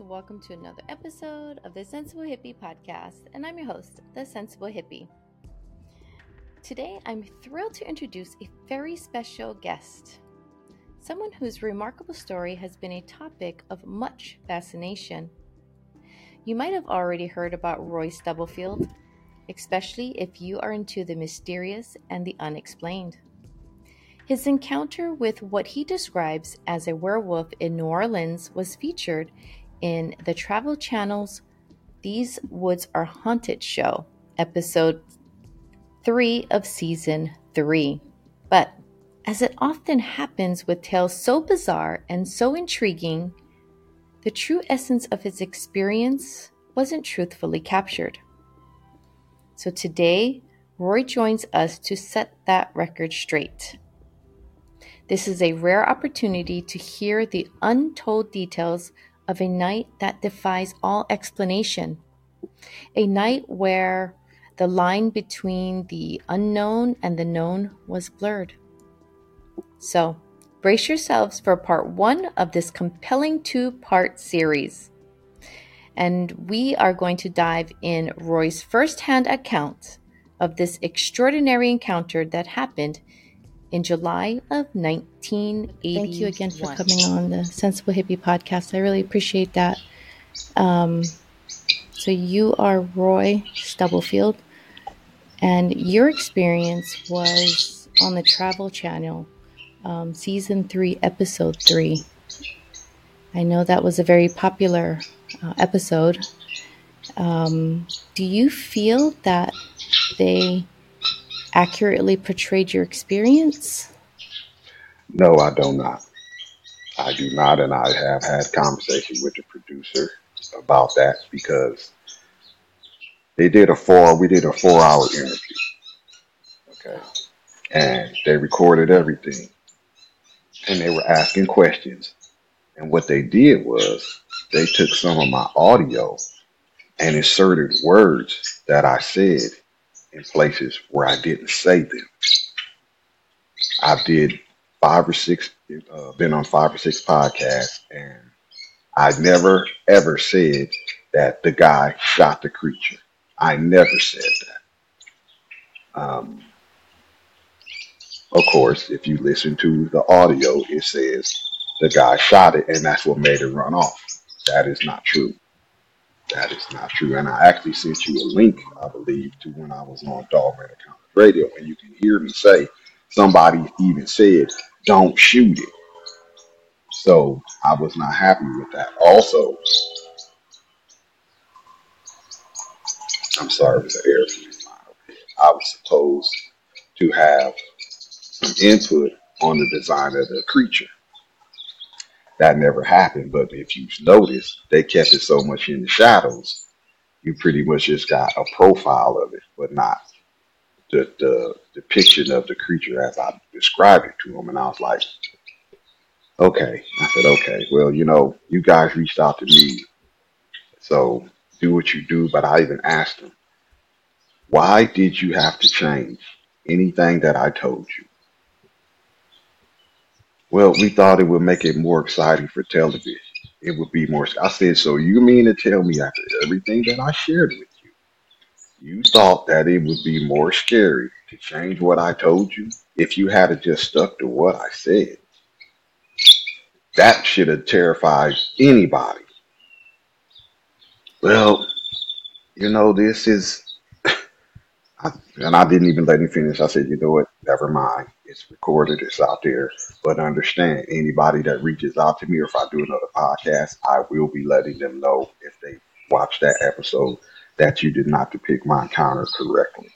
welcome to another episode of the Sensible Hippie podcast, and I'm your host, the Sensible Hippie. Today, I'm thrilled to introduce a very special guest, someone whose remarkable story has been a topic of much fascination. You might have already heard about Roy Stubblefield, especially if you are into the mysterious and the unexplained. His encounter with what he describes as a werewolf in New Orleans was featured in the Travel Channel's These Woods Are Haunted show, episode 3 of season 3. But as it often happens with tales so bizarre and so intriguing, the true essence of his experience wasn't truthfully captured. So today, Roy joins us to set that record straight. This is a rare opportunity to hear the untold details of a night that defies all explanation. A night where the line between the unknown and the known was blurred. So, brace yourselves for part one of this compelling two part series. And we are going to dive in Roy's first hand account of this extraordinary encounter that happened in July of 1980. Thank you again for coming on the Sensible Hippie podcast. I really appreciate that. Um, so, you are Roy Stubblefield, and your experience was on the Travel Channel, um, season three, episode three. I know that was a very popular uh, episode. Um, do you feel that they accurately portrayed your experience? No, I do not. I do not, and I have had conversation with the producer about that because they did a four. We did a four-hour interview. Okay, and they recorded everything, and they were asking questions. And what they did was they took some of my audio and inserted words that I said in places where I didn't say them. I did five or six, uh, been on five or six podcasts, and I never ever said that the guy shot the creature. I never said that. Um, of course, if you listen to the audio, it says the guy shot it, and that's what made it run off. That is not true. That is not true. And I actually sent you a link, I believe, to when I was on Dogman Encounters Radio, and you can hear me say somebody even said, "Don't shoot it." So I was not happy with that. Also, I'm sorry, it was an airplane. I was supposed to have some input on the design of the creature that never happened. But if you notice, they kept it so much in the shadows, you pretty much just got a profile of it, but not the, the depiction of the creature as I described it to him. And I was like, okay. I said, okay, well, you know, you guys reached out to me. So do what you do. But I even asked him, why did you have to change anything that I told you? Well, we thought it would make it more exciting for television. It would be more. I said, so you mean to tell me after everything that I shared with you, you thought that it would be more scary to change what I told you if you had just stuck to what I said? That should have terrified anybody. Well, you know, this is, and I didn't even let him finish. I said, you know what? Never mind. It's recorded, it's out there. But understand, anybody that reaches out to me, or if I do another podcast, I will be letting them know if they watch that episode that you did not depict my encounter correctly.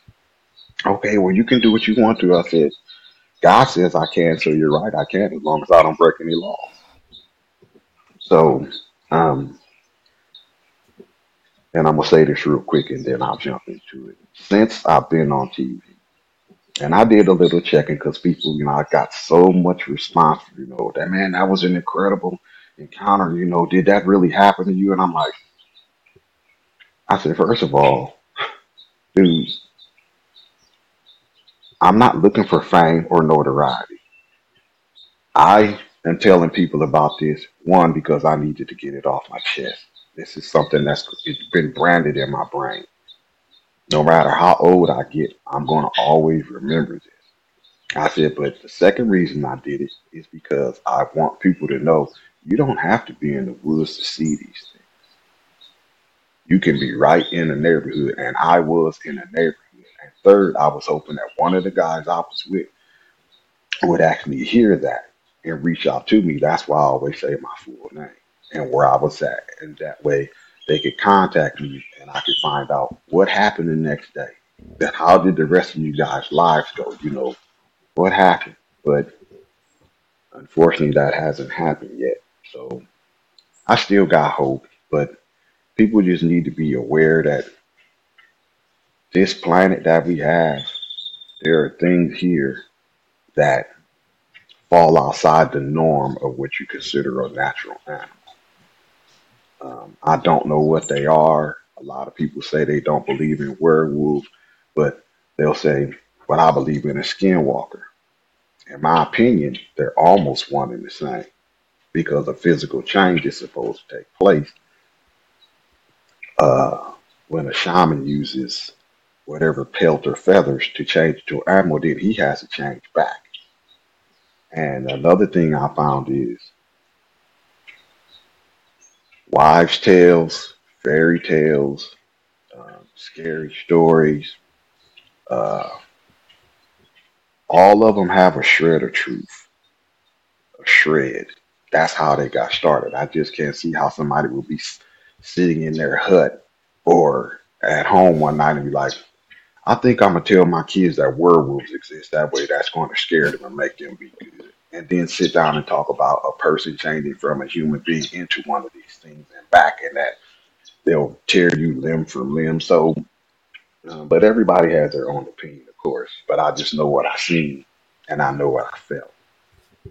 Okay, well, you can do what you want to. I said, God says I can, so you're right, I can, as long as I don't break any laws. So, um, and I'm gonna say this real quick, and then I'll jump into it. Since I've been on TV, and I did a little checking because people, you know, I got so much response. You know, that man, that was an incredible encounter. You know, did that really happen to you? And I'm like, I said, first of all, dude, I'm not looking for fame or notoriety. I am telling people about this, one, because I needed to get it off my chest. This is something that's it's been branded in my brain. No matter how old I get, I'm going to always remember this. I said, but the second reason I did it is because I want people to know you don't have to be in the woods to see these things. You can be right in the neighborhood, and I was in the neighborhood. And third, I was hoping that one of the guys I was with would actually hear that and reach out to me. That's why I always say my full name and where I was at. And that way they could contact me and I could find out what happened the next day. Then how did the rest of you guys' lives go? You know, what happened? But unfortunately that hasn't happened yet. So I still got hope, but people just need to be aware that this planet that we have, there are things here that fall outside the norm of what you consider a natural animal. Um, I don't know what they are. A lot of people say they don't believe in werewolves, but they'll say, but I believe in a skinwalker. In my opinion, they're almost one and the same because a physical change is supposed to take place uh, when a shaman uses whatever pelt or feathers to change to an animal, then he has to change back. And another thing I found is wives' tales, fairy tales, um, scary stories. Uh, all of them have a shred of truth, a shred. That's how they got started. I just can't see how somebody would be sitting in their hut or at home one night and be like, I think I'm gonna tell my kids that werewolves exist. That way, that's going to scare them and make them be good. And then sit down and talk about a person changing from a human being into one of these things and back, and that they'll tear you limb from limb. So, um, but everybody has their own opinion, of course. But I just know what I seen, and I know what I felt.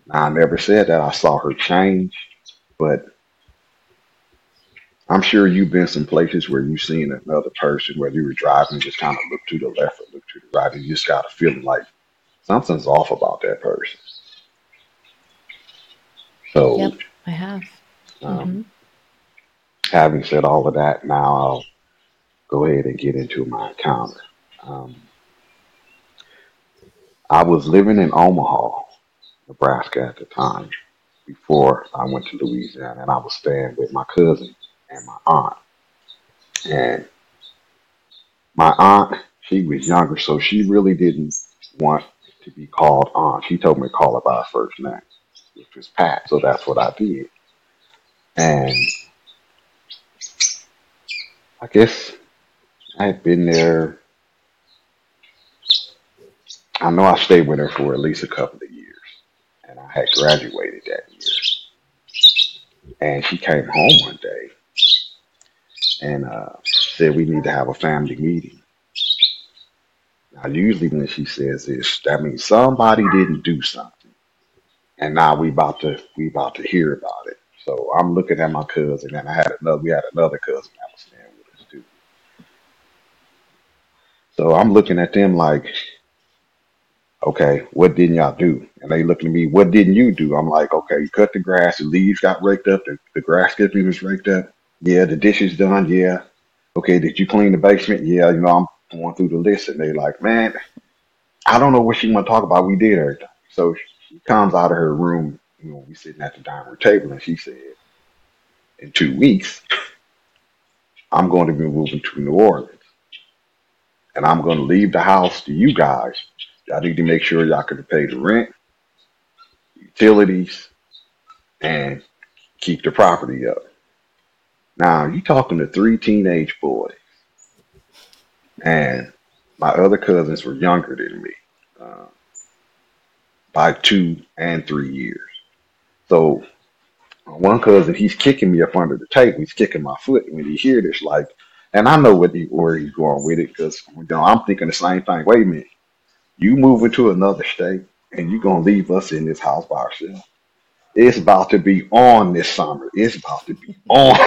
Now, I never said that I saw her change, but I'm sure you've been some places where you've seen another person, whether you were driving, just kind of look to the left or look to the right, and you just got a feeling like something's off about that person. So, Yep, I have. um, hmm having said all of that, now I'll go ahead and get into my account. Um, I was living in Omaha, Nebraska at the time before I went to Louisiana, and I was staying with my cousin and my aunt. And my aunt, she was younger, so she really didn't want to be called aunt. She told me to call her by her first name, which was Pat. So that's what I did. And I guess I had been there. I know I stayed with her for at least a couple of years, and I had graduated that year. And she came home one day and uh, said we need to have a family meeting. Now, usually when she says this, that means somebody didn't do something, and now we about to we about to hear about it. So I'm looking at my cousin, and I had another. We had another cousin that was staying with us too. So I'm looking at them like, okay, what didn't y'all do? And they looking at me, what didn't you do? I'm like, okay, you cut the grass, the leaves got raked up, the, the grass clippings was raked up. Yeah, the dishes done. Yeah. Okay, did you clean the basement? Yeah, you know, I'm going through the list, and they like, man, I don't know what she want to talk about. We did everything. So she comes out of her room. You know, we sitting at the dining room table, and she said, in two weeks, I'm going to be moving to New Orleans, and I'm going to leave the house to you guys. Y'all need to make sure y'all can pay the rent, utilities, and keep the property up. Now you talking to three teenage boys, and my other cousins were younger than me uh, by two and three years. So one cousin, he's kicking me up under the table. He's kicking my foot when he hear this, like, and I know what he, where he's going with it because you know I'm thinking the same thing. Wait a minute, you moving to another state and you gonna leave us in this house by ourselves? It's about to be on this summer. It's about to be on.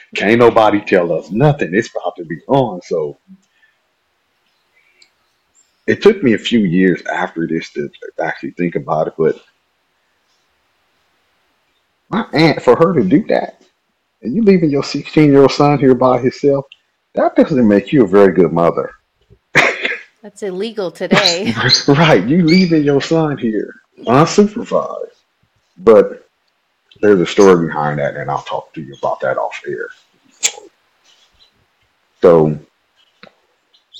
Can't nobody tell us nothing. It's about to be on. So it took me a few years after this to actually think about it, but my aunt, for her to do that, and you leaving your 16 year old son here by himself, that doesn't make you a very good mother. That's illegal today. right. You leaving your son here unsupervised. But there's a story behind that, and I'll talk to you about that off air. So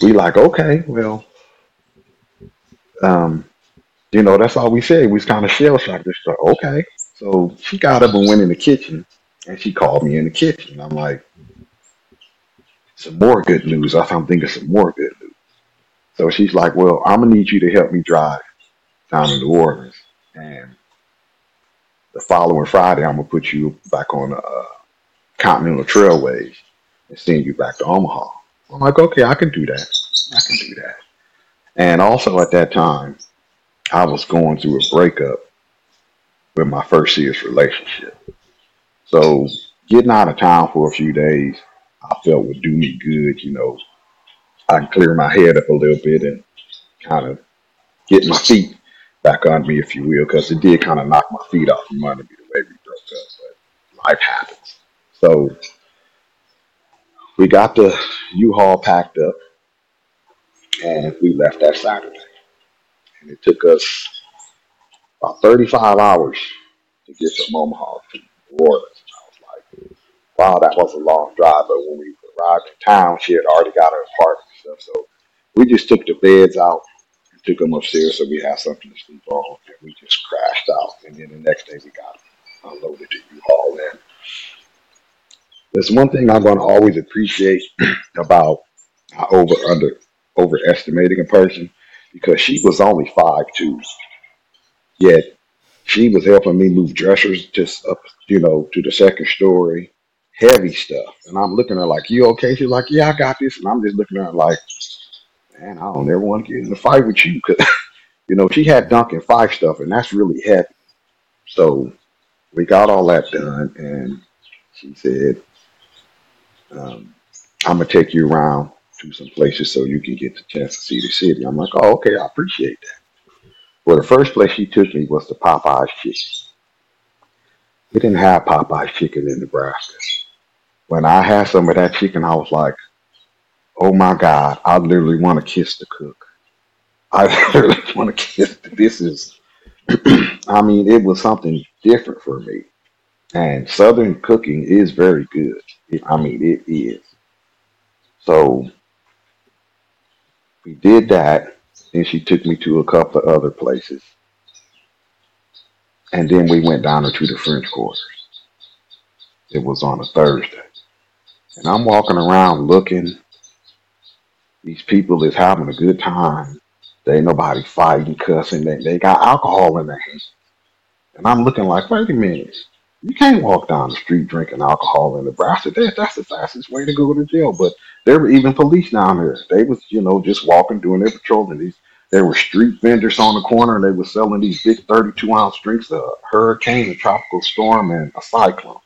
we like, okay, well, um, you know, that's all we said. We was kind of shell shocked. Just like, okay. So she got up and went in the kitchen, and she called me in the kitchen. I'm like, some more good news. I I'm thinking some more good news. So she's like, well, I'm gonna need you to help me drive down to New Orleans, and the following Friday, I'm gonna put you back on the uh, Continental Trailways and send you back to Omaha. I'm like, okay, I can do that. I can do that. And also at that time, I was going through a breakup with my first serious relationship. So getting out of town for a few days, I felt would do me good. You know, I can clear my head up a little bit and kind of get my feet back on me, if you will, because it did kind of knock my feet off from under me the way we broke up. But life happens. So we got the U-Haul packed up, and we left that Saturday. And it took us about 35 hours to get from Omaha to New Orleans. And I was like, wow, that was a long drive. But when we arrived in town, she had already got her apartment and stuff. So we just took the beds out and took them upstairs so we had something to sleep on. And we just crashed out. And then the next day we got unloaded to U-Haul. And there's one thing I'm going to always appreciate about over under overestimating a person because she was only five two, yet she was helping me move dressers just up, you know, to the second story, heavy stuff. And I'm looking at her like, "You okay?" She's like, "Yeah, I got this." And I'm just looking at her like, "Man, I don't ever want to get in a fight with you," because you know she had Duncan Phyfe stuff, and that's really heavy. So we got all that done, and she said, um, I'm gonna take you around to some places so you can get the chance to see the city. I'm like, oh, okay, I appreciate that. Well, the first place she took me was the Popeyes chicken. We didn't have Popeyes chicken in Nebraska. When I had some of that chicken, I was like, oh my God, I literally want to kiss the cook. I literally want to kiss. This is, I mean, it was something different for me. And Southern cooking is very good. I mean, it is. So we did that, and she took me to a couple of other places. And then we went down to the French Quarters. It was on a Thursday. And I'm walking around looking. These people is having a good time. They ain't nobody fighting, cussing. They, they got alcohol in their hands. And I'm looking like, wait a minute. You can't walk down the street drinking alcohol in Nebraska. That, that's the fastest way to go to jail. But there were even police down there. They was, you know, just walking, doing their patrolling. These there were street vendors on the corner, and they were selling these big 32 ounce drinks: a hurricane, a tropical storm, and a cyclone.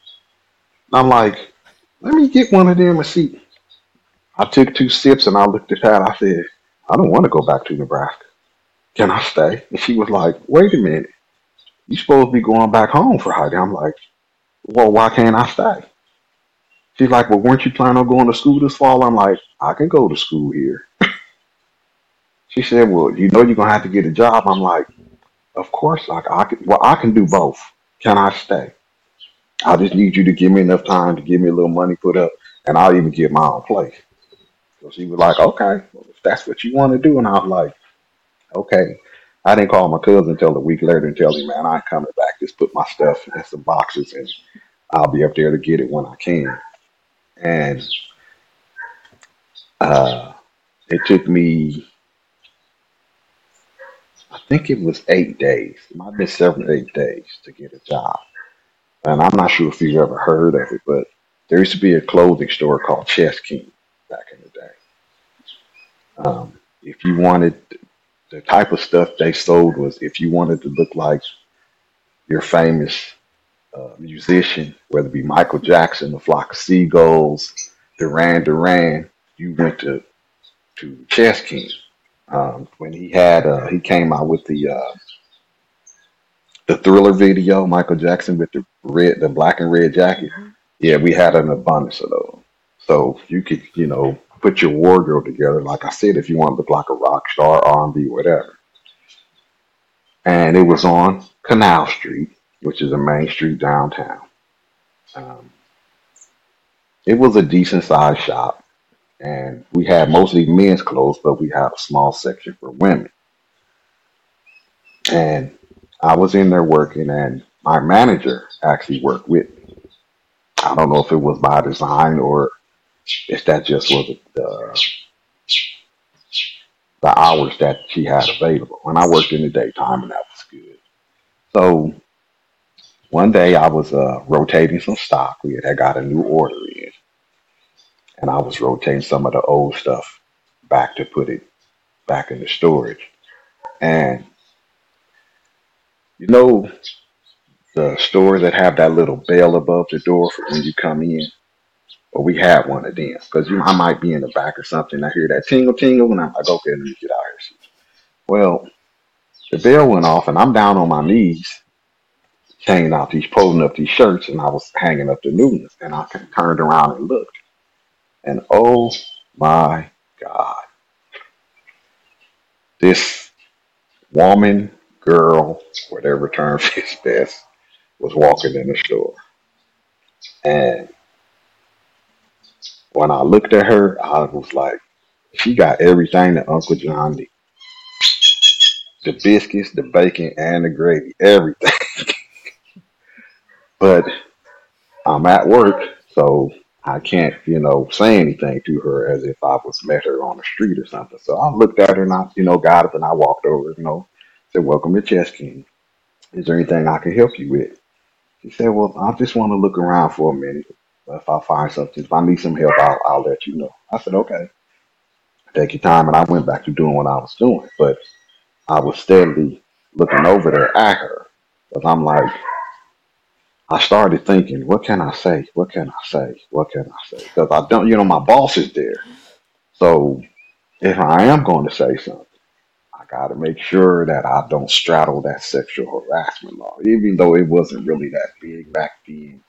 And I'm like, let me get one of them and see. I took two sips and I looked at that. I said, I don't want to go back to Nebraska. Can I stay? And she was like, Wait a minute you supposed to be going back home for Friday. I'm like, well, why can't I stay? She's like, well, weren't you planning on going to school this fall? I'm like, I can go to school here. she said, well, you know you're gonna have to get a job. I'm like, of course, like I can. Well, I can do both. Can I stay? I just need you to give me enough time to give me a little money put up, and I'll even get my own place. So she was like, okay, well, if that's what you want to do, and I was like, okay. I didn't call my cousin until a week later and tell him, man, I ain't coming back. Just put my stuff in some boxes and I'll be up there to get it when I can. And uh, it took me, I think it was eight days. It might have been seven, or eight days to get a job. And I'm not sure if you've ever heard of it, but there used to be a clothing store called Chess King back in the day. Um, if you wanted the type of stuff they sold was if you wanted to look like your famous uh, musician, whether it be Michael Jackson, the Flock of Seagulls, Duran Duran, you went to to Chess King. Um, when he had uh, he came out with the uh, the Thriller video, Michael Jackson with the red, the black and red jacket. Yeah, we had an abundance of those. So you could, you know, put your wardrobe together. Like I said, if you want to like a rock star, R&B, whatever. And it was on Canal Street, which is a main street downtown. Um, it was a decent sized shop, and we had mostly men's clothes, but we had a small section for women. And I was in there working, and my manager actually worked with me. I don't know if it was by design or if that just was the the hours that she had available. And I worked in the daytime, and that was good. So one day I was uh, rotating some stock. We had got a new order in, and I was rotating some of the old stuff back to put it back in the storage. And you know the stores that have that little bell above the door for when you come in? Well, we had one of them because you know, I might be in the back or something. I hear that tingle tingle, and I'm like, okay, let me get out here. Well, the bell went off, and I'm down on my knees, hanging out these, pulling up these shirts, and I was hanging up the newness, and I turned around and looked, and oh my God, this woman, girl, whatever term fits best, was walking in the store, and when I looked at her, I was like, she got everything that Uncle John did. The biscuits, the bacon, and the gravy, everything. but I'm at work, so I can't, you know, say anything to her as if I was met her on the street or something. So I looked at her and I, you know, got up and I walked over, you know, said, Welcome to Chess King. Is there anything I can help you with? She said, Well, I just want to look around for a minute. If I find something, if I need some help, I'll, I'll let you know. I said, Okay. Take your time. And I went back to doing what I was doing. But I was steadily looking over there at her because I'm like, I started thinking, what can I say? What can I say? What can I say? Because I don't, you know, my boss is there. So if I am going to say something, I got to make sure that I don't straddle that sexual harassment law, even though it wasn't really that big back then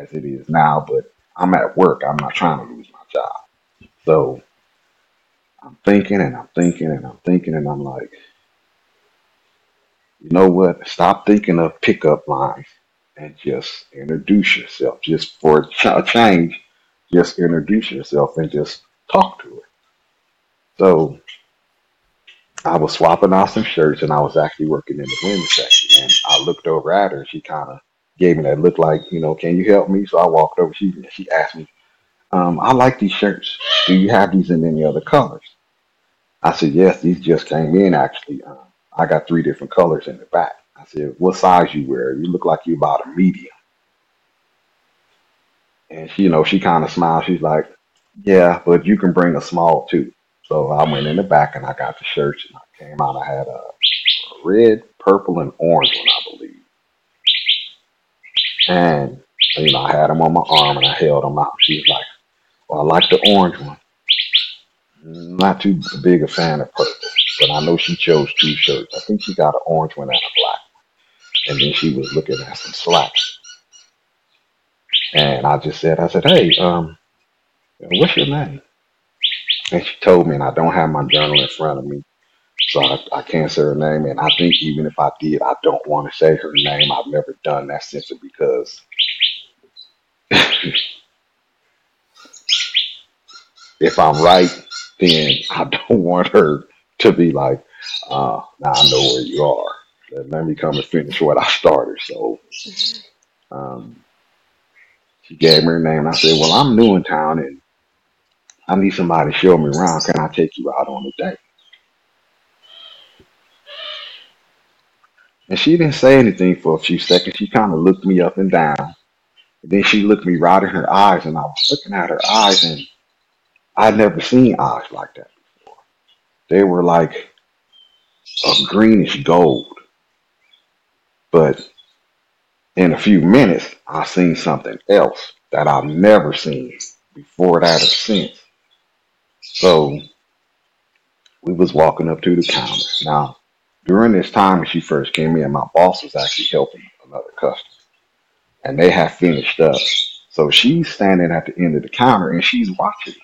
as it is now. But I'm at work. I'm not trying to lose my job. So I'm thinking and I'm thinking and I'm thinking and I'm like, you know what? Stop thinking of pickup lines and just introduce yourself. Just for a ch- change, just introduce yourself and just talk to her. So I was swapping out some shirts and I was actually working in the women's section. And I looked over at her. She kind of gave me that look like, you know, can you help me? So I walked over. She she asked me, um, I like these shirts. Do you have these in any other colors? I said, yes, these just came in actually. Um, I got three different colors in the back. I said, what size you wear? You look like you about a medium. And she, you know, she kind of smiled. She's like, yeah, but you can bring a small too. So I went in the back and I got the shirts and I came out. I had a red, purple, and orange one. And, you know, I had them on my arm and I held them out. She was like, well, I like the orange one. Not too big a fan of purple, but I know she chose two shirts. I think she got an orange one and a black. one. And then she was looking at some slacks. And I just said, I said, hey, um, what's your name? And she told me, and I don't have my journal in front of me, so I, I can't say her name. And I think even if I did, I don't want to say her name. I've never done that simply because if I'm right, then I don't want her to be like, uh, now I know where you are. Let, let me come and finish what I started. So um, she gave me her name. And I said, well, I'm new in town and I need somebody to show me around. Can I take you out on a date? And she didn't say anything for a few seconds. She kind of looked me up and down. And then she looked me right in her eyes, and I was looking at her eyes, and I'd never seen eyes like that before. They were like a greenish gold. But in a few minutes, I seen something else that I've never seen before that or since. So we was walking up to the counter. Now, during this time when she first came in, my boss was actually helping another customer. And they had finished up So she's standing at the end of the counter and she's watching.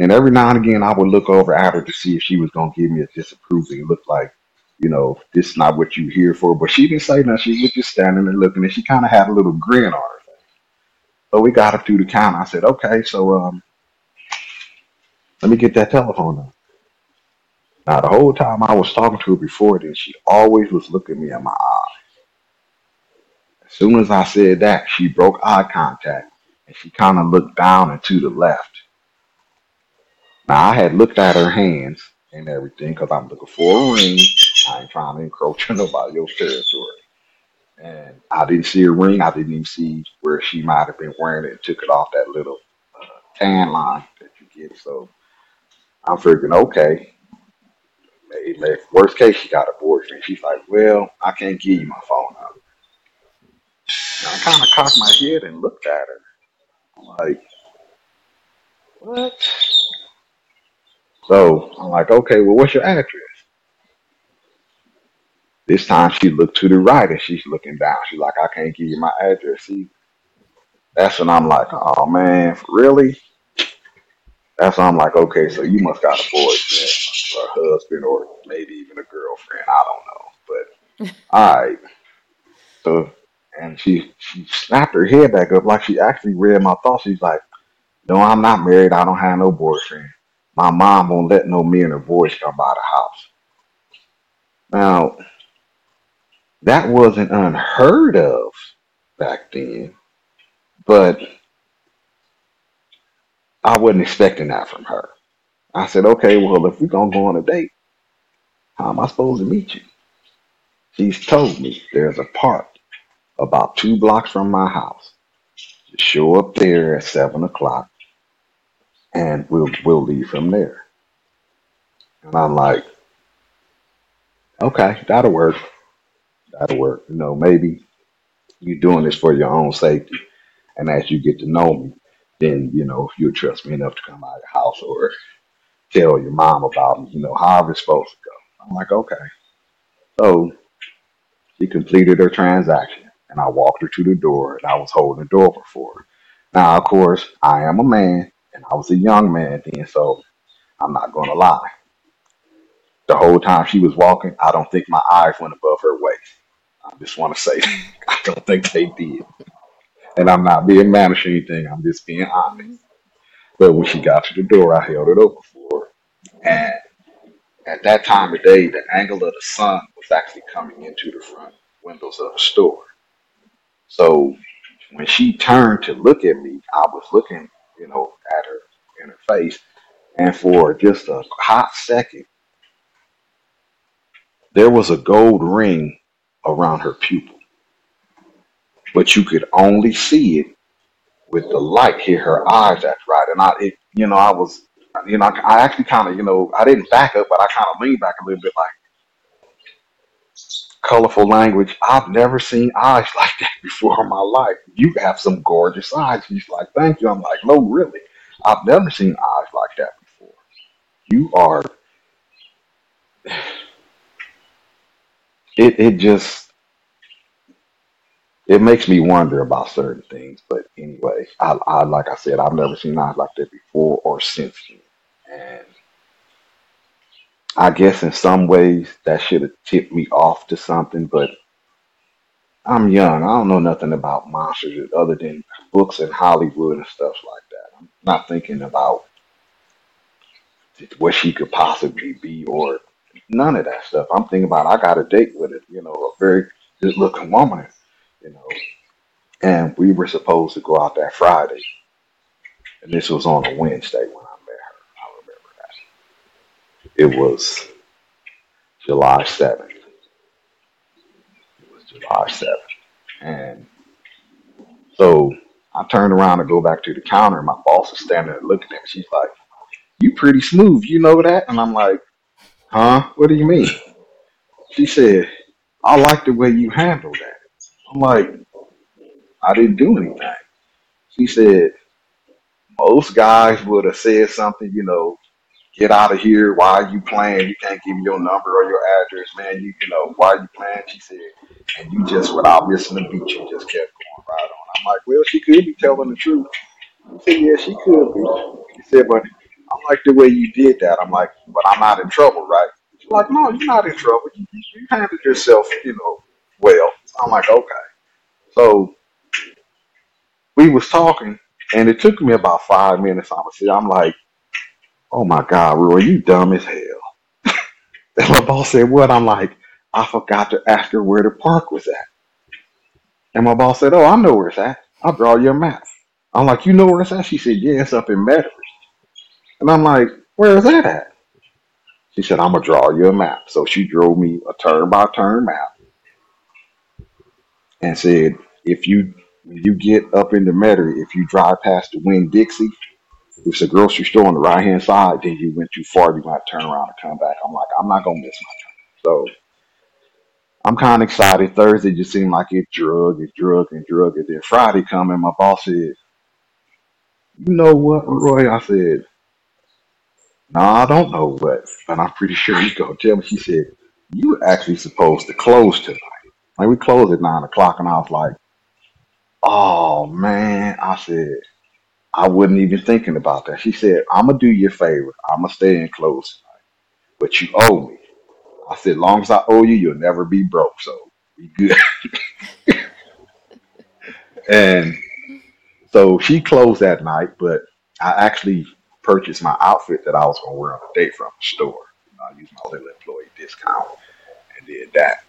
And every now and again, I would look over at her to see if she was going to give me a disapproving look like, you know, this is not what you here for. But she didn't say nothing. She was just standing there looking and she kind of had a little grin on her face. So we got her through the counter. I said, okay, so um, let me get that telephone number. Now, the whole time I was talking to her before then, she always was looking me in my eye. As soon as I said that, she broke eye contact and she kind of looked down and to the left. Now, I had looked at her hands and everything because I'm looking for a ring. I ain't trying to encroach on nobody else's territory. And I didn't see a ring. I didn't even see where she might have been wearing it and took it off that little uh, tan line that you get. So I'm figuring, okay, maybe, worst case, she got a boyfriend. She's like, well, I can't give you my phone number. And I kind of cocked my head and looked at her. I'm like, what? So I'm like, okay, well, what's your address? This time she looked to the right and she's looking down. She's like, I can't give you my address. See, that's when I'm like, oh man, really? That's when I'm like, okay, so you must got a boyfriend, husband, or maybe even a girlfriend. I don't know, but all right. So, and she she snapped her head back up like she actually read my thoughts. She's like, no, I'm not married. I don't have no boyfriend. My mom won't let no men or boys come by the house. Now, that wasn't unheard of back then, but I wasn't expecting that from her. I said, okay, well, if we're going to go on a date, how am I supposed to meet you? She's told me there's a park about two blocks from my house. Show up there at seven o'clock and we'll we'll leave from there. And I'm like, okay, that'll work. That'll work. You know, maybe you're doing this for your own safety. And as you get to know me, then you know if you'll trust me enough to come out of the house or tell your mom about me. You know, however it's supposed to go. I'm like, okay. So she completed her transaction, and I walked her to the door, and I was holding the door open for her. Now, of course, I am a man, and I was a young man then, so I'm not going to lie. The whole time she was walking, I don't think my eyes went above her waist. I just want to say, I don't think they did. And I'm not being mannish or anything. I'm just being honest. But when she got to the door, I held it open. And at that time of day, the angle of the sun was actually coming into the front windows of the store. So when she turned to look at me, I was looking, you know, at her in her face. And for just a hot second, there was a gold ring around her pupil. But you could only see it with the light hit her eyes at right. And I, it, you know, I was, you know, I actually kind of, you know, I didn't back up, but I kind of leaned back a little bit like colorful language. I've never seen eyes like that before in my life. You have some gorgeous eyes. He's like, thank you. I'm like, no, really. I've never seen eyes like that before. You are, it, it just, it makes me wonder about certain things. But anyway, I, I like I said, I've never seen eyes like that before or since. And I guess in some ways that should have tipped me off to something, but I'm young. I don't know nothing about monsters other than books and Hollywood and stuff like that. I'm not thinking about what she could possibly be or none of that stuff. I'm thinking about I got a date with it, you know, a very good looking woman, you know, and we were supposed to go out that Friday, and this was on a Wednesday when I met her. I remember that. It was July 7th. It was July 7th. And so I turned around to go back to the counter, and my boss is standing there looking at me. She's like, You pretty smooth, you know that? And I'm like, Huh? What do you mean? She said, I like the way you handle that. I'm like, I didn't do anything. She said, most guys would have said something, you know, get out of here. Why are you playing? You can't give me your number or your address, man. You, you know, why are you playing? She said, and you just, without missing a beat, you just kept going right on. I'm like, well, she could be telling the truth. He said, yeah, she could be. He said, but I like the way you did that. I'm like, but I'm not in trouble, right? She's like, no, you're not in trouble. You, you you handled yourself, you know, well. I'm like, okay. So we was talking, and it took me about five minutes. Was, I'm like, oh my God, Roy, you dumb as hell. And my boss said, what? I'm like, I forgot to ask her where the park was at. And my boss said, oh, I know where it's at. I'll draw you a map. I'm like, you know where it's at? She said, yeah, it's up in Medford. And I'm like, where is that at? She said, I'm going to draw you a map. So she drew me a turn by turn map and said, if you you get up into Metairie, if you drive past the Winn Dixie, it's a grocery store on the right hand side, then you went too far, you might turn around and come back. I'm like, I'm not gonna miss my turn. So I'm kind of excited. Thursday just seemed like it drug and drug and drug. And then Friday come and my boss said, You know what, Roy? I said, No, I don't know what, but I'm pretty sure he's gonna tell me. She said, You were actually supposed to close tonight. Like we closed at nine o'clock, and I was like, Oh man. I said, I wasn't even thinking about that. She said, I'm gonna do you a favor. I'm gonna stay in close, but you owe me. I said, long as I owe you, you'll never be broke. So be good. And so she closed that night, but I actually purchased my outfit that I was gonna wear on the date from the store. You know, I used my little employee discount and did that.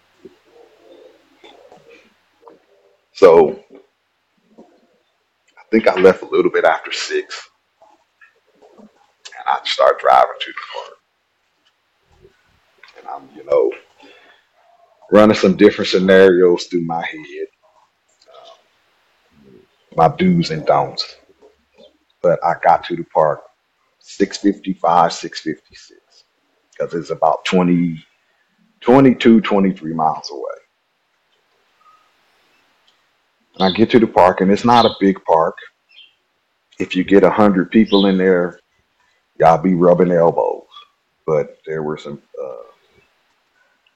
So I think I left a little bit after six, and I start driving to the park. And I'm, you know, running some different scenarios through my head, um, my do's and don'ts. But I got to the park 655, 656, because it's about 20, 22, 23 miles away. And I get to the park, and it's not a big park. If you get a hundred people in there, y'all be rubbing elbows. But there were some uh,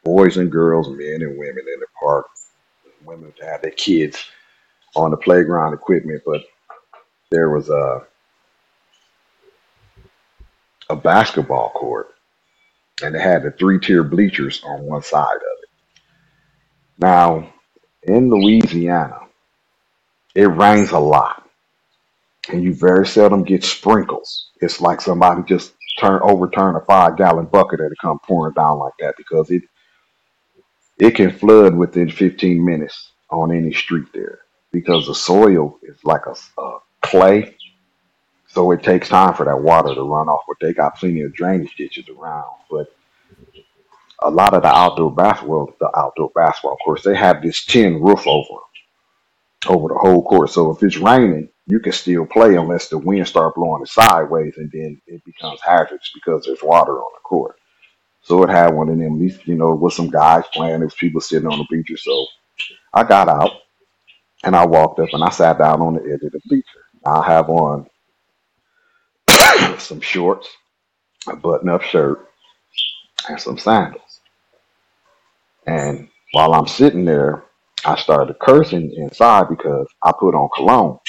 boys and girls, men and women in the park. Women to have their kids on the playground equipment, but there was a, a basketball court, and it had the three tier bleachers on one side of it. Now, in Louisiana, it rains a lot, and you very seldom get sprinkles. It's like somebody just turn overturn a five gallon bucket and it come pouring down like that because it it can flood within 15 minutes on any street there because the soil is like a, a clay, so it takes time for that water to run off. But they got plenty of drainage ditches around. But a lot of the outdoor basketball, the outdoor basketball course, they have this tin roof over 'em over the whole court. So if it's raining, you can still play unless the wind start blowing it sideways, and then it becomes hazardous because there's water on the court. So it had one of them, these, you know, with some guys playing, there was people sitting on the bleachers. So I got out and I walked up and I sat down on the edge of the bleacher. I have on some shorts, a button-up shirt, and some sandals. And while I'm sitting there, I started cursing inside because I put on cologne.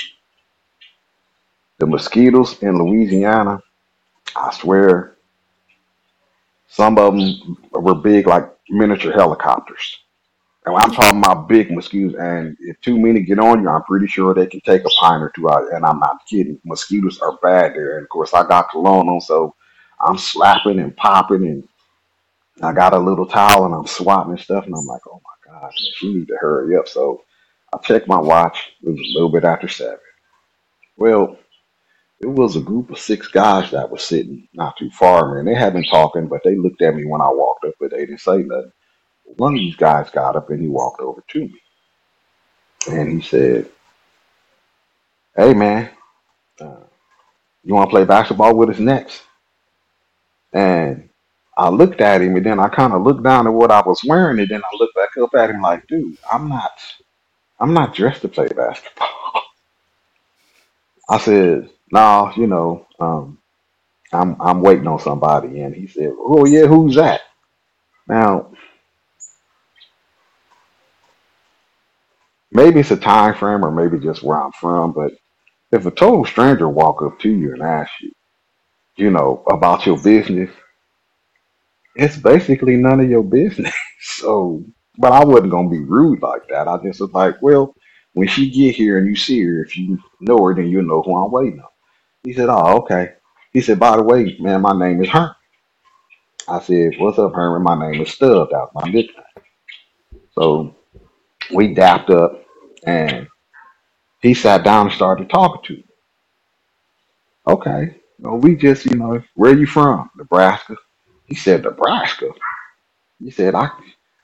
The mosquitoes in Louisiana, I swear, some of them were big like miniature helicopters. And I'm talking about big mosquitoes, and if too many get on you, I'm pretty sure they can take a pint or two out. And I'm not kidding. Mosquitoes are bad there. And of course, I got cologne on, so I'm slapping and popping, and I got a little towel and I'm swatting stuff. And I'm like, oh gosh, she need to hurry up. So I checked my watch. It was a little bit after seven. Well, it was a group of six guys that was sitting not too far from me, and they had been talking, but they looked at me when I walked up, but they didn't say nothing. One of these guys got up and he walked over to me, and he said, "Hey man, uh, you want to play basketball with us next?" And I looked at him, and then I kind of looked down at what I was wearing, and then I looked back up at him like, "Dude, I'm not, I'm not dressed to play basketball." I said, "No, you know, um, I'm I'm waiting on somebody, and he said, "Oh yeah, who's that?" Now maybe it's a time frame, or maybe just where I'm from, but if a total stranger walk up to you and ask you, you know, about your business, it's basically none of your business. So, but I wasn't gonna be rude like that. I just was like, well, when she get here and you see her, if you know her, then you know who I'm waiting on. He said, oh, okay. He said, by the way, man, my name is Herman. I said, what's up, Herman? My name is Stubbs. That's my nickname. So we dapped up, and he sat down and started talking to me. Okay. Well, we just, you know, where you from? Nebraska. He said, Nebraska. He said, I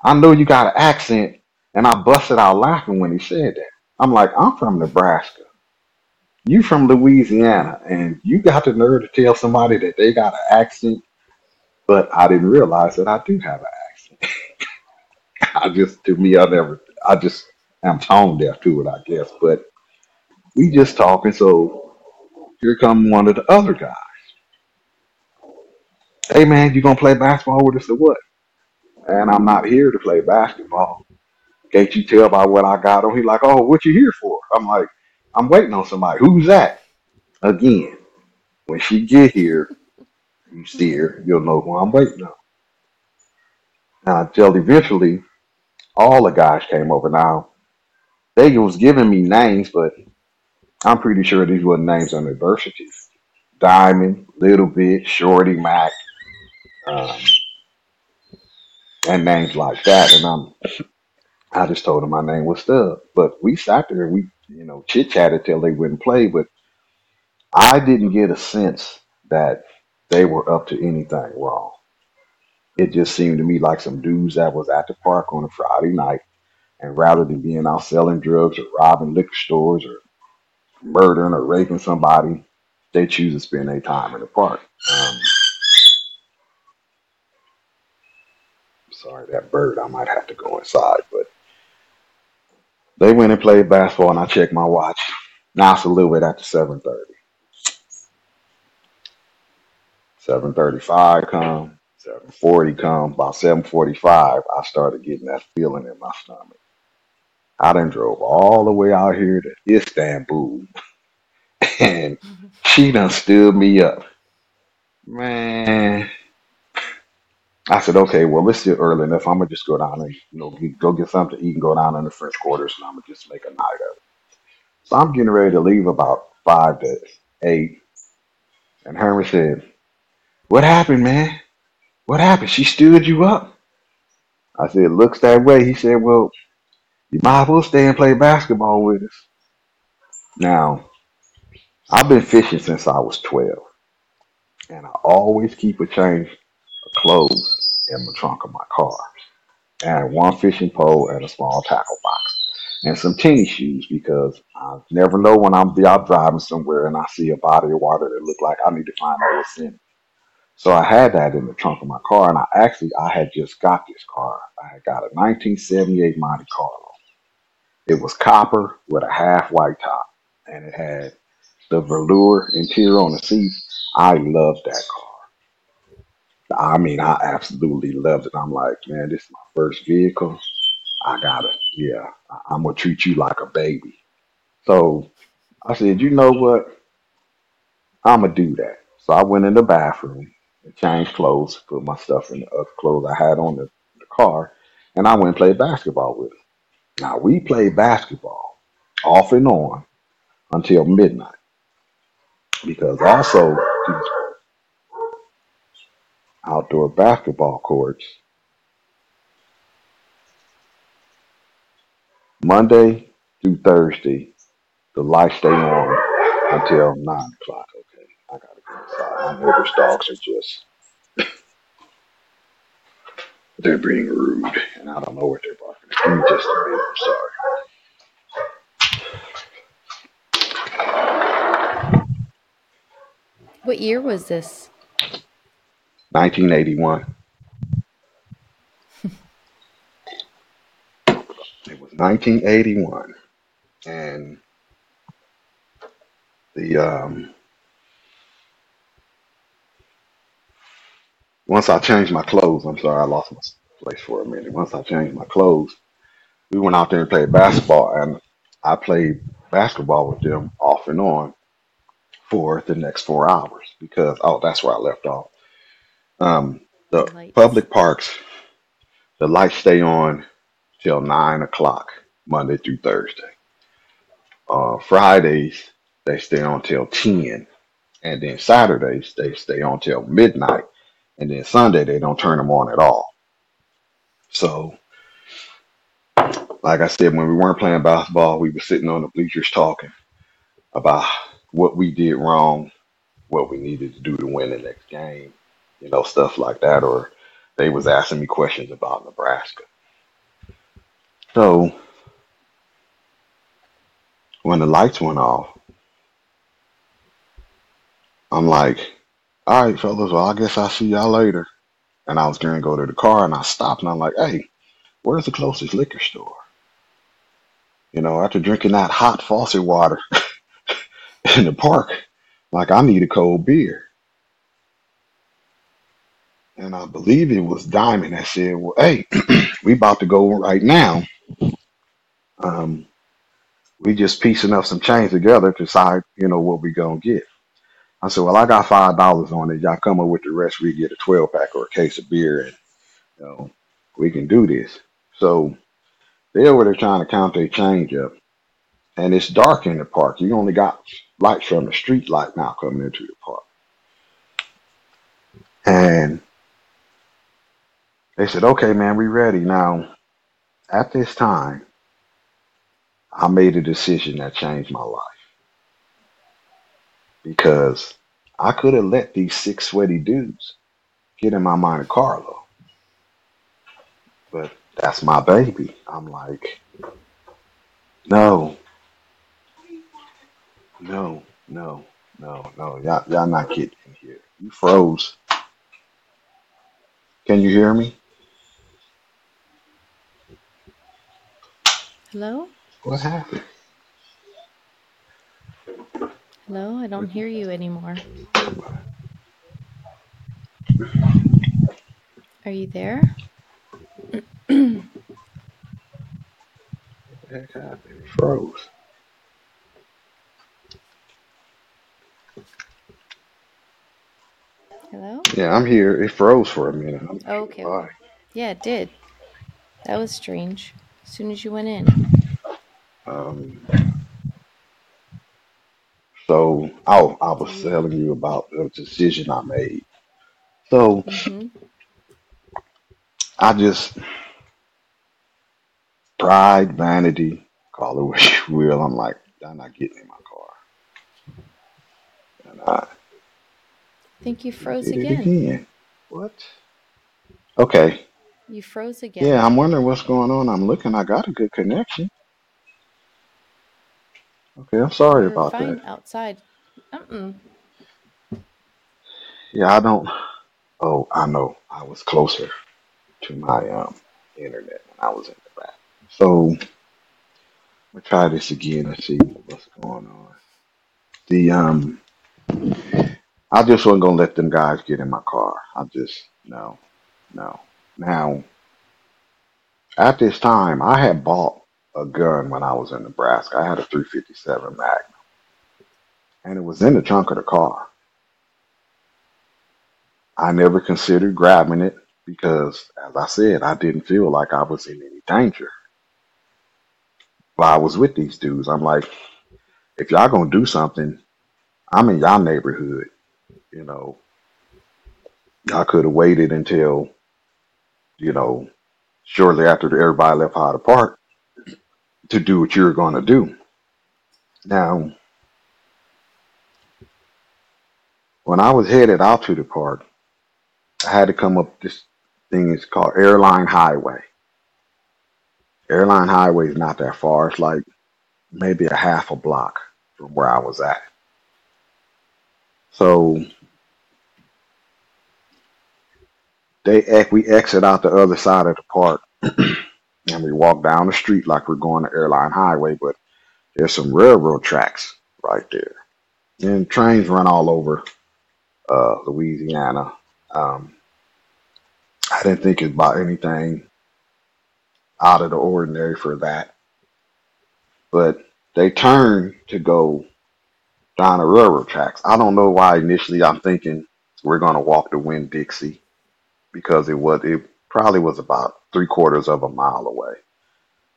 I know you got an accent. And I busted out laughing when he said that. I'm like, I'm from Nebraska. You from Louisiana. And you got the nerve to tell somebody that they got an accent. But I didn't realize that I do have an accent. I just, to me, I never, I just am tone deaf to it, I guess. But we just talking. So here come one of the other guys. Hey man, you gonna play basketball with us or what? And I'm not here to play basketball. Can't you tell by what I got on? He like, oh, what you here for? I'm like, I'm waiting on somebody. Who's that? Again, when she get here, you see her, you'll know who I'm waiting on. Now, until eventually, all the guys came over. Now, they was giving me names, but I'm pretty sure these were names on certificate. Diamond, Little Bit, Shorty, Mac, um, and names like that. And I'm I just told them my name was Stubb. But we sat there and we, you know, chit chatted till they wouldn't play. But I didn't get a sense that they were up to anything wrong. It just seemed to me like some dudes that was at the park on a Friday night, and rather than being out selling drugs or robbing liquor stores or murdering or raping somebody, they choose to spend their time in the park. Um, sorry, that bird. I might have to go inside, but they went and played basketball, and I checked my watch. Now it's a little bit after seven thirty. Seven thirty-five come. Seven forty come. About seven forty-five, I started getting that feeling in my stomach. I done drove all the way out here to Istanbul, and she done stood me up. Man, I said, okay, well, it's still early enough. I'm gonna just go down and you know go get something to eat and go down in the French Quarters, and I'm gonna just make a night of it. So I'm getting ready to leave about five to eight, and Herman said, "What happened, man? What happened? She stood you up?" I said, "Looks that way." He said, "Well, you might as well stay and play basketball with us." Now, I've been fishing since I was 12, and I always keep a change of clothes in the trunk of my car, I had one fishing pole and a small tackle box, and some tennis shoes because I never know when I'm out driving somewhere and I see a body of water that look like I need to find out what's in it. So I had that in the trunk of my car, and I actually I had just got this car. I had got a 1978 Monte Carlo. It was copper with a half white top, and it had the velour interior on the seats. I loved that car. I mean, I absolutely loved it. I'm like, man, this is my first vehicle. I gotta, yeah, I- I'm gonna treat you like a baby. So I said, you know what? I'm gonna do that. So I went in the bathroom and changed clothes, put my stuff in the other clothes I had on the, the car, and I went and played basketball with him. Now we played basketball off and on until midnight because also outdoor basketball courts Monday through Thursday the lights stay on until nine o'clock. Okay, I gotta go inside. My neighbor's dogs are just they're being rude, and I don't know what they're barking. at. Give me just a minute. I'm sorry. What year was this? 1981. It was 1981, and the um, once I changed my clothes, I'm sorry, I lost my place for a minute. Once I changed my clothes, we went out there and played basketball, and I played basketball with them off and on for the next four hours because oh, that's where I left off. Um, The lights. public parks, the lights stay on till nine o'clock Monday through Thursday. Uh, Fridays they stay on till ten, and then Saturdays they stay on till midnight, and then Sunday they don't turn them on at all. So, like I said, when we weren't playing basketball, we were sitting on the bleachers talking about what we did wrong, what we needed to do to win the next game, you know, stuff like that. Or they was asking me questions about Nebraska. So when the lights went off, I'm like, all right, fellas, well, I guess I'll see y'all later. And I was going to go to the car and I stopped and I'm like, hey, where's the closest liquor store? You know, after drinking that hot faucet water in the park, like I need a cold beer. And I believe it was Diamond that said, well, hey, we about to go right now. Um, we just piecing up some change together to decide, you know, what we gonna get. I said, well, I got five dollars on it. Y'all come up with the rest. We get a twelve pack or a case of beer, and you know, we can do this. So they over there trying to count their change up, and it's dark in the park. You only got lights from the street light now coming into the park. And they said, okay, man, we ready now. At this time, I made a decision that changed my life because I could have let these six sweaty dudes get in my Monte Carlo, but that's my baby. I'm like, no, no, no, no, no. Y'all, y'all not getting in here. You froze. Can you hear me? Hello? What happened? Hello? I don't hear you anymore. Are you there? What the heck happened? It froze. Hello? Yeah, I'm here. It froze for a minute. I'm Oh, sure okay, okay. Yeah, it did. That was strange. As soon as you went in. Um, so, oh, I was telling you about the decision I made. So Mm-hmm. I just pride, vanity, call it what you will. I'm like, I'm not getting in my car, and I I think you froze did it again. again. What? Okay. You froze again. Yeah, I'm wondering what's going on. I'm looking. I got a good connection. Okay, I'm sorry You're about that. fine outside. Mm-mm. Yeah, I don't. Oh, I know. I was closer to my um internet when I was in the back. So we'll try this again and see what's going on. The um, I just wasn't gonna let them guys get in my car. I just no, no. Now at this time, I had bought a gun when I was in Nebraska. I had a 357 Magnum, and it was in the trunk of the car. I never considered grabbing it because, as I said, I didn't feel like I was in any danger. While I was with these dudes, I'm like, if y'all gonna do something, I'm in y'all neighborhood. You know, y'all could have waited until you know shortly after everybody left Hyde Park to do what you were gonna do. Now, when I was headed out to the park, I had to come up this thing is called Airline Highway. Airline Highway is not that far. It's like maybe a half a block from where I was at. So they we exit out the other side of the park and we walk down the street like we're going to Airline Highway, but there's some railroad tracks right there, and trains run all over uh, Louisiana. Um, I didn't think about anything out of the ordinary for that. But they turn to go down the railroad tracks. I don't know why initially I'm thinking we're gonna walk to Winn Dixie because it was it probably was about three quarters of a mile away.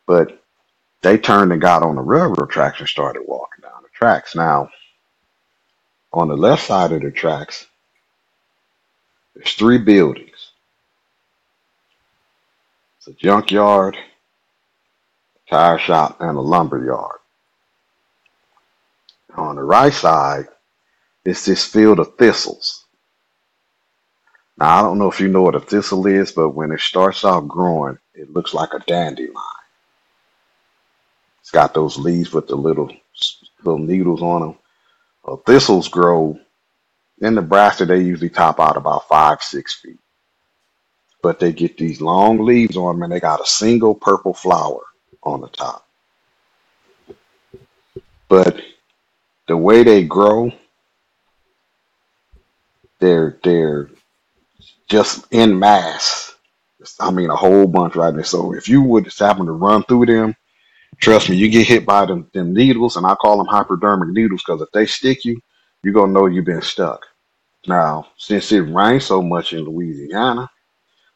But they turned and got on the railroad tracks and started walking down the tracks. Now, on the left side of the tracks, there's three buildings. It's a junkyard, a tire shop, and a lumber yard. On the right side, it's this field of thistles. Now, I don't know if you know what a thistle is, but when it starts out growing, it looks like a dandelion. It's got those leaves with the little little needles on them. Uh, thistles grow in Nebraska. They usually top out about five, six feet, but they get these long leaves on them, and they got a single purple flower on the top. But the way they grow, they're they're just in mass. I mean, a whole bunch right there. So if you would just happen to run through them, trust me, you get hit by them, them needles, and I call them hypodermic needles because if they stick you, you're gonna know you've been stuck. Now, since it rained so much in Louisiana,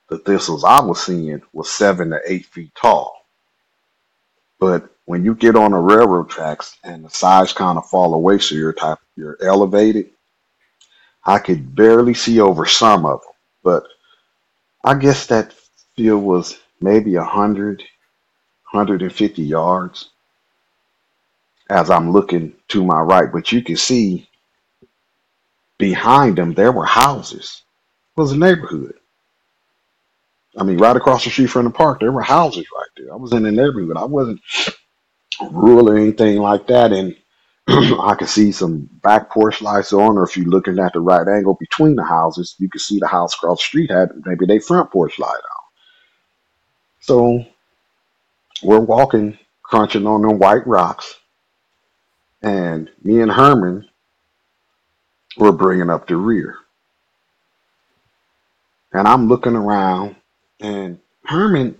the thistles I was seeing was seven to eight feet tall. But when you get on the railroad tracks and the sides kind of fall away, so you're type you're elevated, I could barely see over some of them. But I guess that field was maybe a hundred, hundred and fifty yards as I'm looking to my right. But you can see behind them there were houses. It was a neighborhood. I mean, right across the street from the park, there were houses right there. I was in the neighborhood. I wasn't rural or anything like that. And I could see some back porch lights on, or if you're looking at the right angle between the houses, you could see the house across the street had maybe they front porch light on. So we're walking, crunching on them white rocks, and me and Herman were bringing up the rear. And I'm looking around, and Herman,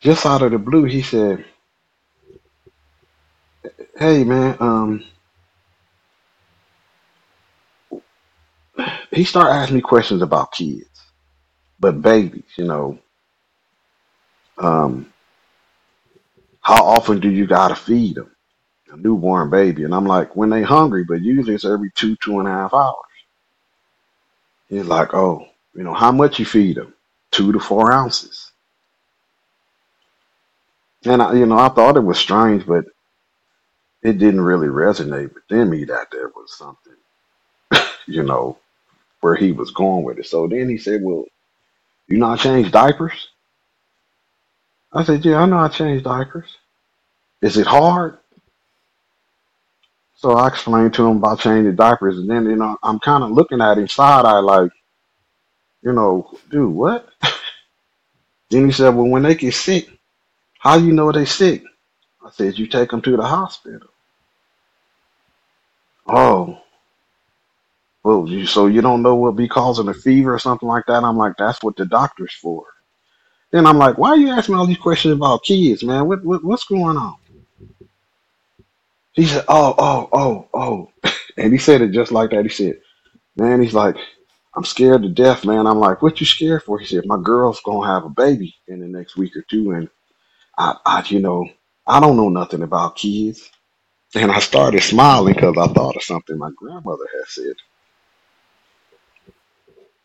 just out of the blue, he said, "Hey, man." Um, he started asking me questions about kids, but babies. You know, um, how often do you gotta feed them? A newborn baby, and I'm like, when they hungry, but usually it's every two, two and a half hours. He's like, oh, you know, how much you feed them? Two to four ounces. And I, you know, I thought it was strange, but it didn't really resonate within me that there was something, you know, where he was going with it. So then he said, well, you know, I change diapers. I said, yeah, I know I change diapers. Is it hard? So I explained to him about changing diapers, and then you know I'm kind of looking at him side eye, like, you know, dude, what? Then he said, well, when they get sick, how you know they sick? I said, you take them to the hospital. Oh, well, you, so you don't know what be causing a fever or something like that? I'm like, that's what the doctor's for. Then I'm like, why are you asking me all these questions about kids, man? What, what what's going on? He said, oh, oh, oh, oh. And he said it just like that. He said, man, he's like, I'm scared to death, man. I'm like, what you scared for? He said, my girl's gonna have a baby in the next week or two, and I, I, you know, I don't know nothing about kids. And I started smiling because I thought of something my grandmother had said.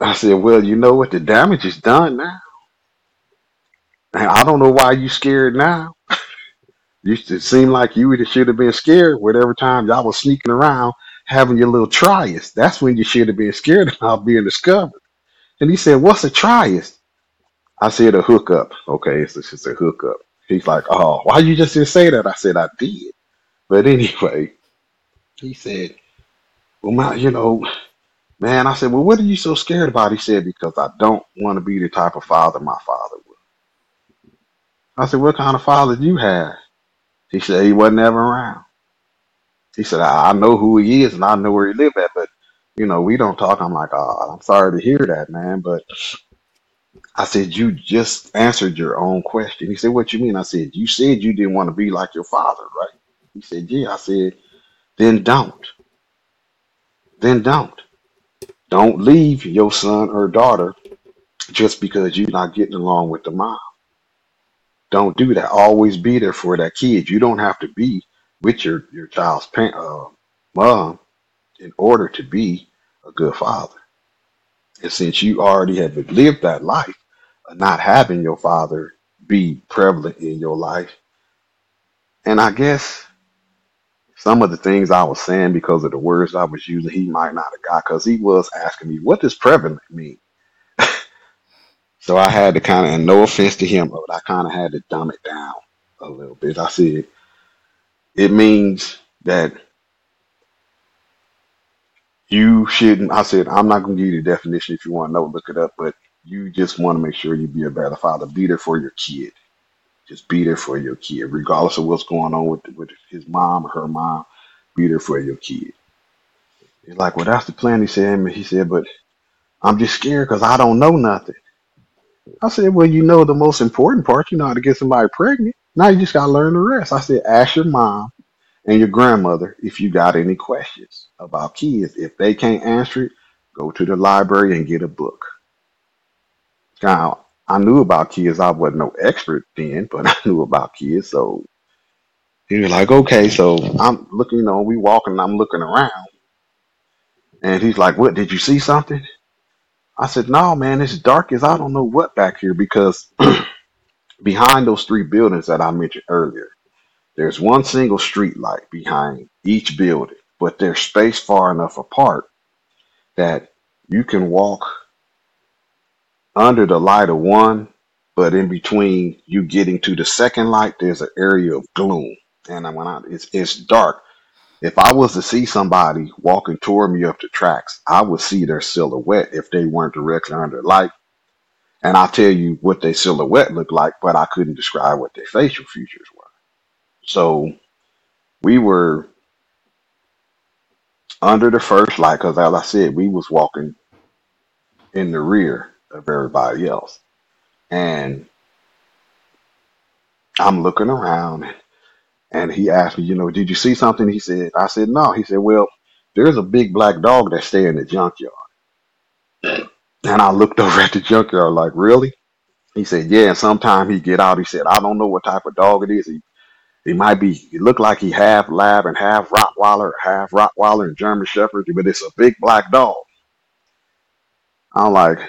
I said, well, you know what? The damage is done now. And I don't know why you scared now. You it seemed like you should have been scared whatever time y'all was sneaking around having your little trius. That's when you should have been scared about being discovered. And he said, What's a trius? I said a hookup. Okay, it's just a hookup. He's like, Oh, why you just didn't say that? I said I did. But anyway, he said, Well my you know, man, I said, Well, what are you so scared about? He said, Because I don't want to be the type of father my father was. I said, What kind of father do you have? He said he wasn't ever around. He said, I, I know who he is and I know where he lived at, but you know, we don't talk. I'm like, oh, I'm sorry to hear that, man. But I said, you just answered your own question. He said, what you mean? I said, you said you didn't want to be like your father, right? He said, yeah. I said, then don't. Then don't. Don't leave your son or daughter just because you're not getting along with the mom. Don't do that. Always be there for that kid. You don't have to be with your your child's parent, uh, mom in order to be a good father. And since you already have lived that life, of not having your father be prevalent in your life, and I guess some of the things I was saying because of the words I was using, he might not have got because he was asking me, "What does prevalent mean?" So I had to kind of, and no offense to him, but I kind of had to dumb it down a little bit. I said, it means that you shouldn't, I said, I'm not going to give you the definition if you want to know, look it up, but you just want to make sure you be a better father. Be there for your kid. Just be there for your kid, regardless of what's going on with, with his mom or her mom. Be there for your kid. He's like, well, that's the plan. He said, and he said, but I'm just scared because I don't know nothing. I said, well, you know the most important part. You know how to get somebody pregnant. Now you just got to learn the rest. I said, ask your mom and your grandmother if you got any questions about kids. If they can't answer it, go to the library and get a book. Now, I knew about kids. I wasn't no expert then, but I knew about kids. So he was like, okay. So I'm looking, you know, we walking, and I'm looking around. And he's like, what, did you see something? I said, no, man, it's dark as I don't know what back here because behind those three buildings that I mentioned earlier, there's one single street light behind each building, but they're spaced far enough apart that you can walk under the light of one, but in between you getting to the second light, there's an area of gloom. And I, it's, it's dark. If I was to see somebody walking toward me up the tracks, I would see their silhouette if they weren't directly under light. And I'll tell you what their silhouette looked like, but I couldn't describe what their facial features were. So we were under the first light because, as I said, we was walking in the rear of everybody else. And I'm looking around and he asked me, you know, did you see something? He said, I said, no. He said, well, there's a big black dog that stay in the junkyard. And I looked over at the junkyard like, really? He said, yeah. And sometime he get out. He said, I don't know what type of dog it is. He he might be. He looked like he half lab and half Rottweiler, half Rottweiler and German Shepherd, but it's a big black dog. I'm like,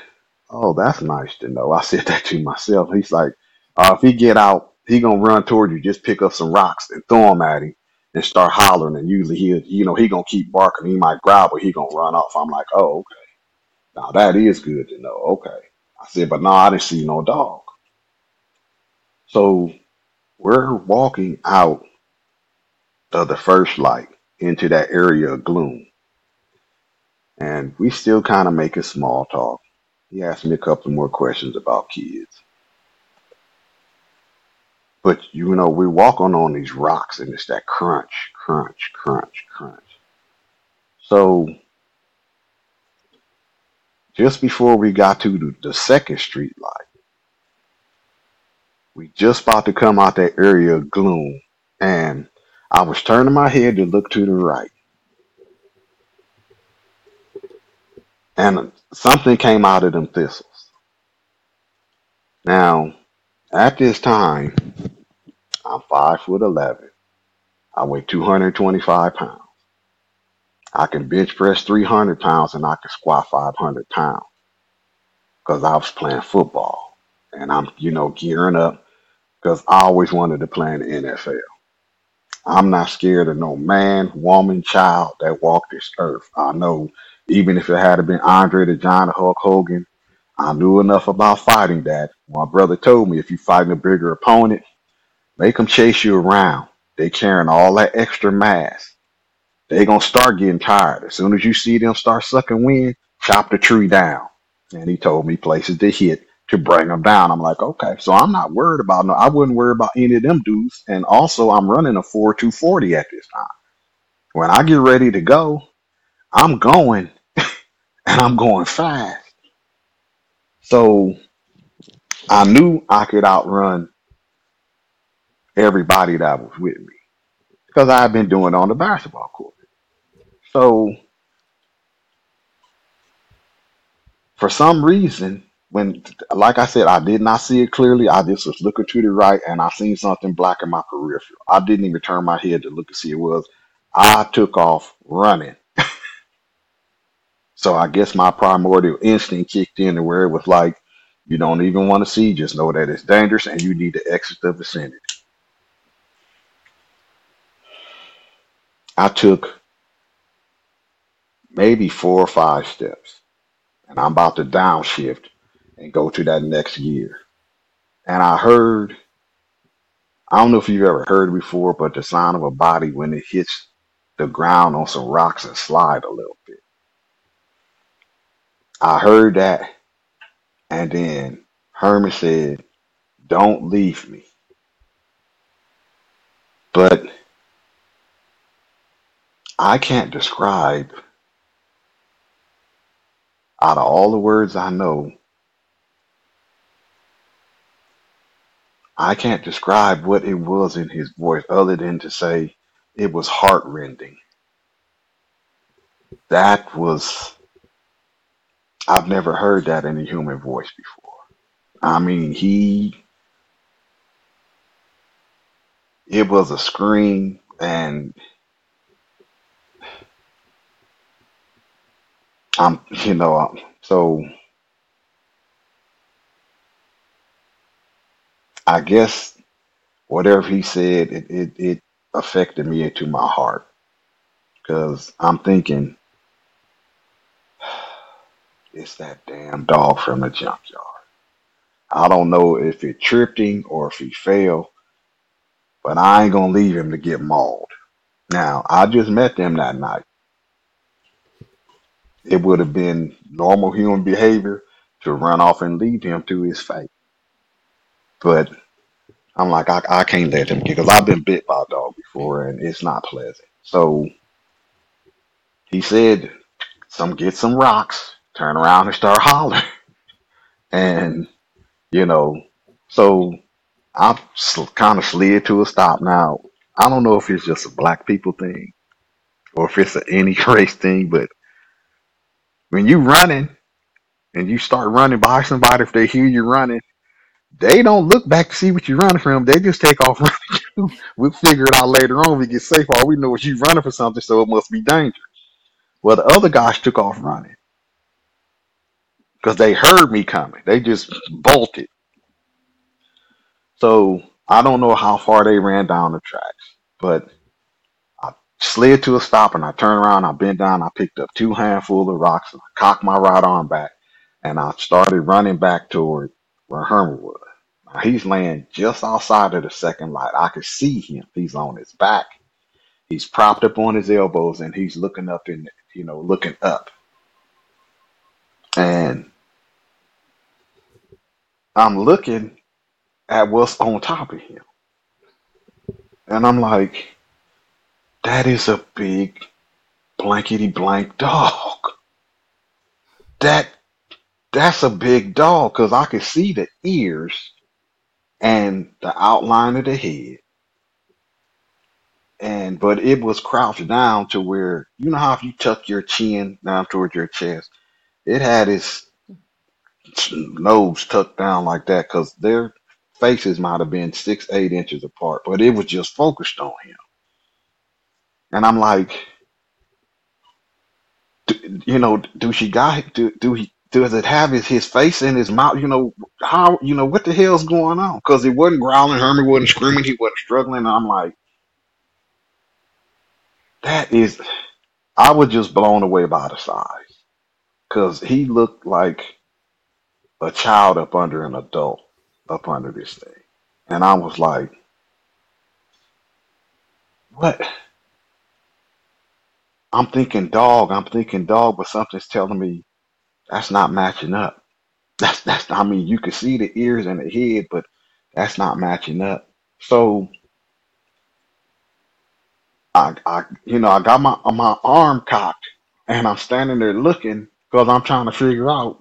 oh, that's nice to know. I said that to myself. He's like, uh, if he get out, he gonna run toward you. Just pick up some rocks and throw them at him and start hollering. And usually he, you know, he gonna keep barking. He might growl, but he gonna run off. I'm like, oh, okay. Now that is good to know. Okay. I said, but no, I didn't see no dog. So we're walking out of the first light into that area of gloom. And we still kind of making small talk. He asked me a couple more questions about kids. But you know, we're walking on these rocks and it's that crunch, crunch, crunch, crunch. So just before we got to the, the second street light, we just about to come out that area of gloom. And I was turning my head to look to the right. And something came out of them thistles. Now, at this time, I'm five foot eleven. I weigh 225 pounds. I can bench press 300 pounds and I can squat 500 pounds because I was playing football and I'm, you know, gearing up because I always wanted to play in the NFL. I'm not scared of no man, woman, child that walk this earth. I know even if it had been Andre the Giant or Hulk Hogan, I knew enough about fighting that my brother told me if you fighting a bigger opponent, make them chase you around. They carrying all that extra mass. They gonna start getting tired. As soon as you see them start sucking wind, chop the tree down. And he told me places to hit to bring them down. I'm like, okay, so I'm not worried about no. I wouldn't worry about any of them dudes. And also, I'm running a four two forty at this time. When I get ready to go, I'm going I'm going fast. So I knew I could outrun everybody that was with me because I had been doing it on the basketball court. So for some reason, when like I said, I did not see it clearly. I just was looking to the right and I seen something black in my peripheral. I didn't even turn my head to look and see it was. I took off running. So I guess my primordial instinct kicked in to where it was like, you don't even want to see, just know that it's dangerous and you need to exit the vicinity. I took maybe four or five steps and I'm about to downshift and go to that next gear. And I heard, I don't know if you've ever heard before, but the sound of a body when it hits the ground on some rocks and slide a little. I heard that and then Herman said, Don't leave me. But I can't describe out of all the words I know, I can't describe what it was in his voice other than to say it was heartrending. That was, I've never heard that in a human voice before. I mean, he, it was a scream, and I'm, you know, um, so I guess whatever he said, it, it, it affected me into my heart because I'm thinking, it's that damn dog from the junkyard. I don't know if it tripped him or if he fell, but I ain't gonna leave him to get mauled. Now, I just met them that night. It would have been normal human behavior to run off and leave him to his fate. But I'm like, I, I can't let him get because I've been bit by a dog before and it's not pleasant. So he said, some get some rocks, turn around and start hollering. And, you know, so I kind of slid to a stop. Now, I don't know if it's just a black people thing or if it's a any race thing, but when you running and you start running by somebody, if they hear you running, they don't look back to see what you're running from. They just take off running. we'll figure it out later on. We get safe. All we know is you're running for something, so it must be dangerous. Well, the other guys took off running because they heard me coming. They just bolted. So I don't know how far they ran down the tracks, but I slid to a stop and I turned around. I bent down. I picked up two handfuls of rocks and I cocked my right arm back and I started running back toward where Herman was. Now, he's laying just outside of the second light. I could see him. He's on his back. He's propped up on his elbows and he's looking up in, you know, looking up. And I'm looking at what's on top of him. And I'm like, that is a big blankety blank dog. That that's a big dog because I could see the ears and the outline of the head. And but it was crouched down to where you know how if you tuck your chin down towards your chest, it had its nose tucked down like that because their faces might have been six, eight inches apart, but it was just focused on him. And I'm like, you know, do she got do do he does it have his, his face in his mouth? You know how you know what the hell's going on? Because he wasn't growling, Herman wasn't screaming, he wasn't struggling. And I'm like, that is, I was just blown away by the size because he looked like a child up under an adult up under this thing, and I was like, what? I'm thinking dog, I'm thinking dog, but something's telling me that's not matching up. That's that's I mean, you can see the ears and the head, but that's not matching up. So I I you know, I got my my arm cocked and I'm standing there looking because I'm trying to figure out,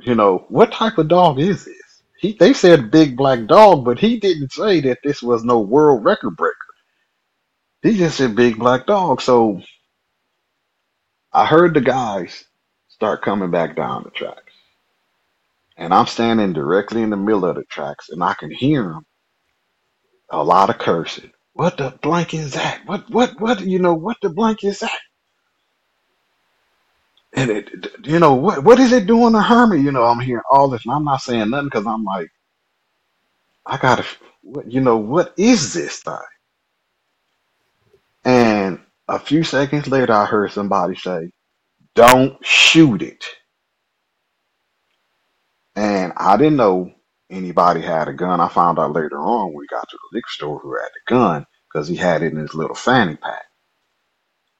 you know, what type of dog is this? He they said big black dog, but he didn't say that this was no world record breaker. He just said big black dog. So I heard the guys start coming back down the tracks, and I'm standing directly in the middle of the tracks, and I can hear them a lot of cursing. What the blank is that? What what what? You know what the blank is that? And it, you know what what is it doing to Hermie? You know I'm hearing all this, and I'm not saying nothing because I'm like I gotta, what you know what is this thing? And a few seconds later, I heard somebody say, "Don't shoot it." And I didn't know anybody had a gun. I found out later on we got to the liquor store who had the gun because he had it in his little fanny pack.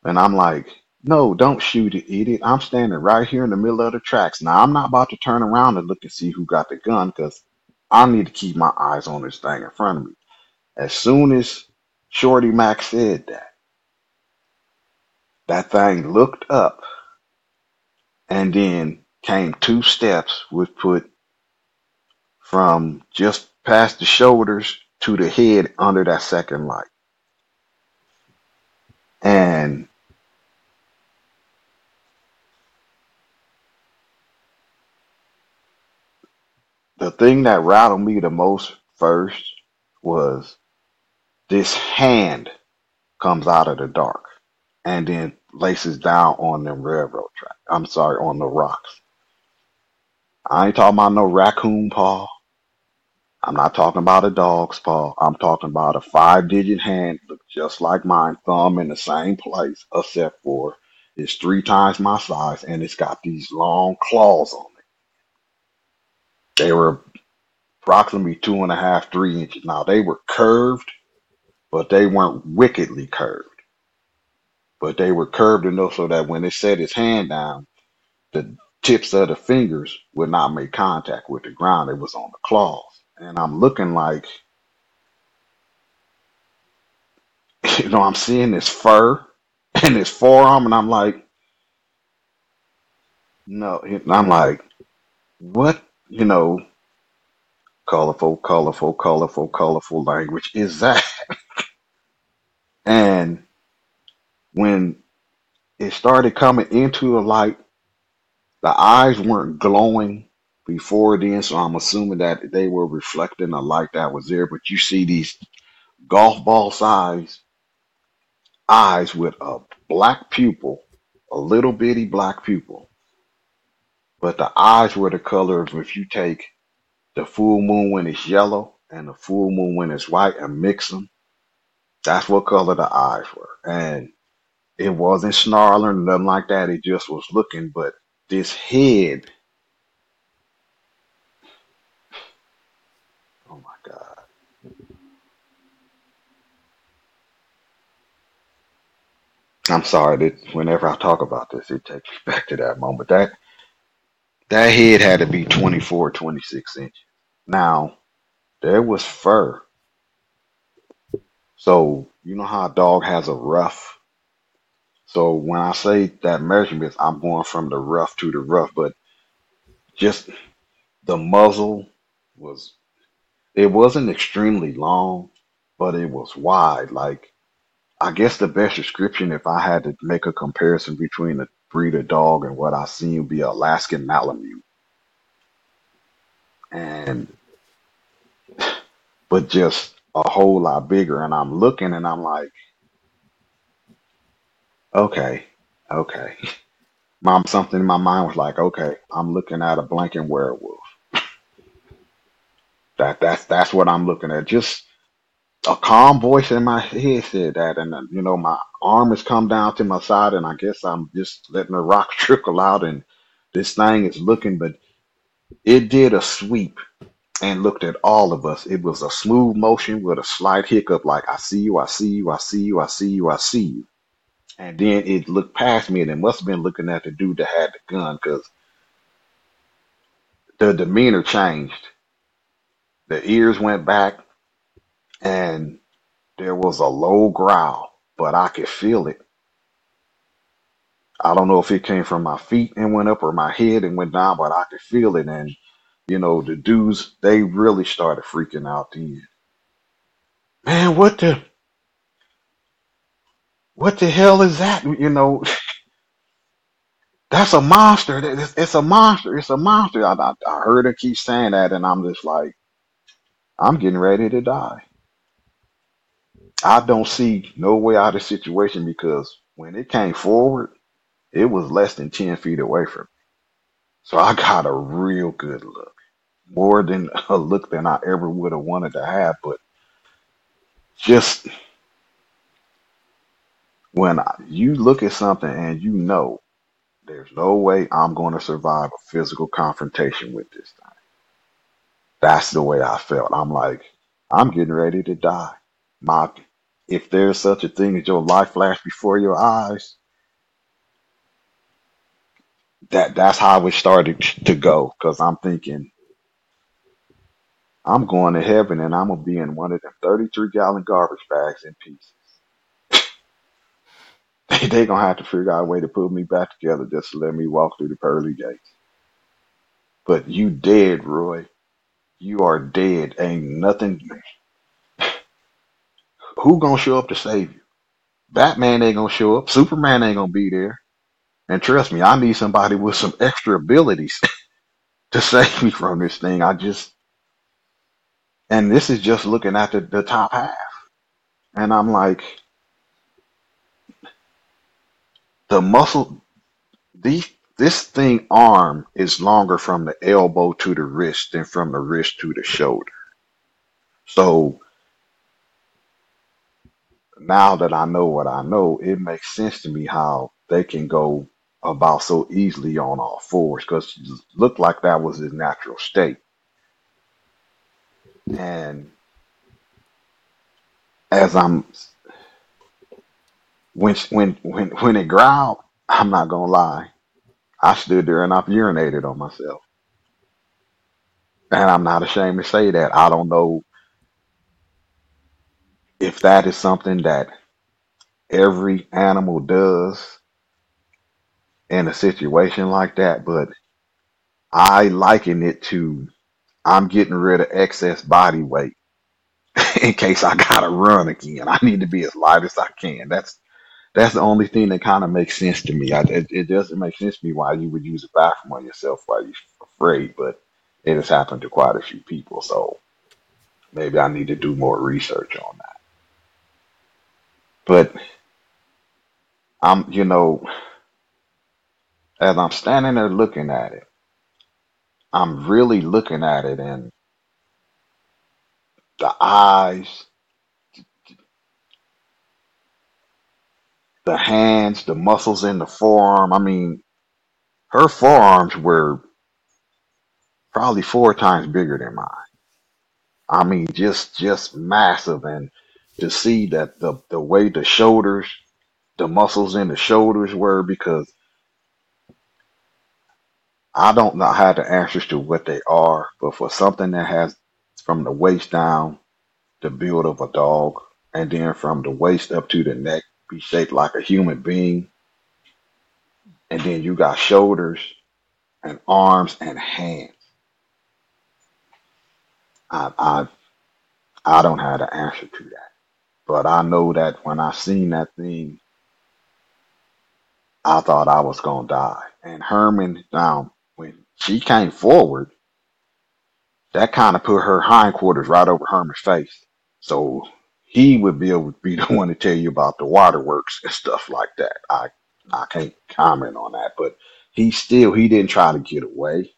And I'm like, no, don't shoot it, idiot. I'm standing right here in the middle of the tracks. Now, I'm not about to turn around and look and see who got the gun because I need to keep my eyes on this thing in front of me. As soon as Shorty Mac said that, that thing looked up and then came two steps, which put from just past the shoulders to the head under that second light. And the thing that rattled me the most first was this hand comes out of the dark and then laces down on them railroad track. I'm sorry, on the rocks. I ain't talking about no raccoon paw. I'm not talking about a dog's paw. I'm talking about a five digit hand, look just like mine, thumb in the same place, except for it's three times my size and it's got these long claws on it. They were approximately two and a half, three inches. Now they were curved, but they weren't wickedly curved. But they were curved enough so that when it set its hand down, the tips of the fingers would not make contact with the ground. It was on the claws. And I'm looking like, you know, I'm seeing this fur and this forearm, and I'm like, no, and I'm like, what, you know, colorful, colorful, colorful, colorful language is that? And when it started coming into the light, the eyes weren't glowing before then, so I'm assuming that they were reflecting the light that was there. But you see these golf ball size eyes with a black pupil, a little bitty black pupil, but the eyes were the color of if you take the full moon when it's yellow and the full moon when it's white and mix them, that's what color the eyes were. And it wasn't snarling, nothing like that. It just was looking, but this head, oh my God. I'm sorry that whenever I talk about this, it takes me back to that moment. That that head had to be 24, 26 inches. Now, there was fur. So, you know how a dog has a ruff? So when I say that measurements, I'm going from the ruff to the ruff, but just the muzzle was it wasn't extremely long, but it was wide. Like I guess the best description, if I had to make a comparison between a breeder dog and what I seen, be Alaskan Malamute, and but just a whole lot bigger. And I'm looking, and I'm like, okay, okay. Mom, something in my mind was like, okay, I'm looking at a blanking werewolf. That that's that's what I'm looking at. Just a calm voice in my head said that, and uh, you know, my arm has come down to my side, and I guess I'm just letting the rock trickle out, and this thing is looking, but it did a sweep and looked at all of us. It was a smooth motion with a slight hiccup, like I see you, I see you, I see you, I see you, I see you. And then it looked past me, and it must have been looking at the dude that had the gun, because the demeanor changed. The ears went back, and there was a low growl, but I could feel it. I don't know if it came from my feet and went up or my head and went down, but I could feel it. And, you know, the dudes, they really started freaking out then. Man, what the, what the hell is that? You know, that's a monster. It's, it's a monster. It's a monster. I, I, I heard her keep saying that, and I'm just like, I'm getting ready to die. I don't see no way out of the situation because when it came forward, it was less than 10 feet away from me. So I got a real good look. More than a look than I ever would have wanted to have. But just when I, you look at something and you know there's no way I'm going to survive a physical confrontation with this thing. That's the way I felt. I'm like, I'm getting ready to die. My, if there's such a thing as your life flash before your eyes, that that's how it started to go. Because I'm thinking, I'm going to heaven and I'm gonna be in one of them 33 gallon garbage bags in pieces. They they gonna have to figure out a way to put me back together just to let me walk through the pearly gates. But you dead, Roy. You are dead. Ain't nothing. Who gonna show up to save you? Batman ain't gonna show up. Superman ain't gonna be there. And trust me, I need somebody with some extra abilities to save me from this thing. I just and this is just looking at the, the top half. And I'm like, the muscle these this thing arm is longer from the elbow to the wrist than from the wrist to the shoulder. So now that I know what I know, it makes sense to me how they can go about so easily on all fours because it looked like that was his natural state. And as I'm when when when when it growled, I'm not gonna lie, I stood there and I've urinated on myself. And I'm not ashamed to say that. I don't know if that is something that every animal does in a situation like that, but I liken it to I'm getting rid of excess body weight in case I gotta run again. I need to be as light as I can. That's that's the only thing that kind of makes sense to me. I, it, it doesn't make sense to me why you would use a bathroom on yourself while you're afraid, but it has happened to quite a few people. So maybe I need to do more research on that. But I'm, you know, as I'm standing there looking at it, I'm really looking at it and the eyes, the hands, the muscles in the forearm. I mean, her forearms were probably four times bigger than mine. I mean, just just massive, and to see that the the way the shoulders, the muscles in the shoulders were, because I don't know how the answers to what they are, but for something that has from the waist down the build of a dog, and then from the waist up to the neck be shaped like a human being, and then you got shoulders and arms and hands. I I I don't have the answer to that, but I know that when I seen that thing, I thought I was gonna die. And Herman, now when she came forward, that kind of put her hindquarters right over Herman's face. So he would be able to be the one to tell you about the waterworks and stuff like that. I I can't comment on that, but he still he didn't try to get away.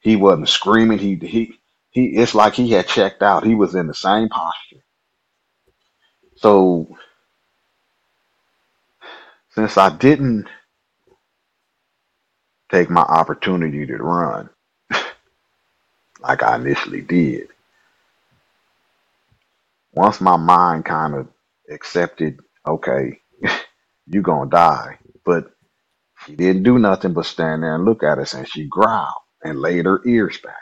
He wasn't screaming. He he he. It's like he had checked out. He was in the same posture. So since I didn't take my opportunity to run like I initially did, once my mind kind of accepted, okay, you're gonna die, but she didn't do nothing but stand there and look at us, and she growled and laid her ears back.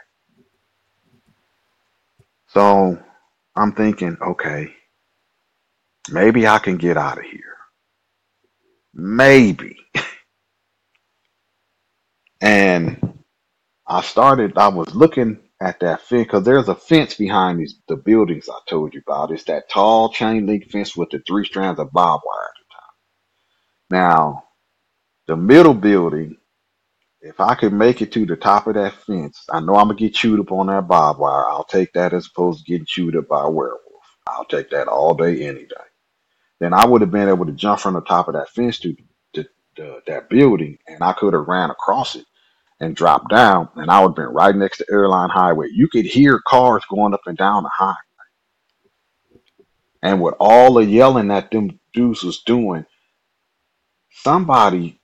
So I'm thinking, okay, maybe I can get out of here. maybe. And I started, I was looking at that fence because there's a fence behind these the buildings I told you about. It's that tall chain link fence with the three strands of barbed wire. At the top. Now, the middle building, if I could make it to the top of that fence, I know I'm gonna get chewed up on that barbed wire. I'll take that as opposed to getting chewed up by a werewolf. I'll take that all day, any day. Then I would have been able to jump from the top of that fence to, to, to that building, and I could have ran across it and dropped down, and I would have been right next to Airline Highway. You could hear cars going up and down the highway. And with all the yelling that them dudes was doing, somebody,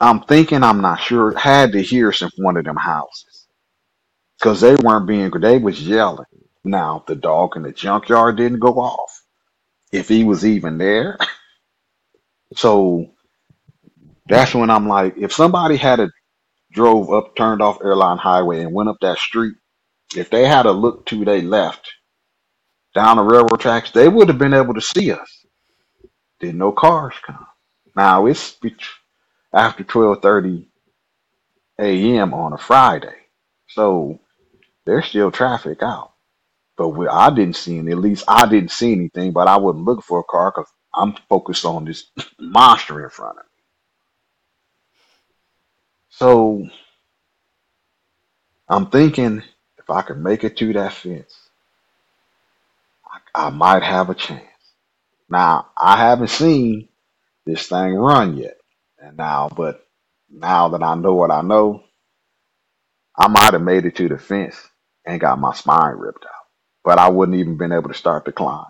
I'm thinking, I'm not sure, had to hear in one of them houses. Because they weren't being, they was yelling. Now, the dog in the junkyard didn't go off. If he was even there. So that's when I'm like, if somebody had a drove up, turned off Airline Highway and went up that street, if they had a look to their left down the railroad tracks, they would have been able to see us. Did no cars come. Now it's after 12:30 a.m. on a Friday, so there's still traffic out. But we, I didn't see any. At least I didn't see anything. But I wasn't looking for a car because I'm focused on this monster in front of me. So I'm thinking if I can make it to that fence, I might have a chance. Now I haven't seen this thing run yet, and now, but now that I know what I know, I might have made it to the fence and got my spine ripped out, but I wouldn't even been able to start the climb.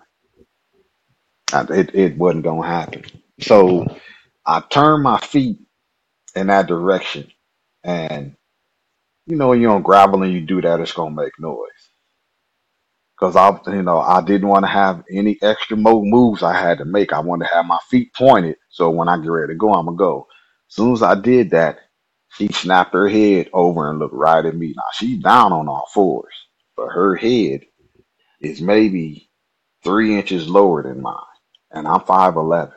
It it wasn't gonna happen. So I turned my feet in that direction, and you know, when you're on gravel and you do that, it's gonna make noise. Cause I, you know, I didn't want to have any extra mo moves I had to make. I wanted to have my feet pointed, so when I get ready to go, I'm gonna go. As soon as I did that, she snapped her head over and looked right at me. Now she's down on all fours, but her head is maybe three inches lower than mine, and I'm five eleven,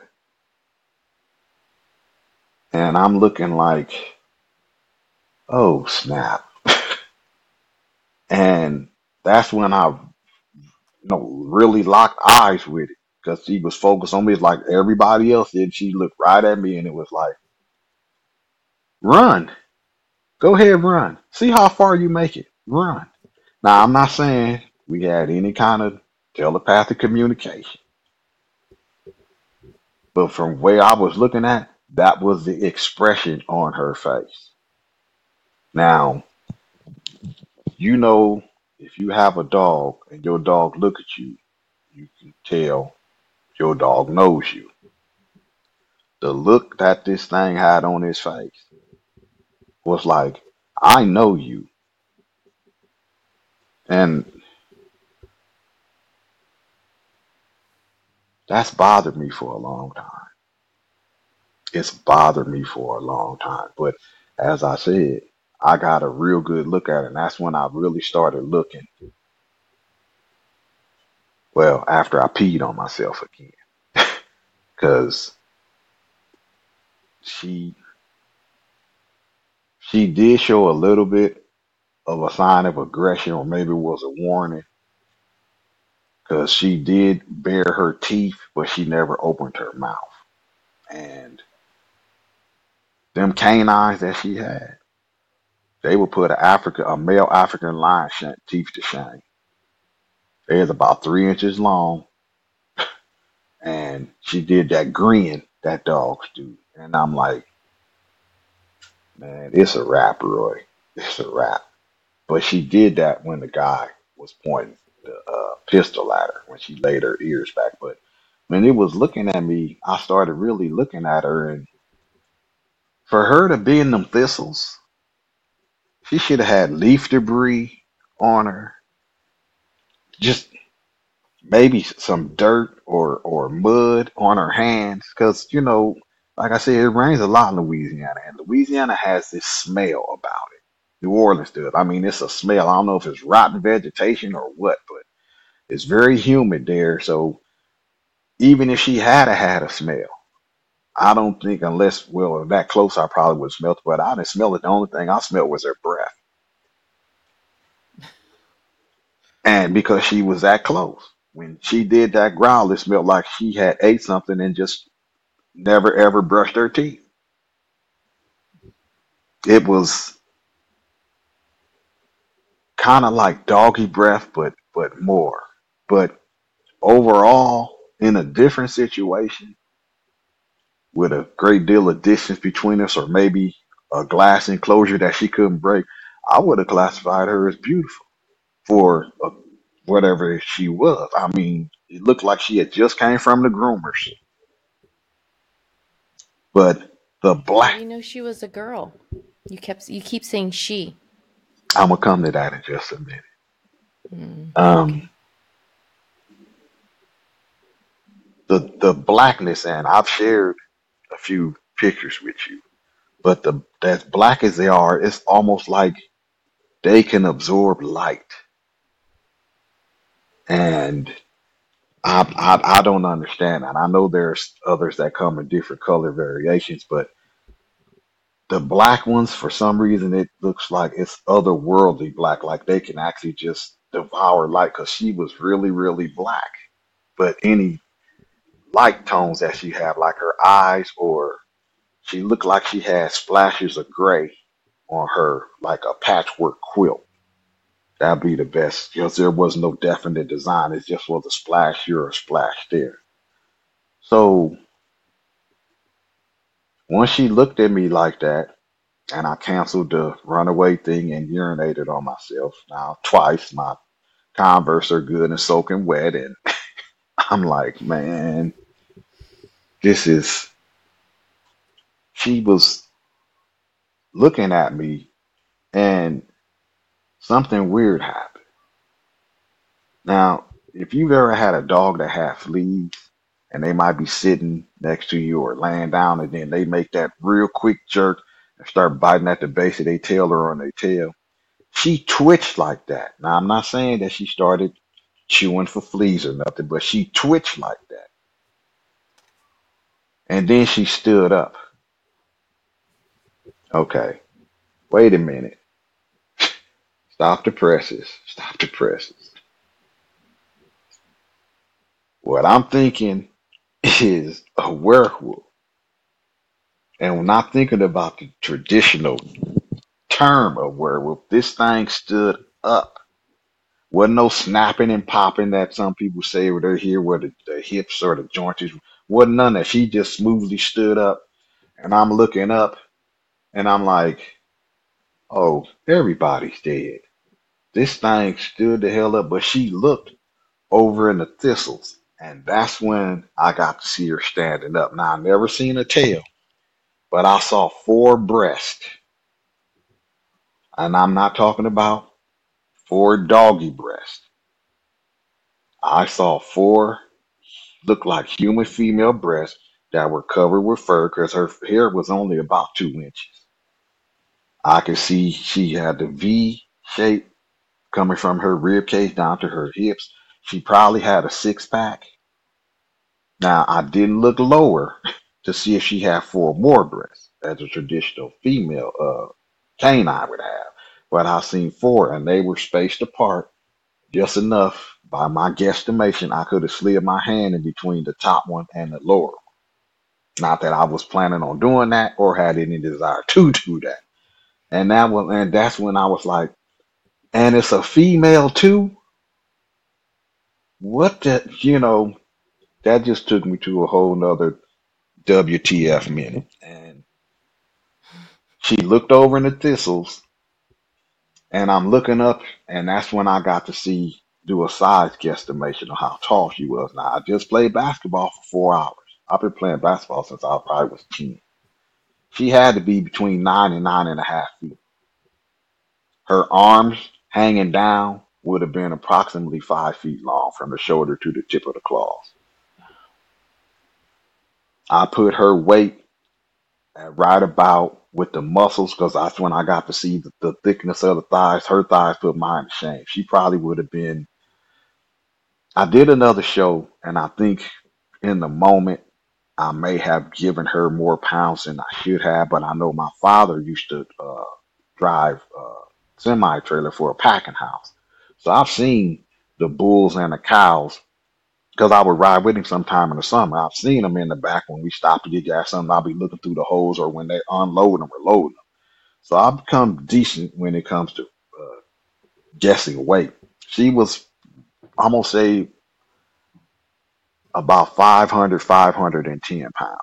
and I'm looking like, oh snap! And that's when I, you know, really locked eyes with it because she was focused on me like everybody else did. She looked right at me, and it was like, run, go ahead, run, see how far you make it, run. Now I'm not saying we had any kind of telepathic communication, but from where I was looking at, that was the expression on her face. Now, you know, if you have a dog and your dog look at you, you can tell your dog knows you. The look that this thing had on his face was like, I know you. And that's bothered me for a long time. It's bothered me for a long time. But as I said, I got a real good look at it. And that's when I really started looking. Well, after I peed on myself again. Because she she did show a little bit of a sign of aggression, or maybe it was a warning. Because she did bare her teeth, but she never opened her mouth. And them canines that she had, they would put a Africa, a male African lion sh- teeth to shame. They was about three inches long, and she did that grin that dogs do. And I'm like, man, it's a wrap, Roy. It's a wrap. But she did that when the guy was pointing the uh, pistol at her when she laid her ears back. But when it was looking at me, I started really looking at her, and for her to be in them thistles, she should have had leaf debris on her, just maybe some dirt or or mud on her hands, because you know, like I said, it rains a lot in Louisiana, and Louisiana has this smell about it. New Orleans does. I mean, it's a smell. I don't know if it's rotten vegetation or what, but it's very humid there. So even if she had a had a smell, I don't think unless well that close I probably would smell it, but I didn't smell it. The only thing I smelled was her breath. And because she was that close. When she did that growl, it smelled like she had ate something and just never ever brushed her teeth. It was kind of like doggy breath, but but more. But overall, in a different situation, with a great deal of distance between us, or maybe a glass enclosure that she couldn't break, I would have classified her as beautiful for whatever she was. I mean, it looked like she had just came from the groomers. But the black, you know she was a girl? You kept you keep saying she. I'm gonna come to that in just a minute. Mm, okay. Um, the the blackness, and I've shared a few pictures with you, but the as black as they are, it's almost like they can absorb light, and I I, I don't understand that. I know there's others that come in different color variations, but the black ones, for some reason, it looks like it's otherworldly black, like they can actually just devour light. Because she was really really black, but any light tones that she had, like her eyes, or she looked like she had splashes of gray on her, like a patchwork quilt. That'd be the best, because there was no definite design. It just was a splash here or a splash there. So once she looked at me like that, and I canceled the runaway thing and urinated on myself. Now twice, my Converse are good and soaking wet, and I'm like, man, this is. She was looking at me, and something weird happened. Now, if you've ever had a dog that had fleas, and they might be sitting next to you or laying down, and then they make that real quick jerk and start biting at the base of their tail or on their tail. She twitched like that. Now, I'm not saying that she started chewing for fleas or nothing, but she twitched like that. And then she stood up. Okay, wait a minute. Stop the presses. Stop the presses. What I'm thinking is a werewolf. And when I'm thinking about the traditional term of werewolf, this thing stood up. Wasn't no snapping and popping that some people say where they're here where the, the hips or the joints. Wasn't none of that. She just smoothly stood up. And I'm looking up and I'm like, oh, everybody's dead. This thing stood the hell up, but she looked over in the thistles. And that's when I got to see her standing up. Now, I never seen a tail, but I saw four breasts. And I'm not talking about four doggy breasts. I saw four look like human female breasts that were covered with fur because her hair was only about two inches. I could see she had the V shape coming from her rib cage down to her hips. She probably had a six pack. Now, I didn't look lower to see if she had four more breasts, as a traditional female uh, canine would have. But I seen four, and they were spaced apart just enough. By my guesstimation, I could have slid my hand in between the top one and the lower. one. Not that I was planning on doing that or had any desire to do that. And that was, and that's when I was like, and it's a female too. What that, you know, that just took me to a whole nother WTF minute. And she looked over in the thistles, and I'm looking up, and that's when I got to see do a size guesstimation of how tall she was. Now I just played basketball for four hours. I've been playing basketball since I probably was ten. She had to be between nine and nine and a half feet. Her arms hanging down would have been approximately five feet long from the shoulder to the tip of the claws. I put her weight at right about with the muscles because that's when I got to see the, the thickness of the thighs. Her thighs put mine to shame. She probably would have been. I did another show, and I think in the moment I may have given her more pounds than I should have, but I know my father used to uh, drive a semi trailer for a packing house. So I've seen the bulls and the cows because I would ride with him sometime in the summer. I've seen them in the back when we stop to get gas. Something I'll be looking through the holes or when they unload them or loading them. So I've become decent when it comes to uh, guessing weight. She was, I'm gonna say, about 500, 510 pounds.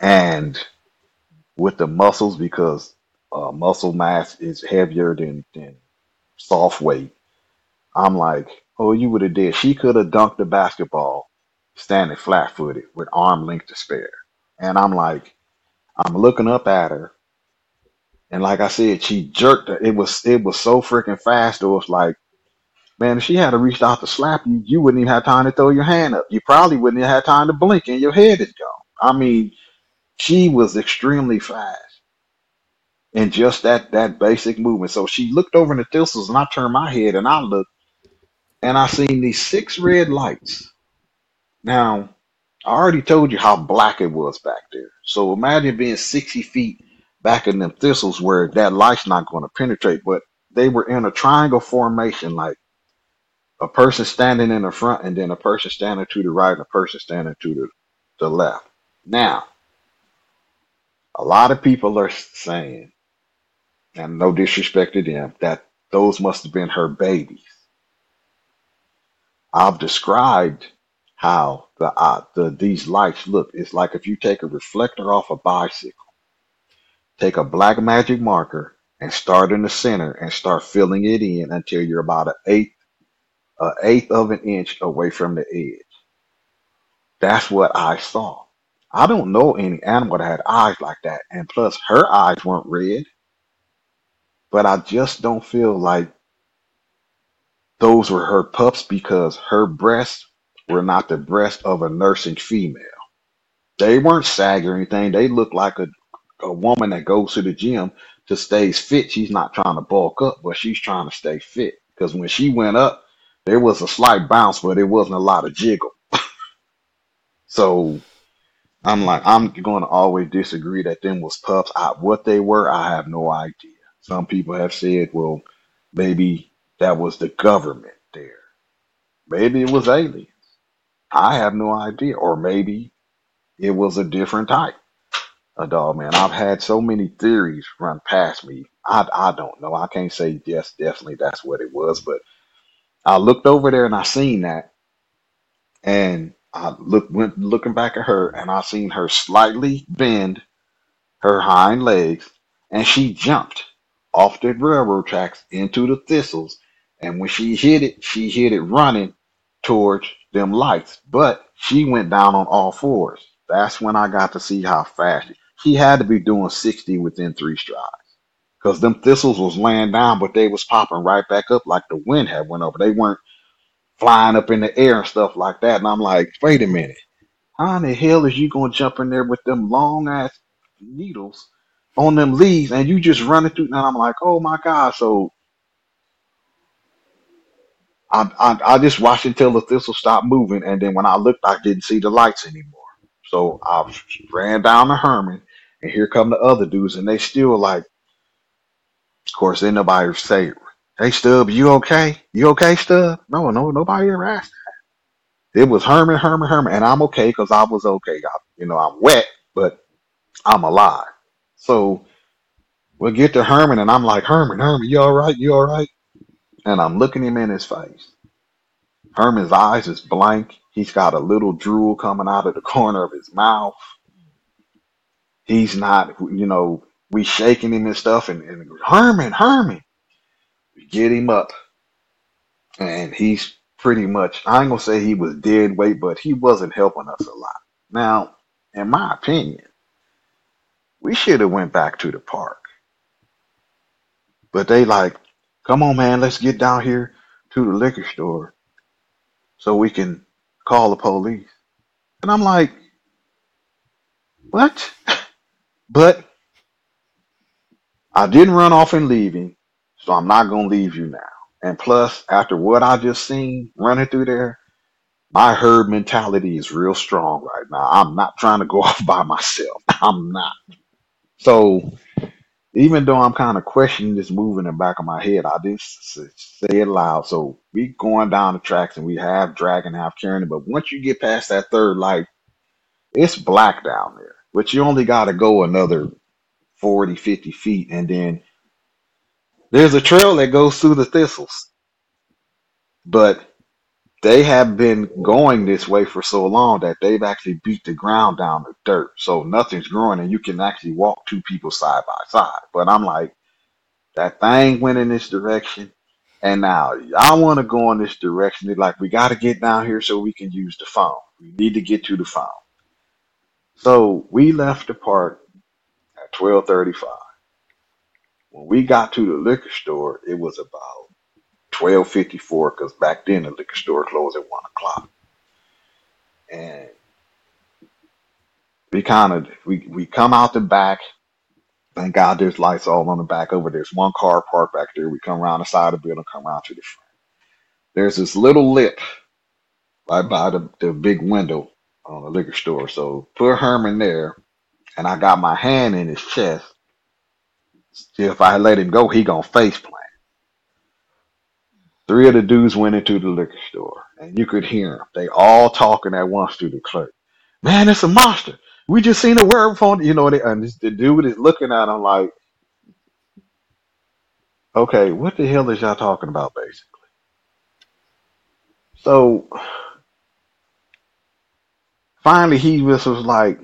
And with the muscles, because uh, muscle mass is heavier than, than soft weight, I'm like, oh, you would have did. She could have dunked the basketball standing flat footed with arm length to spare. And I'm like, I'm looking up at her, and like I said, she jerked her. It was it was so freaking fast. It was like, man, if she had to reach out to slap you, you wouldn't even have time to throw your hand up. You probably wouldn't have had time to blink, and your head is gone. I mean, she was extremely fast in just that that basic movement. So she looked over in the thistles, and I turned my head and I looked, and I seen these six red lights. Now, I already told you how black it was back there. So imagine being 60 feet back in them thistles where that light's not going to penetrate, but they were in a triangle formation, like a person standing in the front and then a person standing to the right and a person standing to the, the left. Now, a lot of people are saying, and no disrespect to them, that those must have been her babies. I've described how the, uh, the these lights look. It's like if you take a reflector off a bicycle, take a black magic marker and start in the center and start filling it in until you're about an eighth, an eighth of an inch away from the edge. That's what I saw. I don't know any animal that had eyes like that. And plus, her eyes weren't red, but I just don't feel like those were her pups because her breasts were not the breasts of a nursing female. They weren't saggy or anything. They looked like a, a woman that goes to the gym to stay fit. She's not trying to bulk up, but she's trying to stay fit. Because when she went up, there was a slight bounce, but it wasn't a lot of jiggle. So I'm like, I'm going to always disagree that them was pups. I, what they were, I have no idea. Some people have said, well, maybe that was the government there. Maybe it was aliens. I have no idea. Or maybe it was a different type of dog, man. I've had so many theories run past me. I, I don't know. I can't say yes, definitely that's what it was, but I looked over there and I seen that and I look went looking back at her and I seen her slightly bend her hind legs and she jumped off the railroad tracks into the thistles. And when she hit it, she hit it running towards them lights. But she went down on all fours. That's when I got to see how fast she, had to be doing 60 within three strides. Because them thistles was laying down, but they was popping right back up like the wind had went over. They weren't flying up in the air and stuff like that. And I'm like, wait a minute. How in the hell is you gonna jump in there with them long ass needles on them leaves and you just running through? And I'm like, oh my god! So I, I I just watched until the thistle stopped moving, and then when I looked, I didn't see the lights anymore. So I ran down to Herman, and here come the other dudes, and they still like, of course, ain't nobody say, "Hey Stub, you okay? You okay, Stub?" No, no, nobody ever asked. that. It was Herman, Herman, Herman, and I'm okay because I was okay. I, you know, I'm wet, but I'm alive. So we'll get to Herman, and I'm like, Herman, Herman, you all right? You all right? And I'm looking him in his face. Herman's eyes is blank. He's got a little drool coming out of the corner of his mouth. He's not, you know, we shaking him and stuff, and, and Herman, Herman, we get him up, and he's pretty much, I ain't gonna say he was dead weight, but he wasn't helping us a lot. Now, in my opinion, we should have went back to the park. But they like, come on, man, let's get down here to the liquor store so we can call the police. And I'm like, what? but I didn't run off and leave him, so I'm not gonna leave you now. And plus, after what I just seen running through there, My herd mentality is real strong right now. I'm not trying to go off by myself. I'm not. So even though I'm kind of questioning this move in the back of my head, I didn't s- say it loud. So we going down the tracks and we have dragging, half carrying it. But once you get past that third light, it's black down there. But you only got to go another 40, 50 feet. And then there's a trail that goes through the thistles. But they have been going this way for so long that they've actually beat the ground down to dirt. So nothing's growing and you can actually walk two people side by side. But I'm like, that thing went in this direction. And now I want to go in this direction. They're like, we got to get down here so we can use the phone. We need to get to the phone. So we left the park at 1235. When we got to the liquor store, it was about 1254 because back then the liquor store closed at one o'clock. And we kind of we we come out the back. Thank God there's lights all on the back over. there. There's one car parked back there. We come around the side of the building, come around to the front. There's this little lip right by the, the big window on the liquor store. So put Herman there, and I got my hand in his chest. If I let him go, he gonna face plant. Three of the dudes went into the liquor store, and you could hear them. They all talking at once to the clerk. Man, it's a monster. We just seen a werewolf you know, and the dude is looking at him like, okay, what the hell is y'all talking about, basically? So finally, he just was like,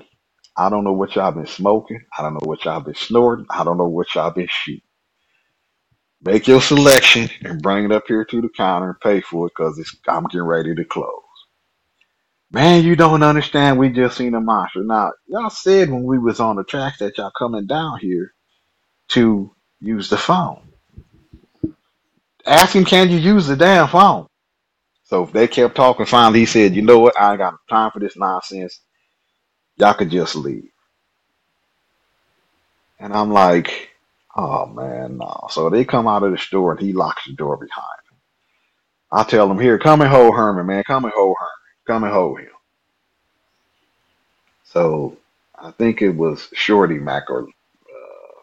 I don't know what y'all been smoking. I don't know what y'all been snorting. I don't know what y'all been shooting. Make your selection and bring it up here to the counter and pay for it because I'm getting ready to close. Man, you don't understand. We just seen a monster. Now, y'all said when we was on the tracks that y'all coming down here to use the phone. Ask him, can you use the damn phone? So if they kept talking, finally he said, you know what? I ain't got time for this nonsense. Y'all could just leave. And I'm like, oh man, no. So they come out of the store and he locks the door behind him. I tell him, here, come and hold Herman, man. Come and hold Herman. Come and hold him. So I think it was Shorty Mac or uh,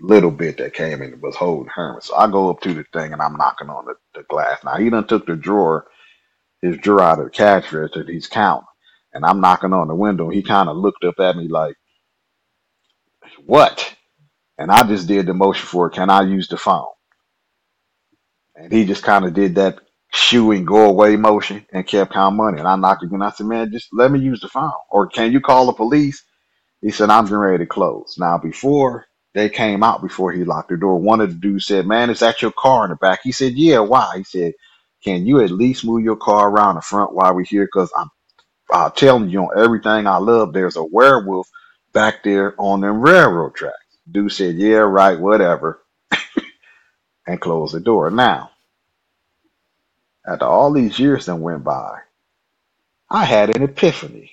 Little Bit that came in and was holding Herman. So I go up to the thing and I'm knocking on the, the glass. Now he done took the drawer, his drawer out of the cash register. He's counting. And I'm knocking on the window. He kind of looked up at me like, what? And I just did the motion for, it, can I use the phone? And he just kind of did that shoe and go away motion and kept counting money. And I knocked again. I said, man, just let me use the phone. Or can you call the police? He said, I'm getting ready to close. Now, before they came out, before he locked the door, one of the dudes said, man, is that your car in the back? He said, yeah, why? He said, can you at least move your car around the front while we're here? Because I'm uh, telling you on everything I love, there's a werewolf back there on the railroad tracks. Dude said, yeah, right, whatever, and closed the door. Now, after all these years that went by, I had an epiphany.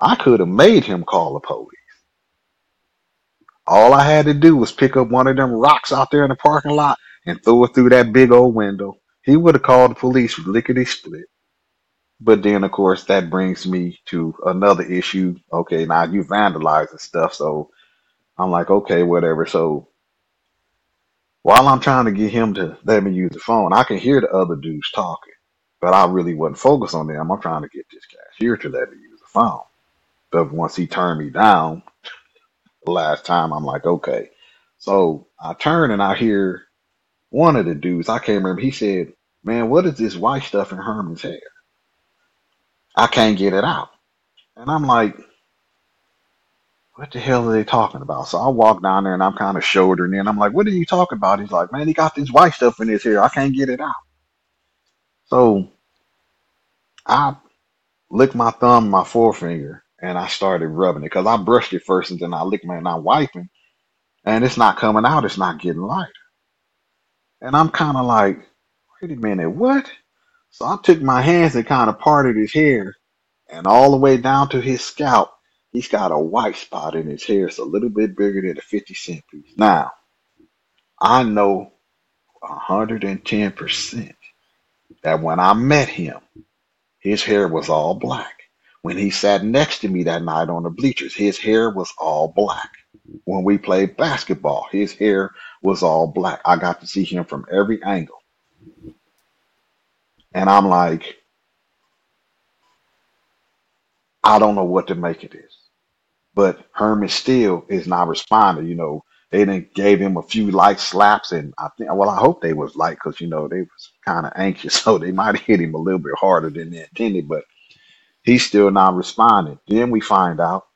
I could have made him call the police. All I had to do was pick up one of them rocks out there in the parking lot and throw it through that big old window. He would have called the police lickety split. But then, of course, that brings me to another issue. Okay, now you vandalizing stuff, so I'm like, okay, whatever. So while I'm trying to get him to let me use the phone, I can hear the other dudes talking, but I really wasn't focused on them. I'm trying to get this cashier to let me use the phone. But once he turned me down the last time, I'm like, okay. So I turn and I hear one of the dudes, I can't remember, he said, man, what is this white stuff in Herman's hair? I can't get it out. And I'm like, what the hell are they talking about? So I walk down there and I'm kind of shouldering in. I'm like, what are you talking about? He's like, man, he got this white stuff in his hair. I can't get it out. So I licked my thumb, my forefinger, and I started rubbing it because I brushed it first and then I licked my and I'm wiping, and it's not coming out. It's not getting lighter. And I'm kind of like, wait a minute, what? So I took my hands and kind of parted his hair, and all the way down to his scalp, he's got a white spot in his hair. It's a little bit bigger than a 50 cent piece. Now, I know 110% that when I met him, his hair was all black. When he sat next to me that night on the bleachers, his hair was all black. When we played basketball, his hair was all black. I got to see him from every angle. And I'm like, I don't know what to make of this. But Herman still is not responding. You know, they then gave him a few light slaps, and I think, well, I hope they was light because you know they was kind of anxious, so they might hit him a little bit harder than they intended. But he's still not responding. Then we find out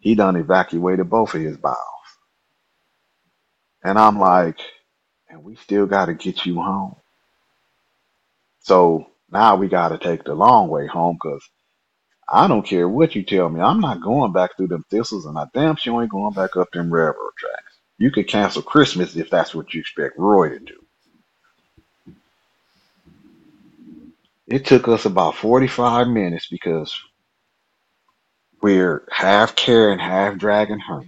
he done evacuated both of his bowels, and I'm like, and we still got to get you home. So now we got to take the long way home because I don't care what you tell me. I'm not going back through them thistles, and I damn sure ain't going back up them railroad tracks. You could cancel Christmas if that's what you expect Roy to do. It took us about 45 minutes because we're half carrying, half dragging her.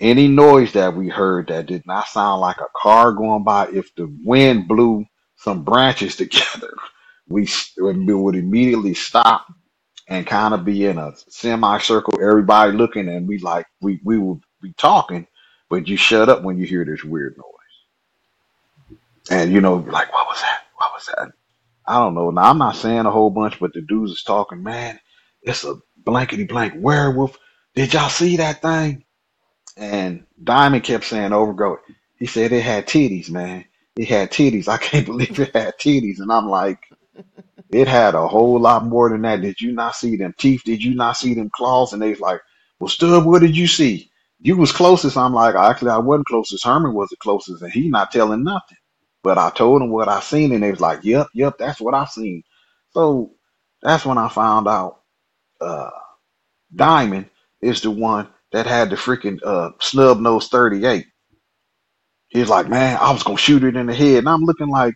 Any noise that we heard that did not sound like a car going by, if the wind blew some branches together, we, would immediately stop and kind of be in a semicircle, everybody looking, and we like we we will be talking, but you shut up when you hear this weird noise, and you know, like what was that? What was that? I don't know. Now I'm not saying a whole bunch, but the dudes is talking. Man, it's a blankety blank werewolf. Did y'all see that thing? And Diamond kept saying over over. He said it had titties, man. It had titties. I can't believe it had titties. And I'm like. It had a whole lot more than that. Did you not see them teeth? Did you not see them claws? And they was like, Well, Stub, what did you see? You was closest. I'm like, actually, I wasn't closest. Herman was the closest, and he not telling nothing. But I told him what I seen, and they was like, Yep, yep, that's what I seen. So that's when I found out uh Diamond is the one that had the freaking uh snub nose 38. He's like, Man, I was gonna shoot it in the head. And I'm looking like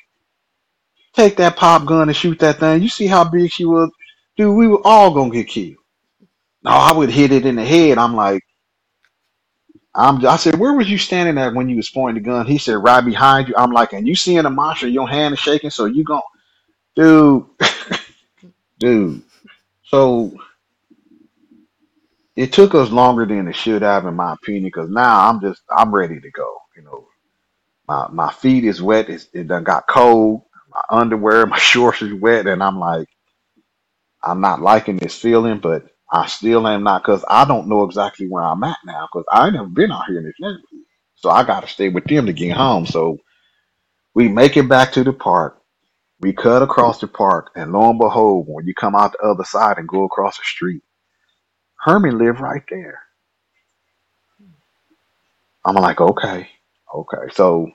Take that pop gun and shoot that thing. You see how big she was? Dude, we were all gonna get killed. No, I would hit it in the head. I'm like, I'm I said, where was you standing at when you was pointing the gun? He said, right behind you. I'm like, and you seeing the monster, your hand is shaking, so you gon' dude, dude. So it took us longer than it should have, in my opinion, because now I'm just I'm ready to go. You know, my my feet is wet. It's, it done got cold. My underwear, my shorts is wet, and I'm like. I'm not liking this feeling, but I still am not because I don't know exactly where I'm at now because I ain't never been out here in this neighborhood. So I got to stay with them to get home. So we make it back to the park. We cut across the park, and lo and behold, when you come out the other side and go across the street, Herman lived right there. I'm like, okay, okay. So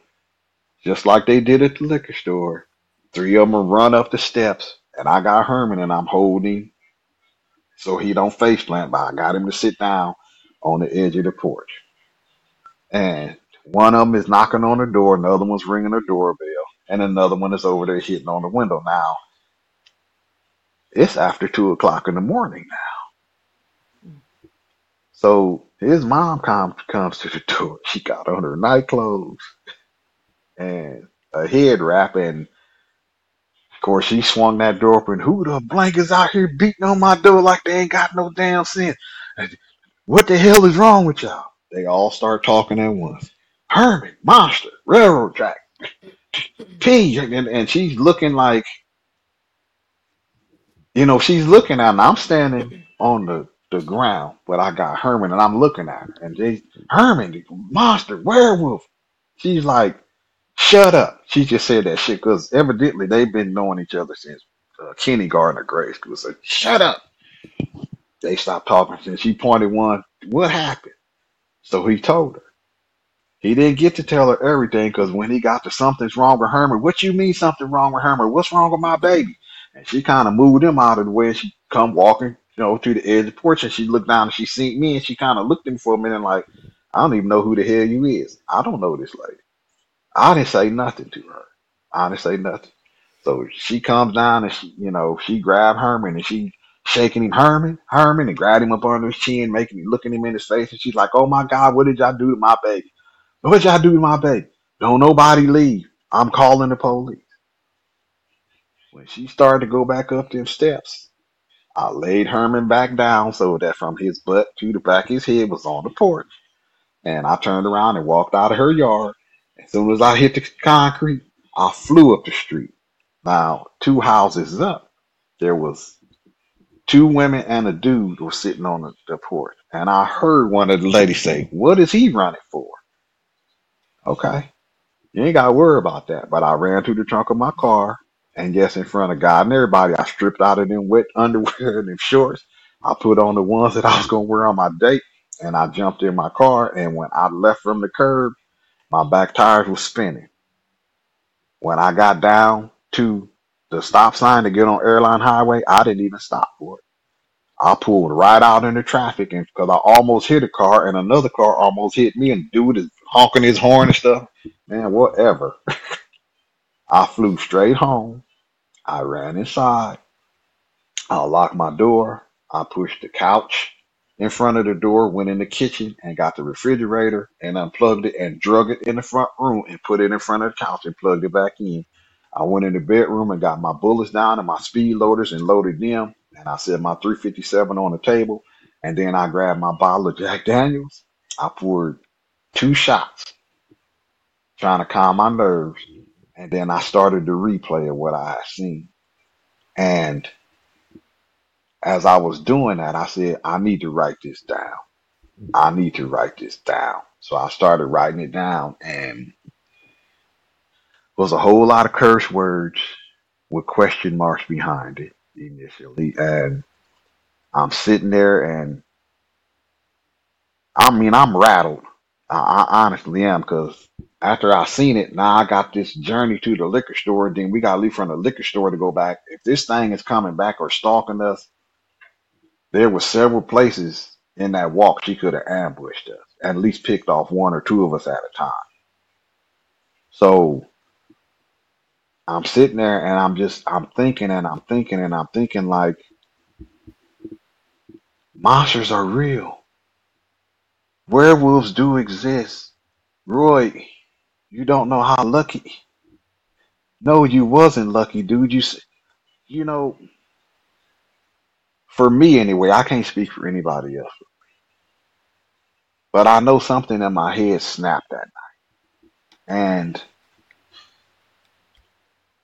just like they did at the liquor store, three of them run up the steps, and I got Herman, and I'm holding so he don't face plant. But I got him to sit down on the edge of the porch, and one of them is knocking on the door, another one's ringing the doorbell, and another one is over there hitting on the window. Now it's after two o'clock in the morning now, so his mom comes comes to the door. She got on her night clothes and a head wrap, and course she swung that door open. Who the blank is out here beating on my door like they ain't got no damn sense? What the hell is wrong with y'all? They all start talking at once. Herman, monster, railroad track, P, and, and she's looking like, you know, she's looking at me. I'm standing on the, the ground, but I got Herman and I'm looking at her. And they, Herman, monster, werewolf. She's like, shut up. She just said that shit because evidently they've been knowing each other since uh, kindergarten or grade school. So shut up. They stopped talking. And she pointed one, what happened? So he told her. He didn't get to tell her everything because when he got to something's wrong with Herman, what you mean something wrong with Herman? What's wrong with my baby? And she kind of moved him out of the way and she come walking, you know, to the edge of the porch and she looked down and she seen me and she kind of looked at me for a minute like, I don't even know who the hell you is. I don't know this lady. I didn't say nothing to her. I didn't say nothing. So she comes down and she, you know, she grabbed Herman and she shaking him, Herman, Herman, and grabbed him up under his chin, making me looking him in his face. And she's like, Oh my God, what did y'all do to my baby? What did y'all do to my baby? Don't nobody leave. I'm calling the police. When she started to go back up them steps, I laid Herman back down so that from his butt to the back of his head was on the porch. And I turned around and walked out of her yard. As soon as I hit the concrete, I flew up the street. Now, two houses up, there was two women and a dude were sitting on the, porch. And I heard one of the ladies say, What is he running for? Okay. You ain't got to worry about that. But I ran to the trunk of my car, and yes, in front of God and everybody, I stripped out of them wet underwear and them shorts. I put on the ones that I was to wear on my date, and I jumped in my car. And when I left from the curb, my back tires were spinning. When I got down to the stop sign to get on Airline Highway, I didn't even stop for it. I pulled right out into traffic, and because I almost hit a car, and another car almost hit me, and dude is honking his horn and stuff. Man, whatever. I flew straight home. I ran inside. I locked my door. I pushed the couch in front of the door, went in the kitchen and got the refrigerator and unplugged it and drug it in the front room and put it in front of the couch and plugged it back in. I went in the bedroom and got my bullets down and my speed loaders and loaded them. And I set my 357 on the table. And then I grabbed my bottle of Jack Daniels. I poured two shots, trying to calm my nerves. And then I started the replay of what I had seen. And as I was doing that, I said, I need to write this down. I need to write this down. So I started writing it down and it was a whole lot of curse words with question marks behind it initially. And I'm sitting there and I mean, I'm rattled. I, I honestly am because after I seen it, now I got this journey to the liquor store. Then we got to leave from the liquor store to go back. If this thing is coming back or stalking us, there were several places in that walk she could have ambushed us, at least picked off one or two of us at a time. So I'm sitting there and I'm just I'm thinking and I'm thinking and I'm thinking like monsters are real. Werewolves do exist. Roy, you don't know how lucky. No, you wasn't lucky, dude. You you know, for me anyway, I can't speak for anybody else, but I know something in my head snapped that night. And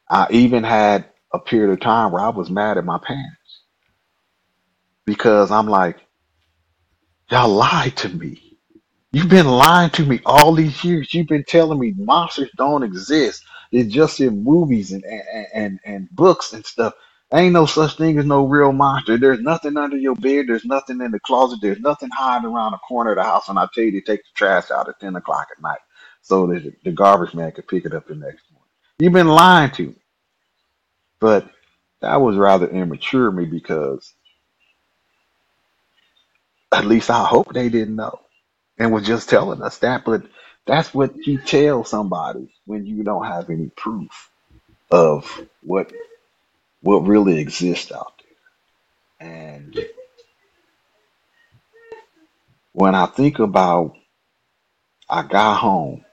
I even had a period of time where I was mad at my parents because I'm like, y'all lied to me. You've been lying to me all these years. You've been telling me monsters don't exist. They're just in movies and and, and, and books and stuff. Ain't no such thing as no real monster. There's nothing under your bed. There's nothing in the closet. There's nothing hiding around the corner of the house. And I tell you to take the trash out at 10 o'clock at night so that the garbage man could pick it up the next morning. You've been lying to me. But that was rather immature of me because at least I hope they didn't know and was just telling us that. But that's what you tell somebody when you don't have any proof of what what really exists out there. And when I think about I got home,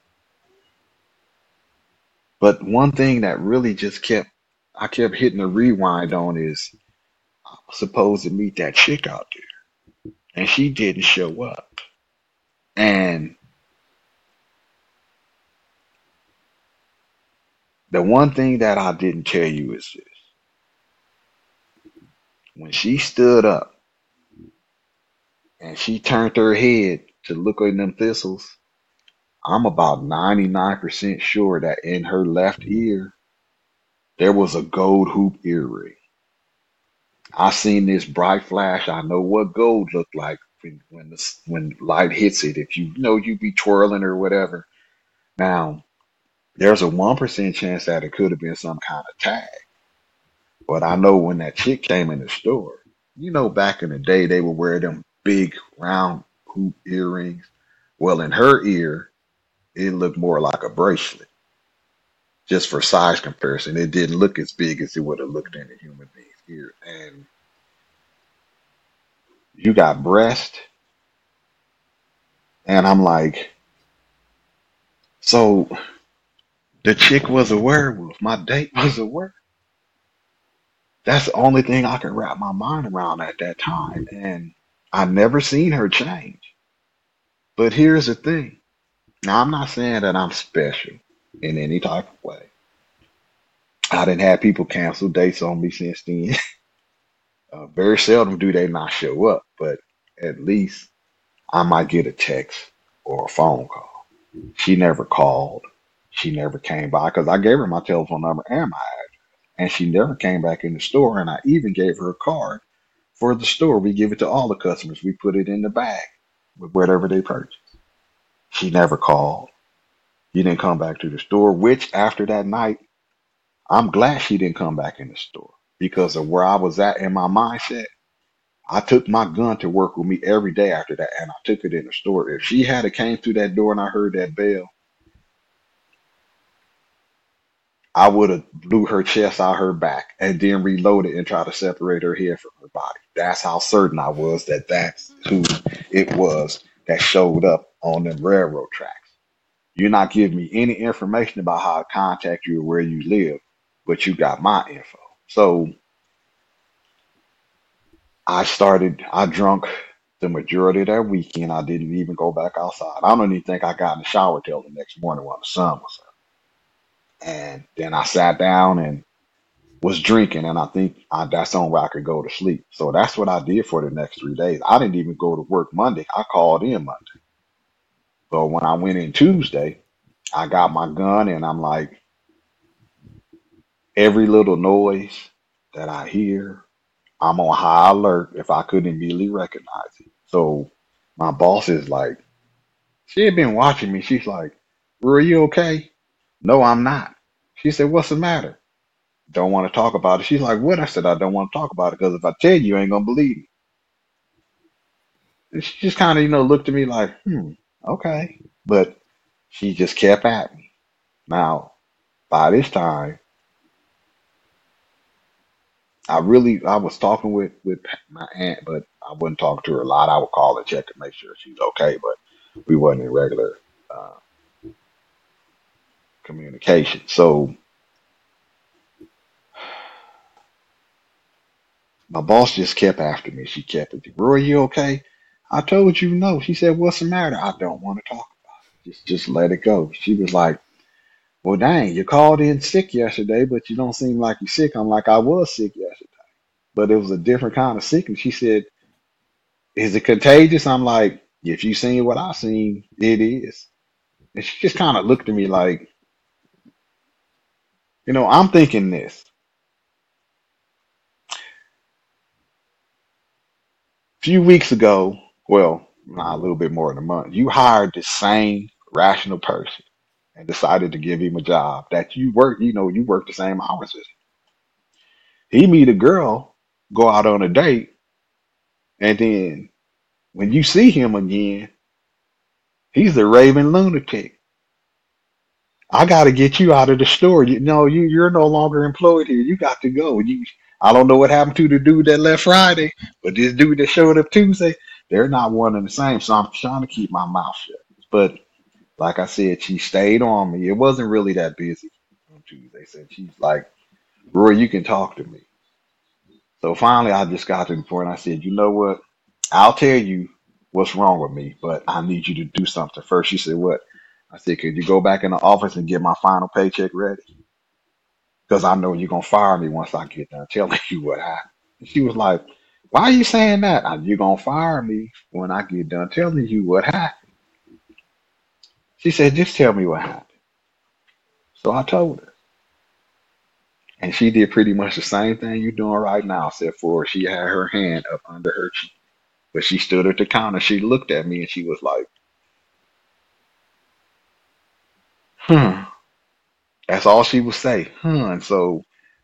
but one thing that really just kept I kept hitting the rewind on is I was supposed to meet that chick out there, and she didn't show up. And the one thing that I didn't tell you is this: when she stood up and she turned her head to look at them thistles, I'm about 99% sure that in her left ear there was a gold hoop earring. I seen this bright flash. I know what gold looked like when when the when light hits it. If you know you be twirling or whatever. Now there's a one percent chance that it could have been some kind of tag. But I know when that chick came in the store, you know, back in the day they would wear them big round hoop earrings. Well, in her ear, it looked more like a bracelet, just for size comparison. It didn't look as big as it would have looked in a human being's ear. And you got breast, and I'm like, so the chick was a werewolf. My date was a werewolf. That's the only thing I can wrap my mind around at that time. And I never seen her change. But here's the thing. Now I'm not saying that I'm special in any type of way. I didn't have people cancel dates on me since then. uh, very seldom do they not show up, but at least I might get a text or a phone call. She never called. She never came by because I gave her my telephone number and my. And she never came back in the store. And I even gave her a card for the store. We give it to all the customers. We put it in the bag with whatever they purchase. She never called. He didn't come back to the store, which after that night, I'm glad she didn't come back in the store because of where I was at in my mindset. I took my gun to work with me every day after that, and I took it in the store. If she had came through that door and I heard that bell, I would have blew her chest out her back and then reloaded and tried to separate her head from her body. That's how certain I was that that's who it was that showed up on them railroad tracks. You're not giving me any information about how to contact you or where you live, but you got my info. So I started, I drunk the majority of that weekend. I didn't even go back outside. I don't even think I got in the shower till the next morning when the sun was up. And then I sat down and was drinking, and I think I, that's on where I could go to sleep. So that's what I did for the next three days. I didn't even go to work Monday. I called in Monday. So when I went in Tuesday, I got my gun and I'm like, every little noise that I hear, I'm on high alert if I couldn't immediately recognize it. So my boss is like, she had been watching me. She's like, Were you okay? No, I'm not. She said, What's the matter? Don't want to talk about it. She's like, What? I said, I don't want to talk about it because if I tell you, you ain't going to believe me. And she just kind of, you know, looked at me like, Hmm, okay. But she just kept at me. Now, by this time, I really I was talking with with my aunt, but I wouldn't talk to her a lot. I would call and check to make sure she's okay, but we wasn't in regular uh, communication. So my boss just kept after me. She kept it. Roy, you okay? I told you no. She said, "What's the matter?" I don't want to talk about it. Just just let it go. She was like, "Well, dang, you called in sick yesterday, but you don't seem like you're sick." I'm like, "I was sick yesterday, but it was a different kind of sickness." She said, "Is it contagious?" I'm like, "If you seen what I seen, it is." And she just kind of looked at me like, you know, I'm thinking this. A few weeks ago, well, not a little bit more than a month, you hired the same rational person and decided to give him a job that you work, you know, you work the same hours as. He meet a girl, go out on a date, and then when you see him again, he's a raving lunatic. I got to get you out of the store. You know, you you're no longer employed here. You got to go. You, I don't know what happened to the dude that left Friday, but this dude that showed up Tuesday, they're not one and the same. So I'm trying to keep my mouth shut. But like I said, she stayed on me. It wasn't really that busy on Tuesday. So she's like, Roy, you can talk to me. So finally, I just got to the point. I said, you know what? I'll tell you what's wrong with me, but I need you to do something first. She said, what? I said, could you go back in the office and get my final paycheck ready? Because I know you're going to fire me once I get done telling you what happened. She was like, why are you saying that? "Uh, You're going to fire me when I get done telling you what happened. She said, just tell me what happened. So I told her. And she did pretty much the same thing you're doing right now, except for she had her hand up under her cheek. But she stood at the counter. She looked at me and she was like, hmm. That's all she would say. Hmm. And so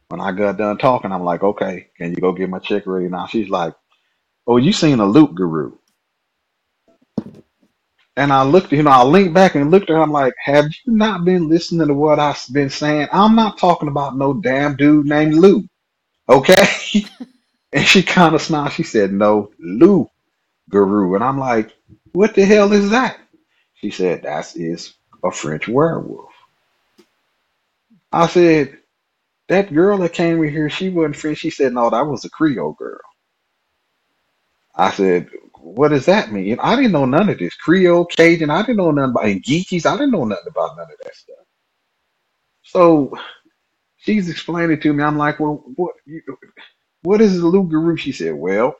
when I got done talking, I'm like, okay, can you go get my check ready now? She's like, oh, you seen a loup-garou. And I looked, you know, I leaned back and looked at her. I'm like, have you not been listening to what I've been saying? I'm not talking about no damn dude named Lou. Okay. and she kind of smiled. She said, no, Lou Guru. And I'm like, what the hell is that? She said, that is a French werewolf. I said, that girl that came in here, she wasn't French. She said, no, that was a Creole girl. I said, what does that mean? I didn't know none of this. Creole, Cajun, I didn't know nothing about and Geechees. I didn't know nothing about none of that stuff. So she's explaining to me. I'm like, well, what what is a loup-garou? She said, well,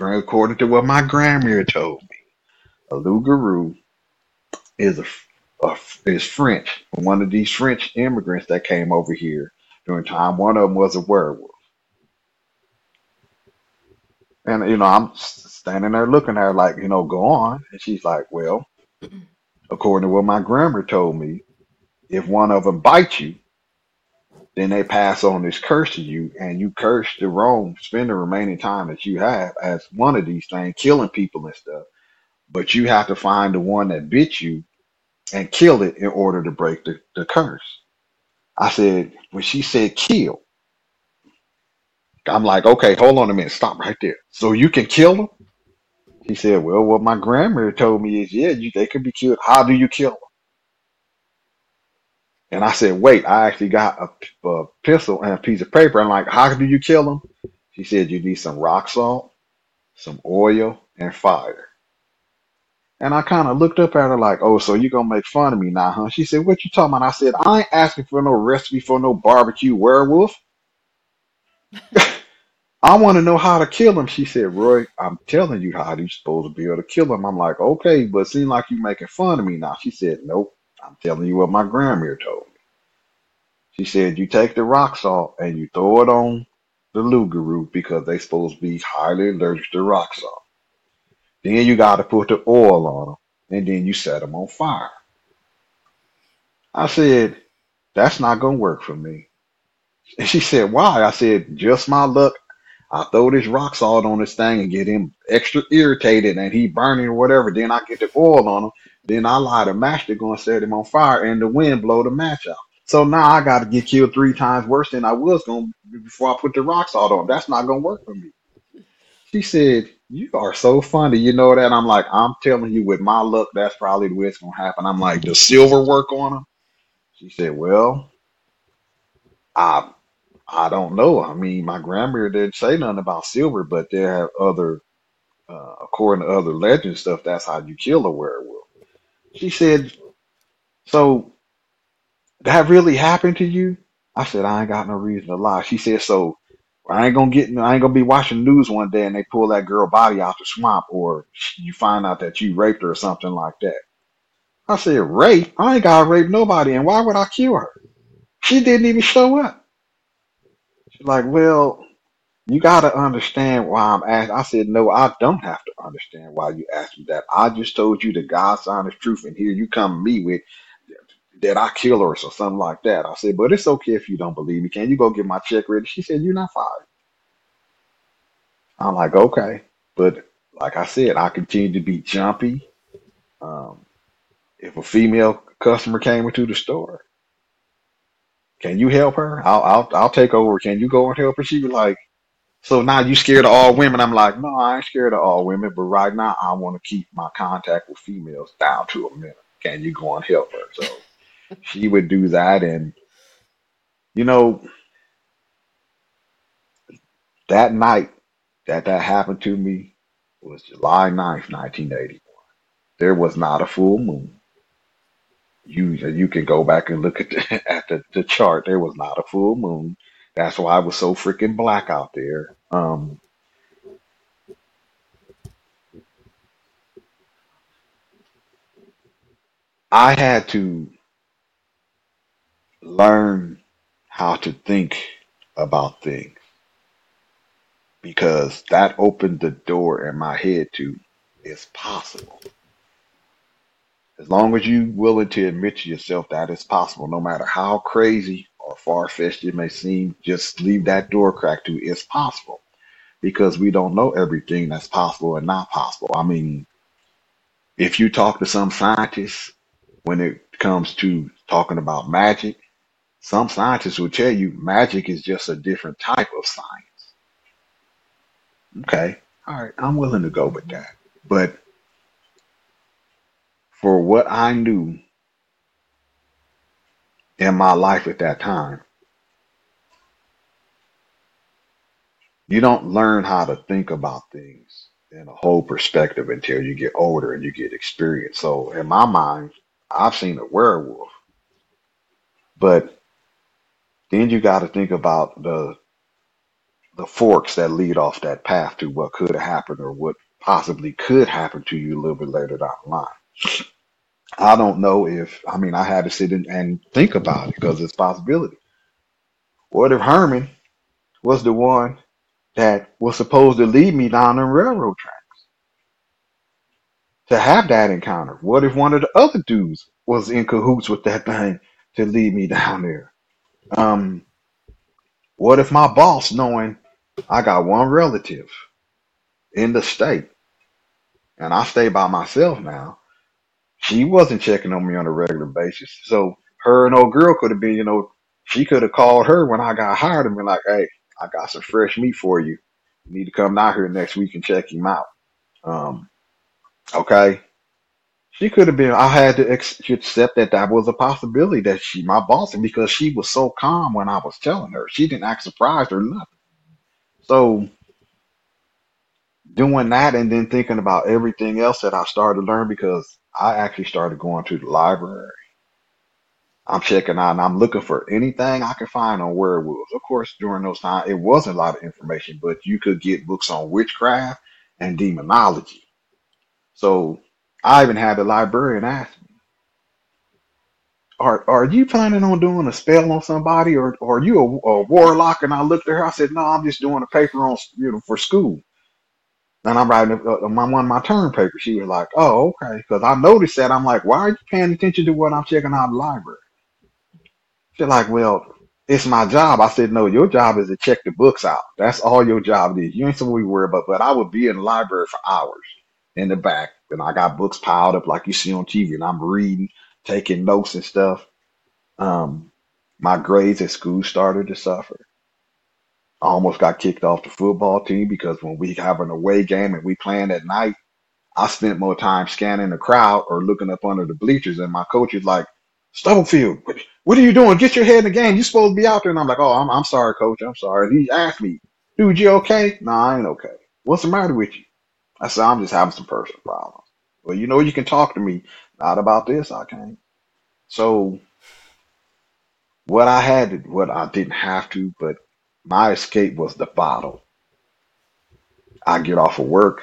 according to what my grandmother told me, a loup-garou is a, a is French. One of these French immigrants that came over here during time. One of them was a werewolf. And you know, I'm standing there looking at her like, you know, go on. And she's like, well, according to what my grandma told me, if one of them bites you, then they pass on this curse to you, and you curse the wrong, spend the remaining time that you have as one of these things, killing people and stuff. But you have to find the one that bit you and kill it in order to break the, the curse. I said, when she said kill, I'm like, okay, hold on a minute, stop right there. So you can kill them? He said, well, what my grandmother told me is, yeah, you, they can be killed. How do you kill them? And I said, wait, I actually got a, a pencil and a piece of paper. I'm like, how do you kill them? She said, you need some rock salt, some oil, and fire. And I kind of looked up at her like, oh, so you going to make fun of me now, huh? She said, what you talking about? I said, I ain't asking for no recipe for no barbecue werewolf. I want to know how to kill him. She said, Roy, I'm telling you how you're supposed to be able to kill him. I'm like, okay, but it seems like you're making fun of me now. She said, nope, I'm telling you what my grandmother told me. She said, you take the rock salt and you throw it on the loup-garou because they supposed to be highly allergic to rock salt. Then you got to put the oil on them and then you set them on fire. I said, that's not going to work for me. And she said, why? I said, just my luck. I throw this rock salt on this thing and get him extra irritated and he burning or whatever. Then I get the oil on him. Then I light a match to go and set him on fire and the wind blow the match out. So now I got to get killed three times worse than I was going to before I put the rock salt on. That's not going to work for me. She said, you are so funny. You know that? I'm like, I'm telling you, with my luck, that's probably the way it's to happen. I'm like, does silver work on him? She said, well, I I don't know. I mean, my grandmother didn't say nothing about silver, but there have other, uh, according to other legend stuff, that's how you kill a werewolf. She said, so that really happened to you? I said, I ain't got no reason to lie. She said, so I ain't gonna get, I ain't gonna be watching news one day and they pull that girl body out the swamp or you find out that you raped her or something like that. I said, rape? I ain't gotta rape nobody and why would I kill her? She didn't even show up. She's like, well, you gotta understand why I'm asking. I said, no, I don't have to understand why you asked me that. I just told you the God's honest truth and here you come to me with that I kill her or something like that. I said, but it's okay if you don't believe me. Can you go get my check ready? She said, you're not fired. I'm like, okay. But like I said, I continue to be jumpy. Um, if a female customer came into the store, can you help her? I'll, I'll, I'll take over. Can you go and help her? She was like, so now you scared of all women? I'm like, no, I ain't scared of all women, but right now I want to keep my contact with females down to a minimum. Can you go and help her? So she would do that. And, you know, that night that that happened to me was July 9th, 1981. There was not a full moon. You you can go back and look at the, at the, the chart. There was not a full moon. That's why I was so freaking black out there. Um, I had to learn how to think about things because that opened the door in my head to it's possible. As long as you willing to admit to yourself that it's possible, no matter how crazy or far fetched it may seem, just leave that door crack to it's possible. Because we don't know everything that's possible and not possible. I mean, if you talk to some scientists when it comes to talking about magic, some scientists will tell you magic is just a different type of science. Okay, all right, I'm willing to go with that. But for what I knew in my life at that time, You don't learn how to think about things in a whole perspective until you get older and you get experience. So in my mind, I've seen a werewolf, but then you got to think about the the forks that lead off that path to what could have happened or what possibly could happen to you a little bit later down the line. I don't know if I mean I had to sit in and think about it because it's a possibility. What if Herman was the one that was supposed to lead me down the railroad track to have that encounter? What if one of the other dudes was in cahoots with that thing to lead me down there? Um, what if my boss, knowing I got one relative in the state and I stay by myself now, she wasn't checking on me on a regular basis. So her and old girl could have been, you know, she could have called her when I got hired and been like, hey, I got some fresh meat for you. You need to come down here next week and check him out. Um, okay. She could have been, I had to ex- accept that that was a possibility that she, my boss, because she was so calm when I was telling her, she didn't act surprised or nothing. So doing that and then thinking about everything else that I started to learn because I actually started going to the library. I'm checking out and I'm looking for anything I can find on werewolves. Of course, during those times, it wasn't a lot of information, but you could get books on witchcraft and demonology. So I even had the librarian ask me, are, are you planning on doing a spell on somebody or, or are you a, a warlock? And I looked at her, I said, no, I'm just doing a paper on, you know, for school. And I'm writing uh, my one of my term papers. She was like, "Oh, okay." Because I noticed that. I'm like, "Why are you paying attention to what I'm checking out of the library?" She's like, "Well, it's my job." I said, "No, your job is to check the books out. That's all your job is. You ain't something we worry about." But I would be in the library for hours in the back, and I got books piled up like you see on TV, and I'm reading, taking notes and stuff. Um, my grades at school started to suffer. I almost got kicked off the football team because when we have an away game and we playing at night, I spent more time scanning the crowd or looking up under the bleachers. And my coach is like, Stubblefield, what, what are you doing? Get your head in the game. You're supposed to be out there. And I'm like, oh, I'm, I'm sorry, coach. I'm sorry. And he asked me, dude, you okay? No, I ain't okay. What's the matter with you? I said, I'm just having some personal problems. Well, you know, you can talk to me. Not about this. I can't. So what I had to, what I didn't have to, but my escape was the bottle. I get off of work.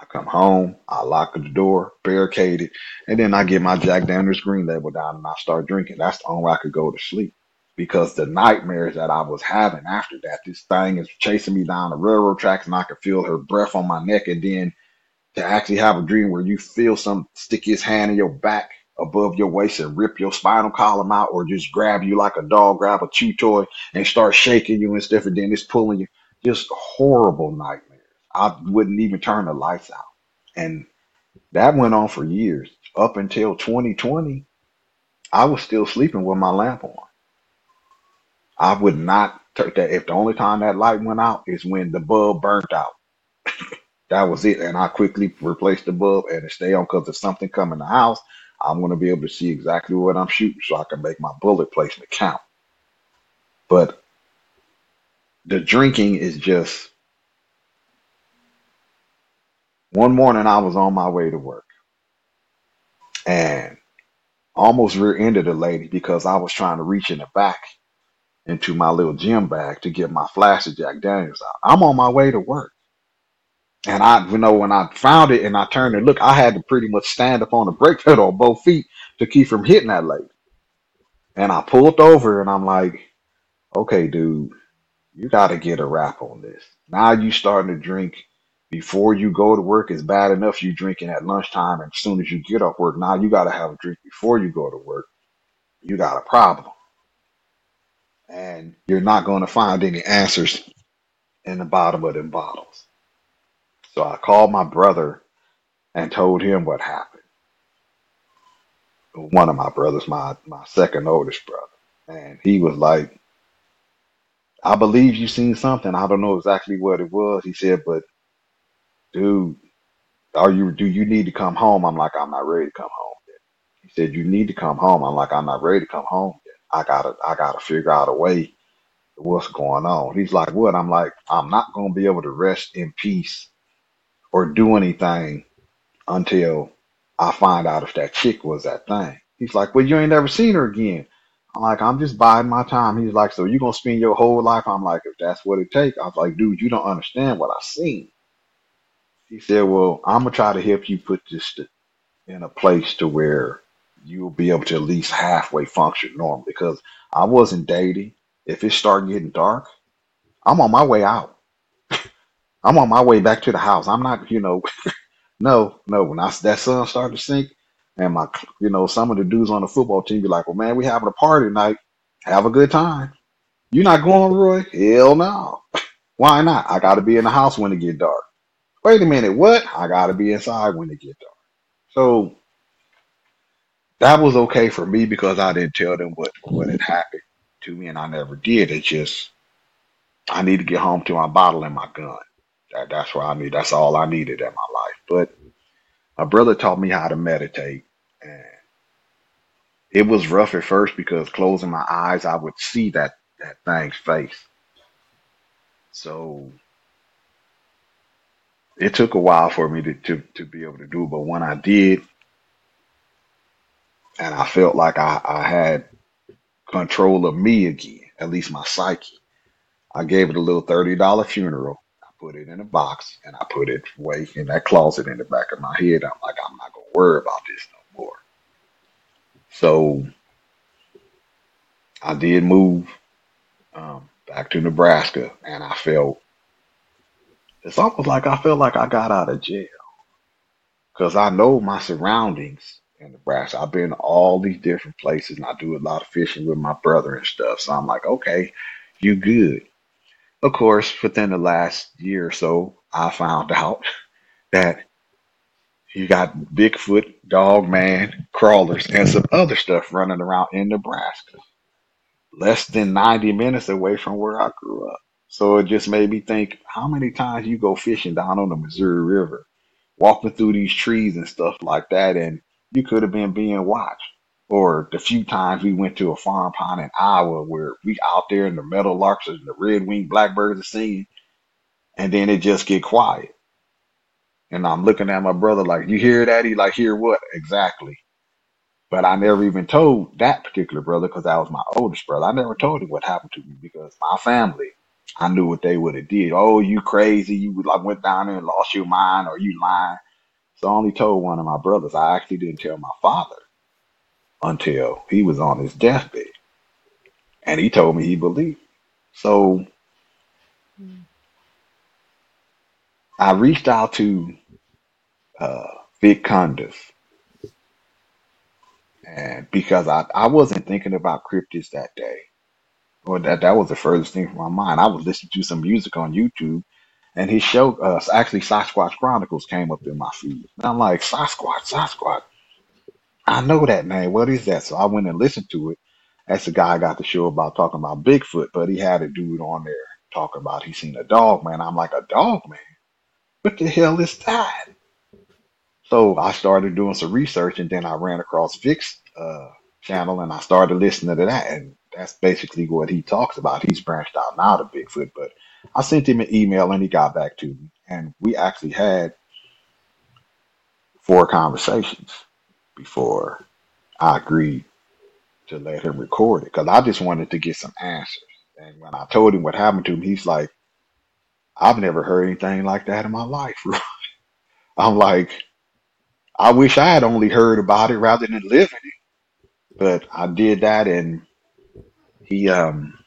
I come home. I lock the door, barricade it, and then I get my Jack Daniels green label down and I start drinking. That's the only way I could go to sleep because the nightmares that I was having after that, this thing is chasing me down the railroad tracks and I could feel her breath on my neck. And then to actually have a dream where you feel some stick his hand in your back above your waist and rip your spinal column out or just grab you like a dog grab a chew toy and start shaking you and stuff and then it's pulling you. Just horrible nightmares. I wouldn't even turn the lights out. And that went on for years. Up until 2020 i was still sleeping with my lamp on. I would not turn that if the only time that light went out is when the bulb burnt out that was it. And I quickly replaced the bulb and it stay on because if something come in the house, I'm going to be able to see exactly what I'm shooting so I can make my bullet placement count. But the drinking is just one morning I was on my way to work and almost rear-ended a lady because I was trying to reach in the back into my little gym bag to get my flash of Jack Daniels out. I'm on my way to work. And I, you know, when I found it and I turned and look, I had to pretty much stand up on the brake pedal on both feet to keep from hitting that lady. And I pulled over and I'm like, okay, dude, you got to get a wrap on this. Now you starting to drink before you go to work is bad enough you drinking at lunchtime and as soon as you get off work, now you got to have a drink before you go to work. You got a problem. And you're not going to find any answers in the bottom of them bottles. So I called my brother and told him what happened. One of my brothers, my my second oldest brother, and he was like, "I believe you seen something. I don't know exactly what it was." He said, "But dude, are you do you need to come home?" I'm like, "I'm not ready to come home yet." He said, "You need to come home." I'm like, "I'm not ready to come home yet. I gotta I gotta figure out a way what's going on. He's like, what? I'm like, I'm not going to be able to rest in peace or do anything until I find out if that chick was that thing. He's like, well, you ain't never seen her again. I'm like, I'm just biding my time. He's like, so you gonna spend your whole life? I'm like, if that's what it takes. I was like, dude, you don't understand what I've seen. He said, well, I'm gonna try to help you put this to, in a place to where you'll be able to at least halfway function normal. Because I wasn't dating. If it started getting dark, I'm on my way out. I'm on my way back to the house. I'm not, you know, no, no. When I, that sun started to sink, and my, you know, some of the dudes on the football team be like, well, man, we having a party tonight. Have a good time. You not going, Roy? Hell no. Why not? I got to be in the house when it get dark. Wait a minute, what? I got to be inside when it get dark. So that was okay for me because I didn't tell them what what had happened to me, and I never did. It just I need to get home to my bottle and my gun. That, that's what I need. That's all I needed in my life. But my brother taught me how to meditate, and it was rough at first because closing my eyes, I would see that that thing's face. So it took a while for me to, to, to be able to do it, but when I did, and I felt like I, I had control of me again, at least my psyche, I gave it a little thirty dollar funeral. Put it in a box and I put it away in that closet in the back of my head. I'm like, I'm not gonna worry about this no more. So I did move um, back to Nebraska, and I felt it's almost like I felt like I got out of jail because I know my surroundings in Nebraska. I've been to all these different places, and I do a lot of fishing with my brother and stuff. So I'm like, okay, you good. Of course, within the last year or so, I found out that you got Bigfoot, dog man, crawlers, and some other stuff running around in Nebraska, less than 90 minutes away from where I grew up. So it just made me think how many times you go fishing down on the Missouri River, walking through these trees and stuff like that, and you could have been being watched. Or the few times we went to a farm pond in Iowa where we out there and the meadow larks and the red winged blackbirds are singing, and then it just get quiet. And I'm looking at my brother like, you hear that? He like, hear what? Exactly. But I never even told that particular brother because that was my oldest brother. I never told him what happened to me because my family, I knew what they would have did. Oh, you crazy? You like went down there and lost your mind, or you lying? So I only told one of my brothers. I actually didn't tell my father until he was on his deathbed, and he told me he believed. So. I reached out to uh, Vic Cundiff, and because I, I wasn't thinking about cryptids that day, or that that was the furthest thing from my mind. I was listening to some music on YouTube, and his show, uh, actually Sasquatch Chronicles, came up in my feed. And I'm like, Sasquatch, Sasquatch. I know that name. What is that? So I went and listened to it. That's the guy I got the show about talking about Bigfoot, but he had a dude on there talking about he seen a dog man. I'm like, a dog man? What the hell is that? So I started doing some research, and then I ran across Vic's uh, channel, and I started listening to that, and that's basically what he talks about. He's branched out now to Bigfoot, but I sent him an email, and he got back to me, and we actually had four conversations before I agreed to let him record it, because I just wanted to get some answers. And when I told him what happened to him, he's like, "I've never heard anything like that in my life." I'm like, I wish I had only heard about it rather than living it. But I did that, and he, um,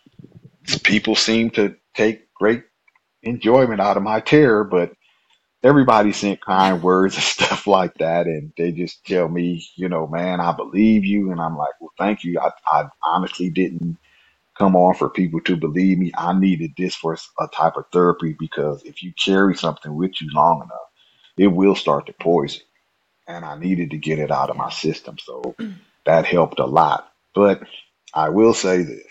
people seem to take great enjoyment out of my terror. But everybody sent kind words and stuff like that, and they just tell me, you know, man, I believe you, and I'm like, well, thank you. I, I honestly didn't come on for people to believe me. I needed this for a type of therapy because if you carry something with you long enough, it will start to poison and I needed to get it out of my system. So mm. that helped a lot. But I will say this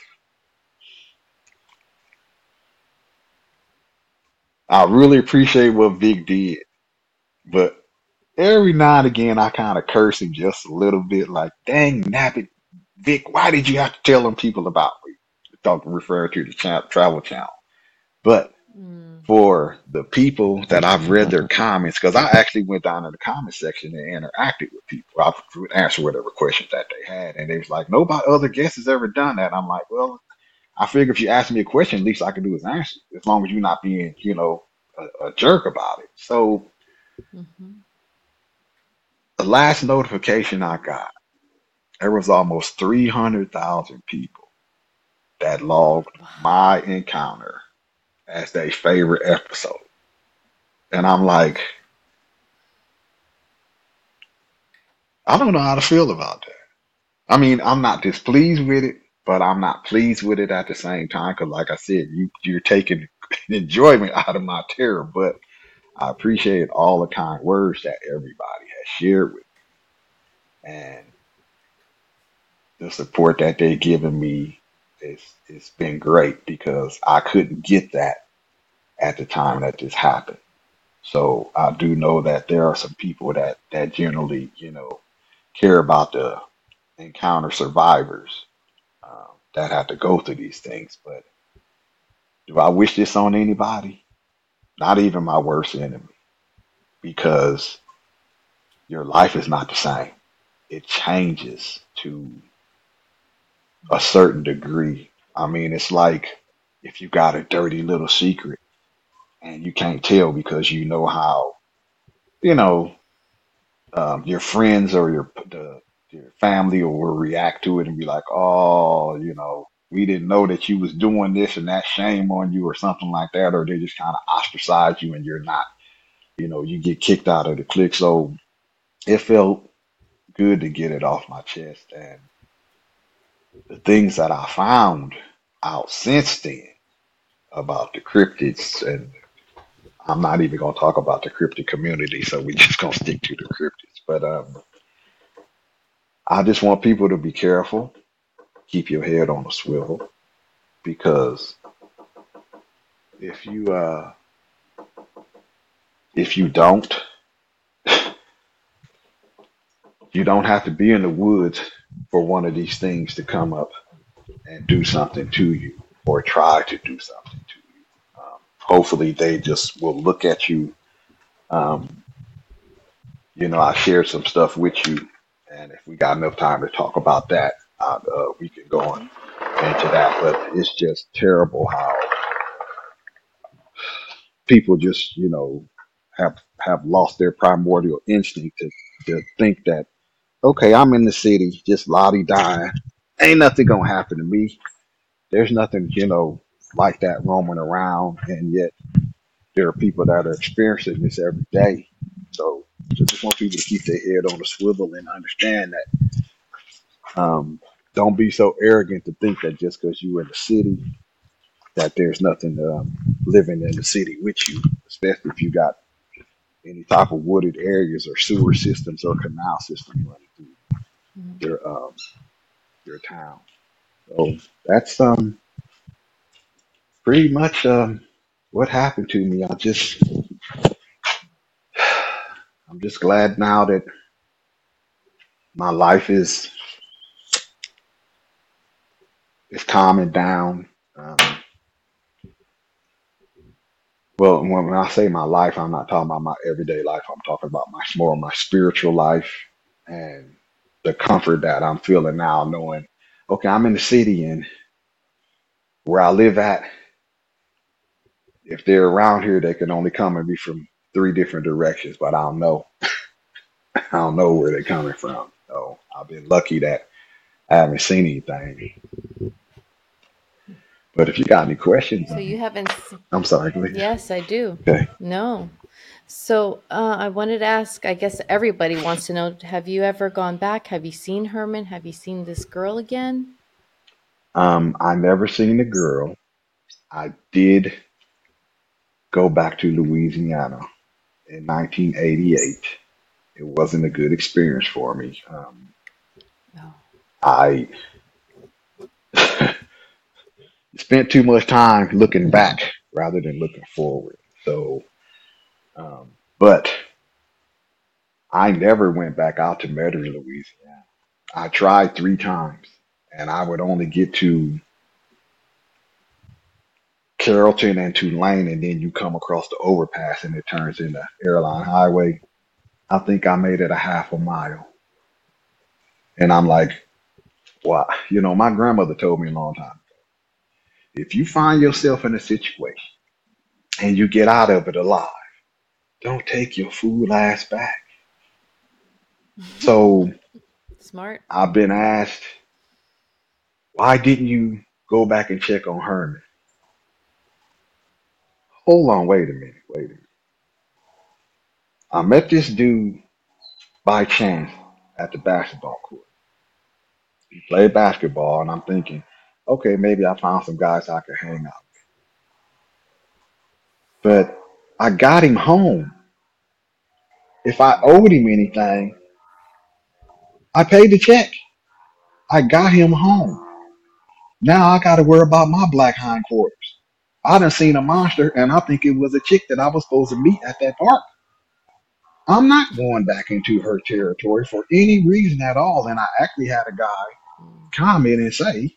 I really appreciate what Vic did, but every now and again I kind of curse him just a little bit like, dang, nabbit, Vic, why did you have to tell them people about me? talking referring to the cha- travel channel. But Mm. for the people that I've read their comments, because I actually went down in the comment section and interacted with people. I would answer whatever questions that they had, and they was like, "Nobody other guest has ever done that." I'm like, "Well, I figure if you ask me a question, at least I can do is answer, as long as you're not being, you know, a, a jerk about it." So hmm the last notification I got, there was almost three hundred thousand people that logged Wow. my encounter as their favorite episode, and I'm like, I don't know how to feel about that. I mean, I'm not displeased with it, but I'm not pleased with it at the same time. Because, like I said, you you're taking enjoyment out of my terror. But I appreciate all the kind words that everybody has shared with me, and the support that they've given me is it's been great because I couldn't get that at the time that this happened. So I do know that there are some people that that generally, you know, care about the encounter survivors that have to go through these things. But do I wish this on anybody? Not even my worst enemy, because your life is not the same. It changes to a certain degree. I mean, it's like if you got a dirty little secret and you can't tell because you know how, you know, um, your friends or your the, your family or will react to it and be like, oh, you know, we didn't know that you was doing this and that shame on you or something like that, or they just kind of ostracize you and you're not, you know, you get kicked out of the clique. So it felt good to get it off my chest and the things that I found out since then about the cryptids and I'm not even gonna talk about the cryptid community, so we just gonna stick to the cryptids. But um, I just want people to be careful, keep your head on a swivel, because if you uh, if you don't, you don't have to be in the woods for one of these things to come up and do something to you or try to do something to you. Um, hopefully, they just will look at you. Um, you know, I shared some stuff with you, and if we got enough time to talk about that, uh, we can go on into that. But it's just terrible how people just, you know, have have lost their primordial instinct to, to think that okay, I'm in the city, just lottie dying, ain't nothing gonna happen to me. There's nothing, you know, like that roaming around, and yet there are people that are experiencing this every day. So, I just want people to keep their head on a swivel and understand that. Um, don't be so arrogant to think that just because you're in the city, that there's nothing um, living in the city with you, especially if you got any type of wooded areas or sewer systems or canal systems running through Mhm. your um, your town. So that's um pretty much um what happened to me. I just I'm just glad now that my life is is calming down. Um, well, when, I say my life, I'm not talking about my everyday life. I'm talking about my more my spiritual life and the comfort that I'm feeling now, knowing, okay, I'm in the city and where I live at, if they're around here, they can only come at me from three different directions, but I don't know. I don't know where they're coming from. So I've been lucky that I haven't seen anything. But if you got any questions, So you haven't. s- I'm sorry, go ahead. Yes, I do. Okay. No. So uh, I wanted to ask. I guess everybody wants to know: Have you ever gone back? Have you seen Herman? Have you seen this girl again? Um, I never seen the girl. I did go back to Louisiana in 1988. It wasn't a good experience for me. Um, No. I spent too much time looking back rather than looking forward. So, um, but I never went back out to Medford, Louisiana. I tried three times, and I would only get to Carrollton and Tulane, and then you come across the overpass and it turns into Airline Highway. I think I made it a half a mile. And I'm like, wow. You know, my grandmother told me a long time ago if you find yourself in a situation and you get out of it alive, don't take your fool ass back. So Smart. I've been asked, why didn't you go back and check on Herman? Hold on, wait a minute, wait a minute. I met this dude by chance at the basketball court. He played basketball, and I'm thinking, okay, maybe I found some guys I could hang out with. But I got him home. If I owed him anything, I paid the check. I got him home. Now I got to worry about my black hindquarters. I done seen a monster, and I think it was a chick that I was supposed to meet at that park. I'm not going back into her territory for any reason at all. And I actually had a guy Mm. comment and say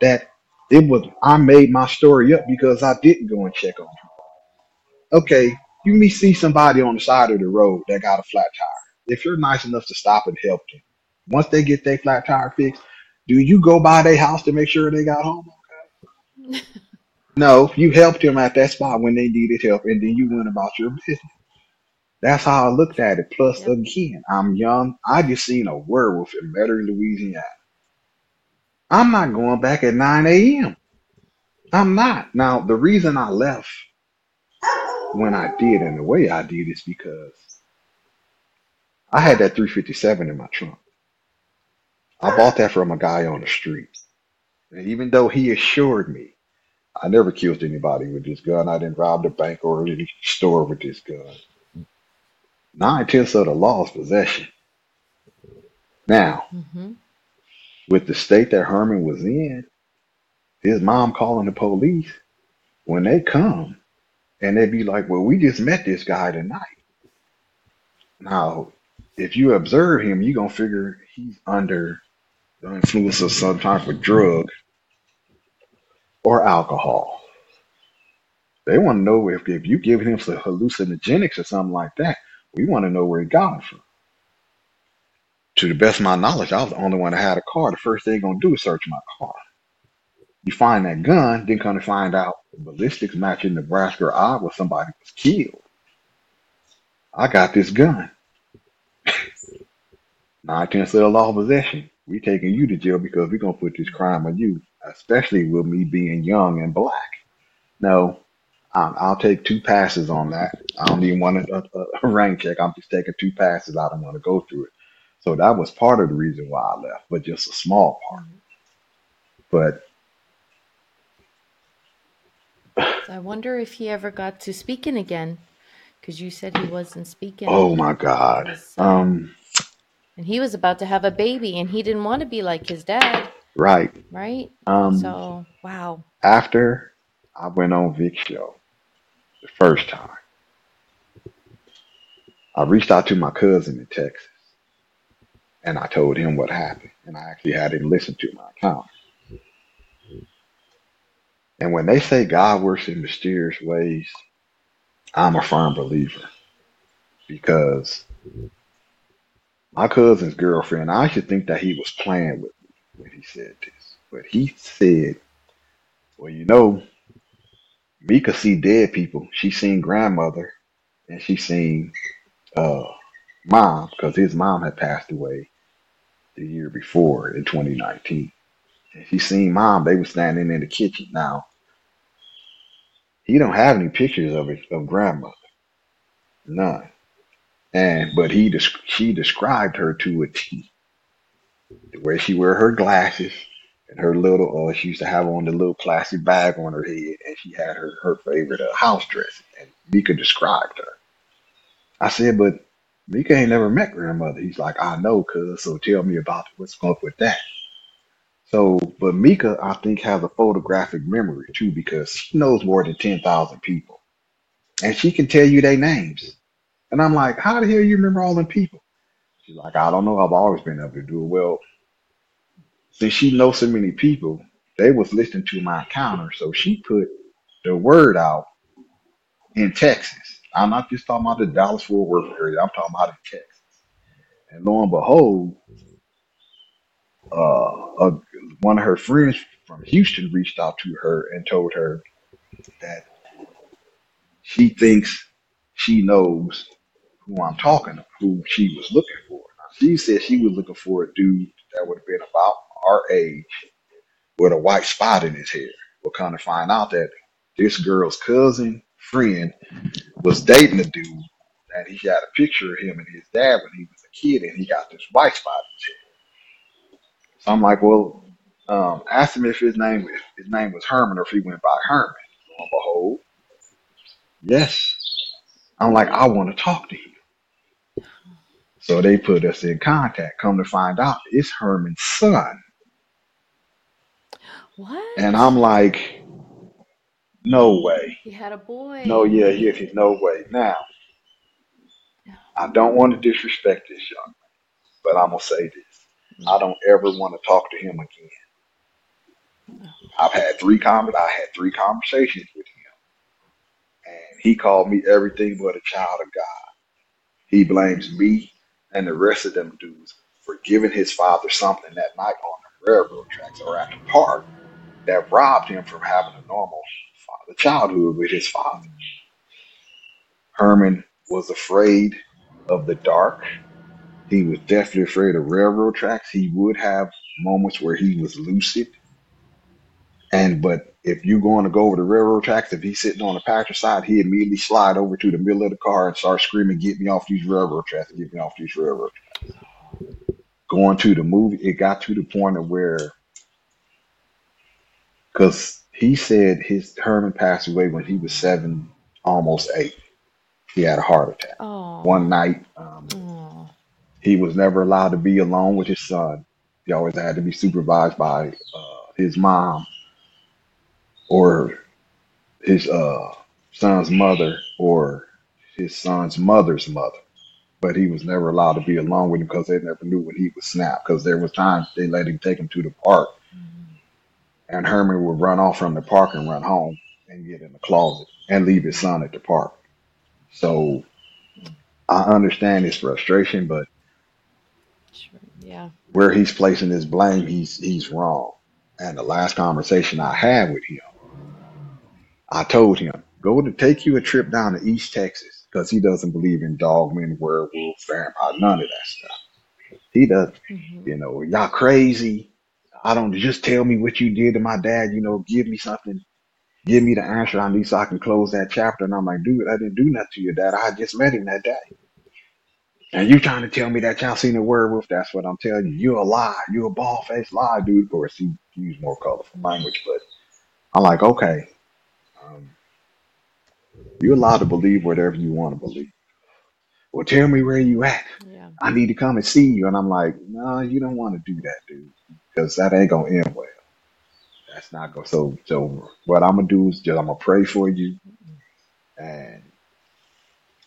that it was I made my story up because I didn't go and check on her. Okay, you may see somebody on the side of the road that got a flat tire. If you're nice enough to stop and help them, once they get their flat tire fixed, do you go by their house to make sure they got home? No, you helped them at that spot when they needed help, and then you went about your business. That's how I looked at it. Plus, Yep. again, I'm young. I just seen a werewolf in Metairie, Louisiana. I'm not going back at 9 a.m. I'm not. Now, the reason I left when I did and the way I did is because I had that 357 in my trunk. I bought that from a guy on the street. And even though he assured me I never killed anybody with this gun, I didn't rob the bank or any store with this gun. Nine tenths of the law is possession. Now, hmm with the state that Herman was in, his mom calling the police, when they come and they be like, Well, we just met this guy tonight. Now, if you observe him, you're gonna figure he's under the influence of some type of drug or alcohol. They want to know if, if you give him some hallucinogenics or something like that, we want to know where he got it from. To the best of my knowledge, I was the only one that had a car. The first thing they're gonna do is search my car. You find that gun, then come to find out ballistics match in Nebraska or Iowa, somebody was killed. I got this gun. Nine tenths of the law of possession. We taking you to jail because we're gonna put this crime on you, especially with me being young and black. No, um, I'll take two passes on that. I don't even want a, a, a rank check. I'm just taking two passes. I don't want to go through it. So that was part of the reason why I left, but just a small part. But I wonder if he ever got to speaking again, because you said he wasn't speaking. oh my God, Was, um, and he was about to have a baby, and he didn't want to be like his dad, right. right? Um, So wow. after I went on Vic's show the first time, I reached out to my cousin in Texas and I told him what happened. And I actually had him listen to my account. And when they say God works in mysterious ways, I'm a firm believer because my cousin's girlfriend, I should think that he was playing with when he said this. But he said, Well, you know, Mika see dead people. She seen grandmother and she seen uh mom because his mom had passed away the year before in 2019. And she seen mom. They were standing in the kitchen. Now he don't have any pictures of it of grandmother, none. And but he she described her to a a T. The way she wear her glasses and her little uh she used to have on the little plastic bag on her head and she had her her favorite uh, house dress and Mika described her. I said, but Mika ain't never met grandmother. He's like, I know, cuz, so tell me about what's up with that. So, but Mika, I think, has a photographic memory too because she knows more than 10,000 people and she can tell you their names. And I'm like, how the hell you remember all them people? She's like, I don't know. I've always been able to do it. Well, since she knows so many people, they was listening to my encounter. So she put the word out in Texas. I'm not just talking about the Dallas Fort Worth area. I'm talking about in Texas. And lo and behold, uh, a, one of her friends from Houston reached out to her and told her that she thinks she knows who I'm talking to, who she was looking for. She said she was looking for a dude that would have been about our age with a white spot in his hair. We'll kind of find out that this girl's cousin friend was dating a dude and he had a picture of him and his dad when he was a kid and he got this white spot in his hair. So I'm like, well, um, asked him if his name if his name was Herman or if he went by Herman. Lo and behold, yes. I'm like, I want to talk to him. So they put us in contact. Come to find out, it's Herman's son. What? And I'm like, no way. He had a boy. No, yeah, yeah, yeah, no way. Now, I don't want to disrespect this young man, but I'm gonna say this. I don't ever want to talk to him again. I've had three I had three conversations with him, and he called me everything but a child of God. He blames me and the rest of them dudes for giving his father something that night on the railroad tracks or at the park that robbed him from having a normal father childhood with his father. Herman was afraid of the dark. He was definitely afraid of railroad tracks. He would have moments where he was lucid. And but if you're going to go over the railroad tracks, if he's sitting on the passenger side, he immediately slide over to the middle of the car and start screaming, "Get me off these railroad tracks! Get me off these railroad." tracks." Going to the movie, it got to the point of where, because he said his Herman passed away when he was seven, almost eight. He had a heart attack Oh. one night. Um, Oh. he was never allowed to be alone with his son. He always had to be supervised by uh, his mom or his uh, son's mother or his son's mother's mother. But he was never allowed to be alone with him because they never knew when he would snap. Because there was times they let him take him to the park, and Herman would run off from the park and run home and get in the closet and leave his son at the park. So I understand his frustration, but Sure. Yeah. where he's placing his blame, he's he's wrong. And the last conversation I had with him, I told him, go to take you a trip down to East Texas because he doesn't believe in dogmen, werewolves, vampire, none of that stuff. He does, hmm you know, y'all crazy. I don't just tell me what you did to my dad, you know, give me something, give me the answer I need so I can close that chapter. And I'm like, dude, I didn't do nothing to your dad. I just met him that day. And you trying to tell me that y'all seen a werewolf? That's what I'm telling you. You're a lie. You're a bald faced lie, dude. Of course, he used more colorful language, but I'm like, okay, um, you're allowed to believe whatever you want to believe. Well, tell me where you at. Yeah. I need to come and see you. And I'm like, no, you don't want to do that, dude, because that ain't gonna end well. That's not going. to So, so what I'm gonna do is just I'm gonna pray for you and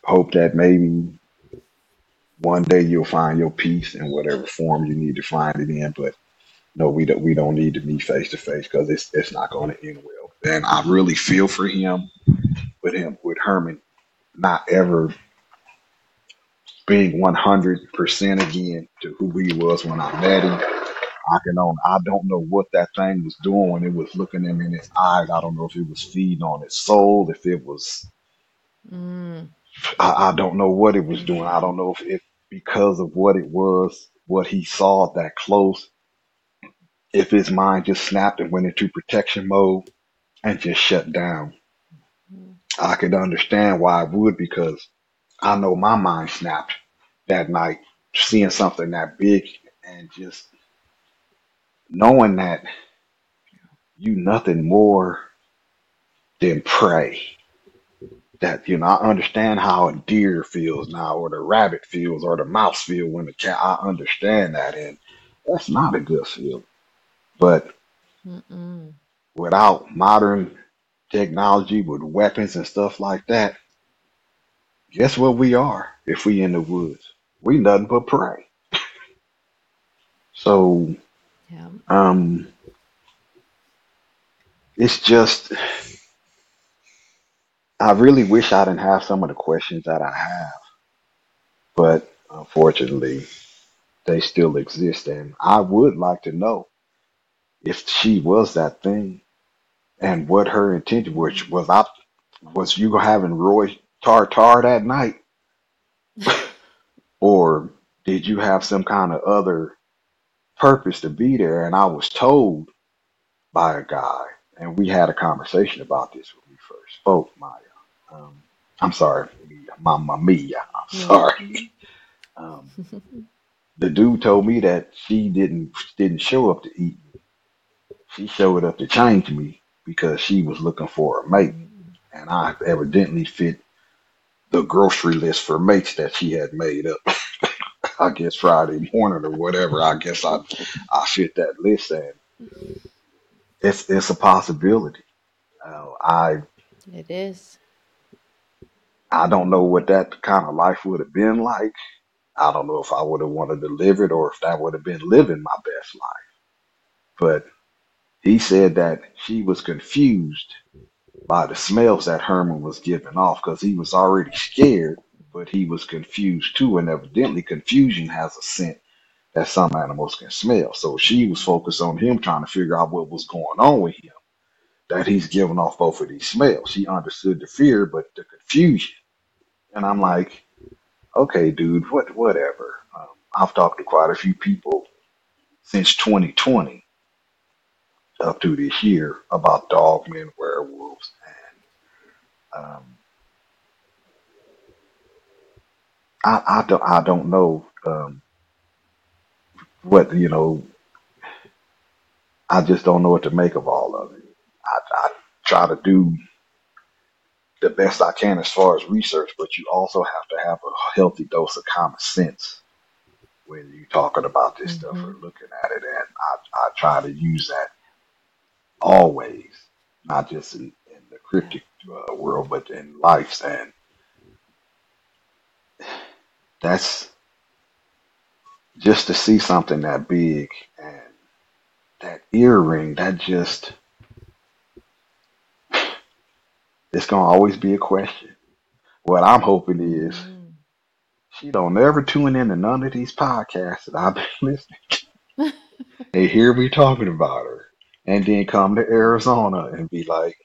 hope that maybe one day you'll find your peace in whatever form you need to find it in. But no, we don't. We don't need to meet face to face because it's it's not going to end well. And I really feel for him with him with Herman not ever being 100% again to who he was when I met him. I can own, I don't know what that thing was doing when it was looking him in his eyes. I don't know if it was feeding on his soul, if it was, Mm. I, I don't know what it was doing. I don't know if, if because of what it was, what he saw that close, if his mind just snapped and went into protection mode and just shut down. I could understand why it would because I know my mind snapped that night, seeing something that big and just knowing that you nothing more than prey. That you know, I understand how a deer feels now, or the rabbit feels, or the mouse feel when the cat. I understand that, and that's not a good feeling. But Mm-mm. Without modern technology, with weapons and stuff like that, guess what we are if we in the woods? We nothing but prey. So Yeah. um, it's just I really wish I didn't have some of the questions that I have, but unfortunately, they still exist. And I would like to know if she was that thing and what her intention was. Was I was you having Roy Tartar that night, or did you have some kind of other purpose to be there? And I was told by a guy, and we had a conversation about this when we first spoke, Maya. Um, I'm sorry, Mama Mia. I'm sorry. Um, the dude told me that she didn't didn't show up to eat me. She showed up to change me because she was looking for a mate, and I evidently fit the grocery list for mates that she had made up. I guess Friday morning or whatever. I guess I I fit that list, and it's it's a possibility. Uh, I It is. I don't know what that kind of life would have been like. I don't know if I would have wanted to live it or if that would have been living my best life. He said that she was confused by the smells that Herman was giving off because he was already scared, but he was confused too. And evidently, confusion has a scent that some animals can smell. So she was focused on him trying to figure out what was going on with him, that he's giving off both of these smells. She understood the fear, but the confusion. And I'm like, okay, dude, what, whatever. Um, I've talked to quite a few people since 2020 up to this year about dogmen, werewolves, and um, I, I don't, I don't know um, what you know. I just don't know what to make of all of it. I, I try to do the best I can as far as research, but you also have to have a healthy dose of common sense when you're talking about this stuff Mm-hmm. or looking at it. And I, I try to use that always, not just in, in the cryptid uh, world, but in life. And that's just to see something that big and that earring, that just, it's going to always be a question. What I'm hoping is Mm. she don't ever tune into none of these podcasts that I've been listening. They hear me talking about her and then come to Arizona and be like,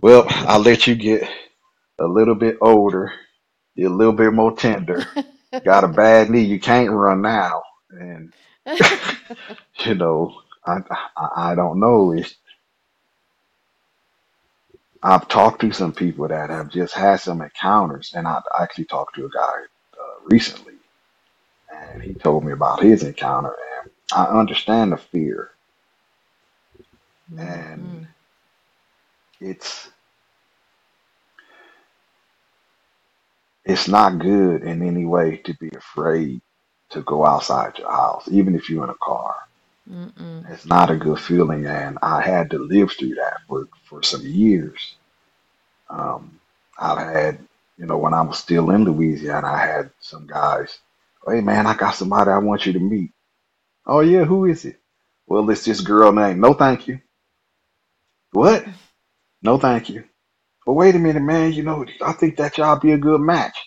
well, I'll let you get a little bit older, you're a little bit more tender, got a bad knee, you can't run now. And, you know, I, I, I don't know. It's, I've talked to some people that have just had some encounters, and I actually talked to a guy uh, recently, and he told me about his encounter, and I understand the fear, and Mm-mm. it's it's not good in any way to be afraid to go outside your house, even if you're in a car. Mm-mm. It's not a good feeling, and I had to live through that for for some years. Um, I've had, you know, when I was still in Louisiana, I had some guys. Hey man, I got somebody I want you to meet. Oh yeah, who is it? Well, it's this girl named. No, thank you. What? No, thank you. But wait a minute, man. You know, I think that y'all be a good match.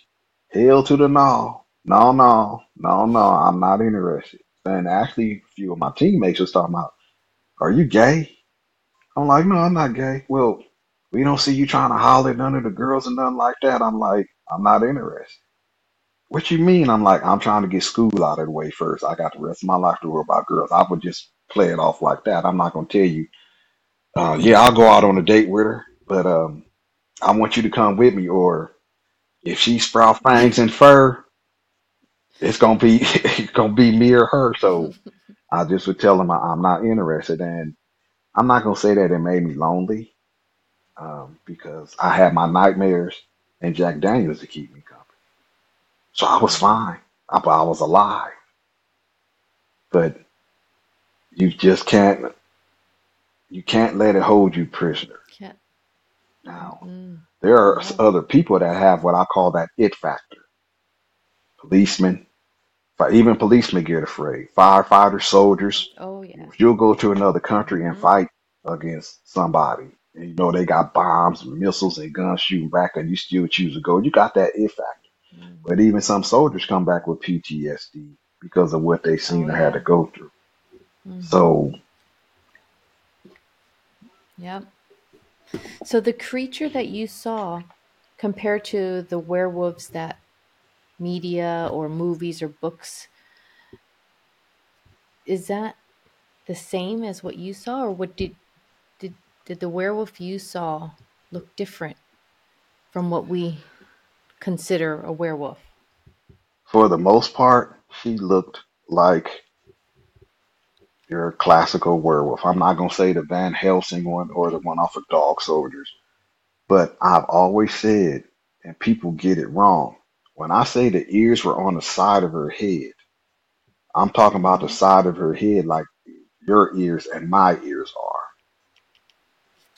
Hell to the no. No, no, no, no. I'm not interested. And actually, a few of my teammates was talking about, "Are you gay?" I'm like, "No, I'm not gay." Well, we don't see you trying to holler at none of the girls and nothing like that. I'm like, I'm not interested. What you mean? I'm like, I'm trying to get school out of the way first. I got the rest of my life to worry about girls. I would just play it off like that. I'm not gonna tell you, uh, yeah, I'll go out on a date with her, but um, I want you to come with me. Or if she sprout fangs and fur, it's gonna be it's gonna be me or her. So I just would tell them I, I'm not interested, and I'm not gonna say that it made me lonely um, because I had my nightmares and Jack Daniels to keep me company. So I was fine. I, I was alive, but you just can't you can't let it hold you prisoner. Can't. Now Mm-mm. there are No. other people that have what I call that it factor. Policemen, fi- even policemen get afraid. Firefighters, soldiers. Oh yeah. If you'll go to another country and Mm-hmm. fight against somebody And you know they got bombs and missiles and guns shooting back, and you still choose to go. You got that it factor. Mm. But even some soldiers come back with PTSD because of what they Oh seen or had to go through. Mm-hmm. So Yep. So the creature that you saw compared to the werewolves that media or movies or books is that the same as what you saw or what did did did the werewolf you saw look different from what we consider a werewolf? for the most part, she looked like your classical werewolf. I'm not gonna say the Van Helsing one or the one off of Dog Soldiers, but I've always said, and people get it wrong. When I say the ears were on the side of her head, I'm talking about the side of her head like your ears and my ears are.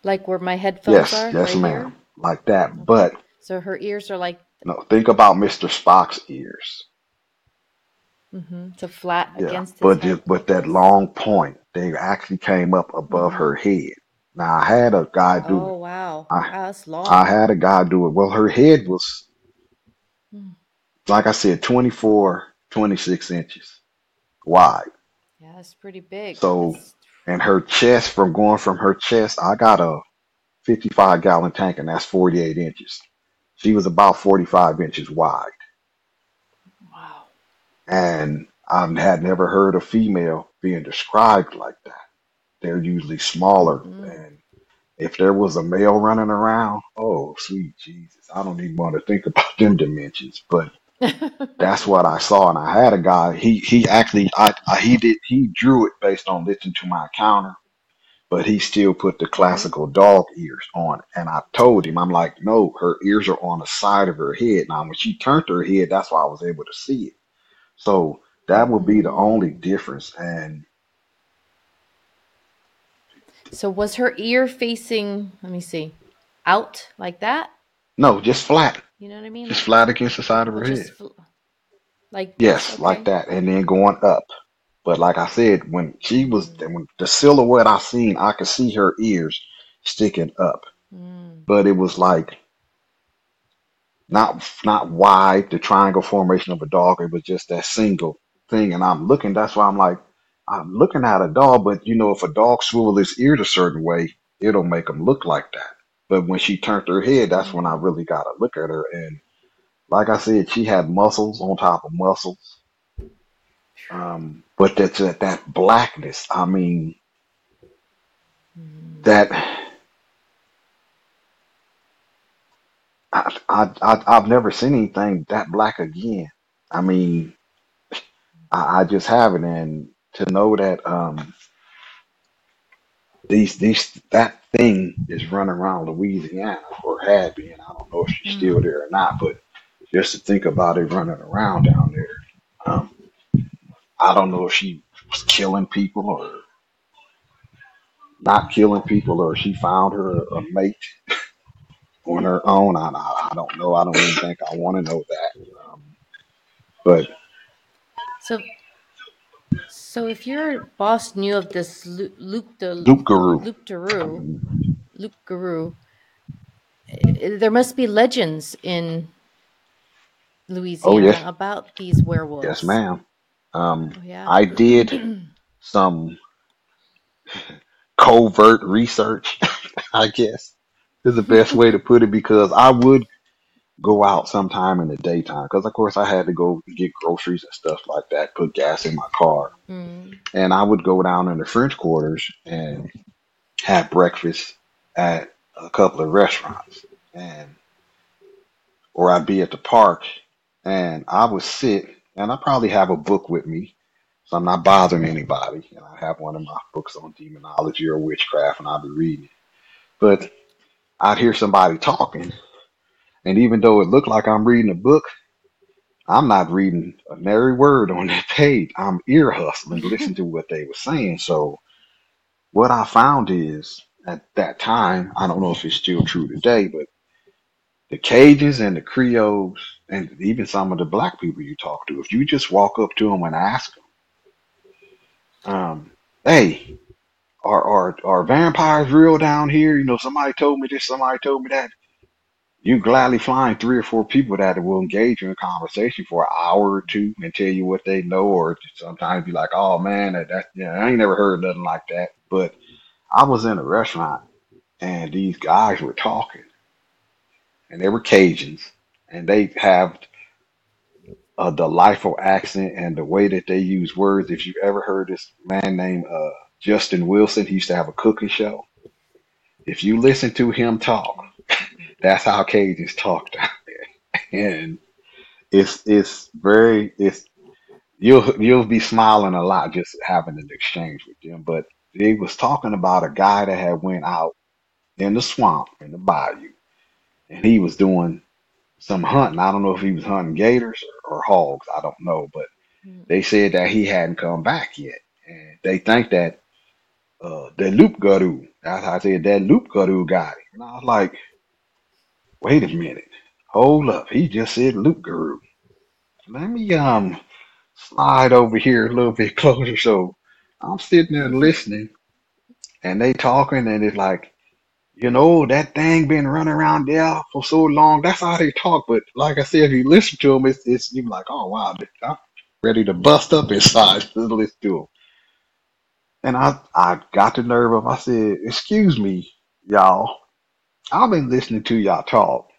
Like where my headphones Yes, are yes, right ma'am, here? like that. Okay. But So her ears are like no, think about Mr. Spock's ears. Mm-hmm. so flat Yeah, against but just, but that long point, they actually came up above Mm-hmm. her head. Now I had a guy do Oh it. wow. I Wow, that's I had a guy do it. Well, her head was Mm. like I said, 24, 26 inches wide. Yeah, that's pretty big. So, That's and her chest, from going from her chest, I got a 55 gallon tank, and that's 48 inches. She was about 45 inches wide. And I had never heard a female being described like that. They're usually smaller, Mm-hmm. and if there was a male running around, oh sweet Jesus, I don't even want to think about them dimensions. But that's what I saw, and I had a guy. He he actually I, I he did he drew it based on listening to my encounter, but he still put the classical dog ears on. And I told him, I'm like, no, her ears are on the side of her head. Now when she turned her head, that's why I was able to see it. So that would be the only difference. And So was her ear facing, let me see, out like that? no, just flat, You know what I mean? just flat against the side of her head. fl- like. Yes, like that, and then going up. But like I said, when she was Mm. when the silhouette I seen, I could see her ears sticking up, Mm. but it was like not not wide, the triangle formation of a dog. It was just that single thing, and I'm looking. That's why I'm like, I'm looking at a dog, but you know, if a dog swivel its ears a certain way, it'll make them look like that. But when she turned her head, that's when I really got to look at her. And like I said, she had muscles on top of muscles. Um, but that's that, that blackness. I mean, that I, I, I I've never seen anything that black again. I mean, I, I just haven't, and to know that um these these that thing is running around Louisiana or had been. I don't know if she's still Mm. there or not, but just to think about it running around down there, um, I don't know if she was killing people or not killing people, or she found her a mate on her own. I, I, I don't know. I don't even think I want to know that. Um, but So, so if your boss knew of this Lu- Luke the Duke Guru. Luke Daru, Luke Guru, eh, there must be legends in Oh Louisiana about these werewolves. yes, werewolves. ma'am. Um, Oh yeah. I did some covert research, I guess is the best way to put it, because I would go out sometime in the daytime, because of course I had to go get groceries and stuff like that, put gas in my car, mm. and I would go down in the French quarters and have breakfast at a couple of restaurants, and or I'd be at the park and I would sit and I probably have a book with me, so I'm not bothering anybody, and I have one of my books on demonology or witchcraft, and I'll be reading it. I'd hear somebody talking, and even though it looked like I'm reading a book, I'm not reading a nary word on that page. I'm ear hustling, listening to what they were saying. So what I found is at that time, I don't know if it's still true today, but the Cajuns and the Creoles and even some of the black people you talk to, if you just walk up to them and ask them, um, hey, are are are vampires real down here? You know, somebody told me this, somebody told me that. You gladly find three or four people that will engage you in conversation for an hour or two and tell you what they know, or sometimes be like, "Oh man, that, that yeah, I ain't never heard nothing like that." But I was in a restaurant and these guys were talking, and they were Cajuns, and they have a delightful accent and the way that they use words. If you've ever heard this man named uh, Justin Wilson, he used to have a cooking show. If you listen to him talk, that's how Cajuns talk down there, and it's it's very it's you'll you'll be smiling a lot just having an exchange with them. But he was talking about a guy that had went out in the swamp in the bayou, and he was doing some hunting. I don't know if he was hunting gators or, or hogs. I don't know, but Mm. they said that he hadn't come back yet, and they think that uh, that loup-garou. That's how I said that loup-garou got him. And I was like, wait a minute, hold up. He just said loup-garou. Let me um slide over here a little bit closer. So I'm sitting there listening, and they talking, and it's like. You know, that thing been running around there for so long. That's how they talk. But like I said, if you listen to them, it's, it's you're like, oh wow, I'm ready to bust up inside to listen to them. And I, I got the nerve up. I said, excuse me, y'all. I've been listening to y'all talk.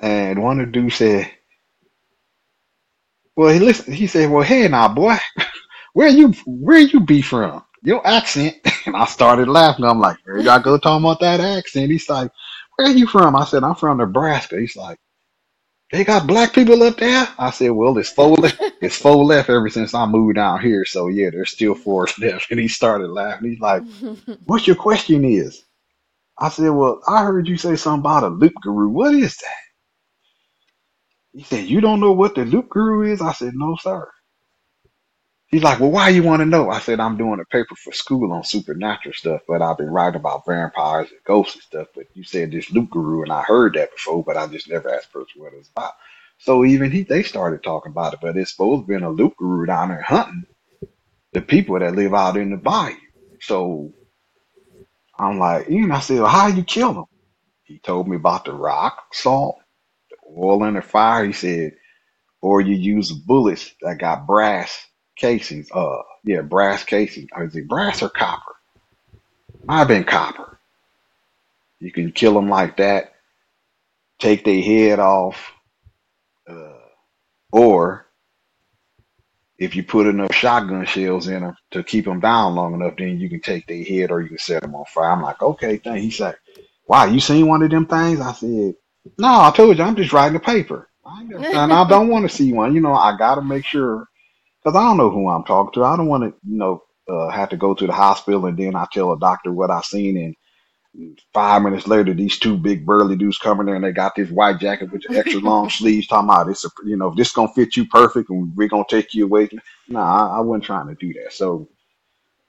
And one of the dudes said, well, he listen, he said, well, hey now, boy, where you, where you be from? Your accent. And I started laughing. I'm like, there y'all go talking about that accent. He's like, where are you from? I said, I'm from Nebraska. He's like, they got black people up there. I said, well, it's four left. It's four left ever since I moved down here. So yeah, there's still four left. And he started laughing. He's like, what's your question is? I said, well, I heard you say something about a loup-garou. What is that? He said, you don't know what the loup-garou is? I said, no, sir. He's like, well, why you want to know? I said, I'm doing a paper for school on supernatural stuff, but I've been writing about vampires and ghosts and stuff. But you said this loup-garou, and I heard that before, but I just never asked person what it was about. So even he, they started talking about it, but it's supposed to be a loup-garou down there hunting the people that live out in the bayou. So I'm like, you know, I said, well, how you kill them? He told me about the rock, salt, the oil, and the fire. He said, or you use bullets that got brass casings. Uh, yeah, brass casings. Or is it brass or copper? Have been copper. You can kill them like that, take their head off, uh, or if you put enough shotgun shells in them to keep them down long enough, then you can take their head or you can set them on fire. I'm like, okay, thank. He said, wow, you seen one of them things? I said, no, I told you, I'm just writing a paper. And I don't want to see one. You know, I got to make sure because I don't know who I'm talking to. I don't want to, you know, uh, have to go to the hospital and then I tell a doctor what I seen and five minutes later, these two big burly dudes coming there and they got this white jacket with the extra long sleeves talking about it's a, you know, this gonna fit you perfect and we're gonna take you away. No, I, I wasn't trying to do that. So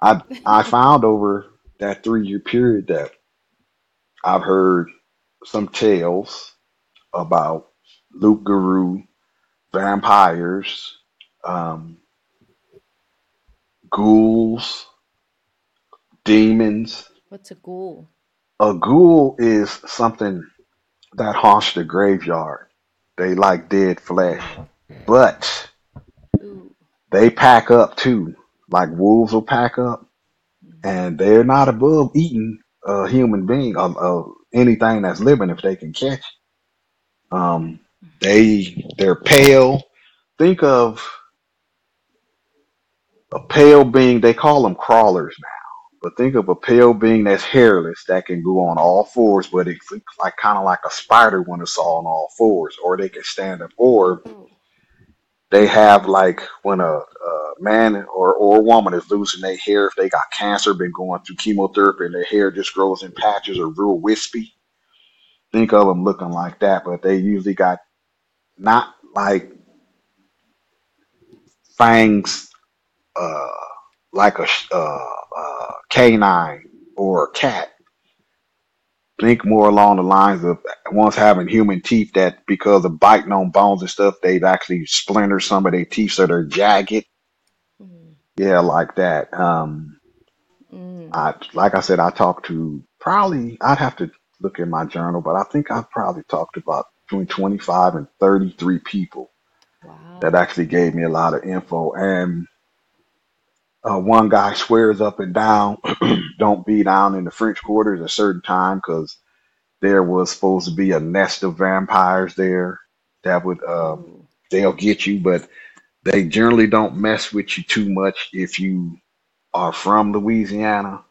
I I found over that three year period that I've heard some tales about loup-garou, vampires, um, ghouls, demons. What's a ghoul? A ghoul is something that haunts the graveyard. They like dead flesh, but Ooh. they pack up too. Like wolves will pack up, and they're not above eating a human being or, or anything that's living if they can catch. it. Um, they they're pale. Think of a pale being. They call them crawlers now. But think of a pale being that's hairless that can go on all fours, but it's like kind of like a spider when it's all on all fours, or they can stand up, or they have like when a, a man or, or a woman is losing their hair, if they got cancer, been going through chemotherapy, and their hair just grows in patches or real wispy. Think of them looking like that, but they usually got not like fangs, uh, like a uh, uh, canine or a cat. Think more along the lines of once having human teeth that because of biting on bones and stuff, they've actually splintered some of their teeth so they're jagged. Mm. Yeah, like that. Um, Mm. I like I said, I talked to probably I'd have to look in my journal, but I think I've probably talked about between 25 and 33 people that actually gave me a lot of info. And uh, one guy swears up and down, don't be down in the French Quarter at a certain time because there was supposed to be a nest of vampires there that would um, they'll get you, but they generally don't mess with you too much if you are from Louisiana.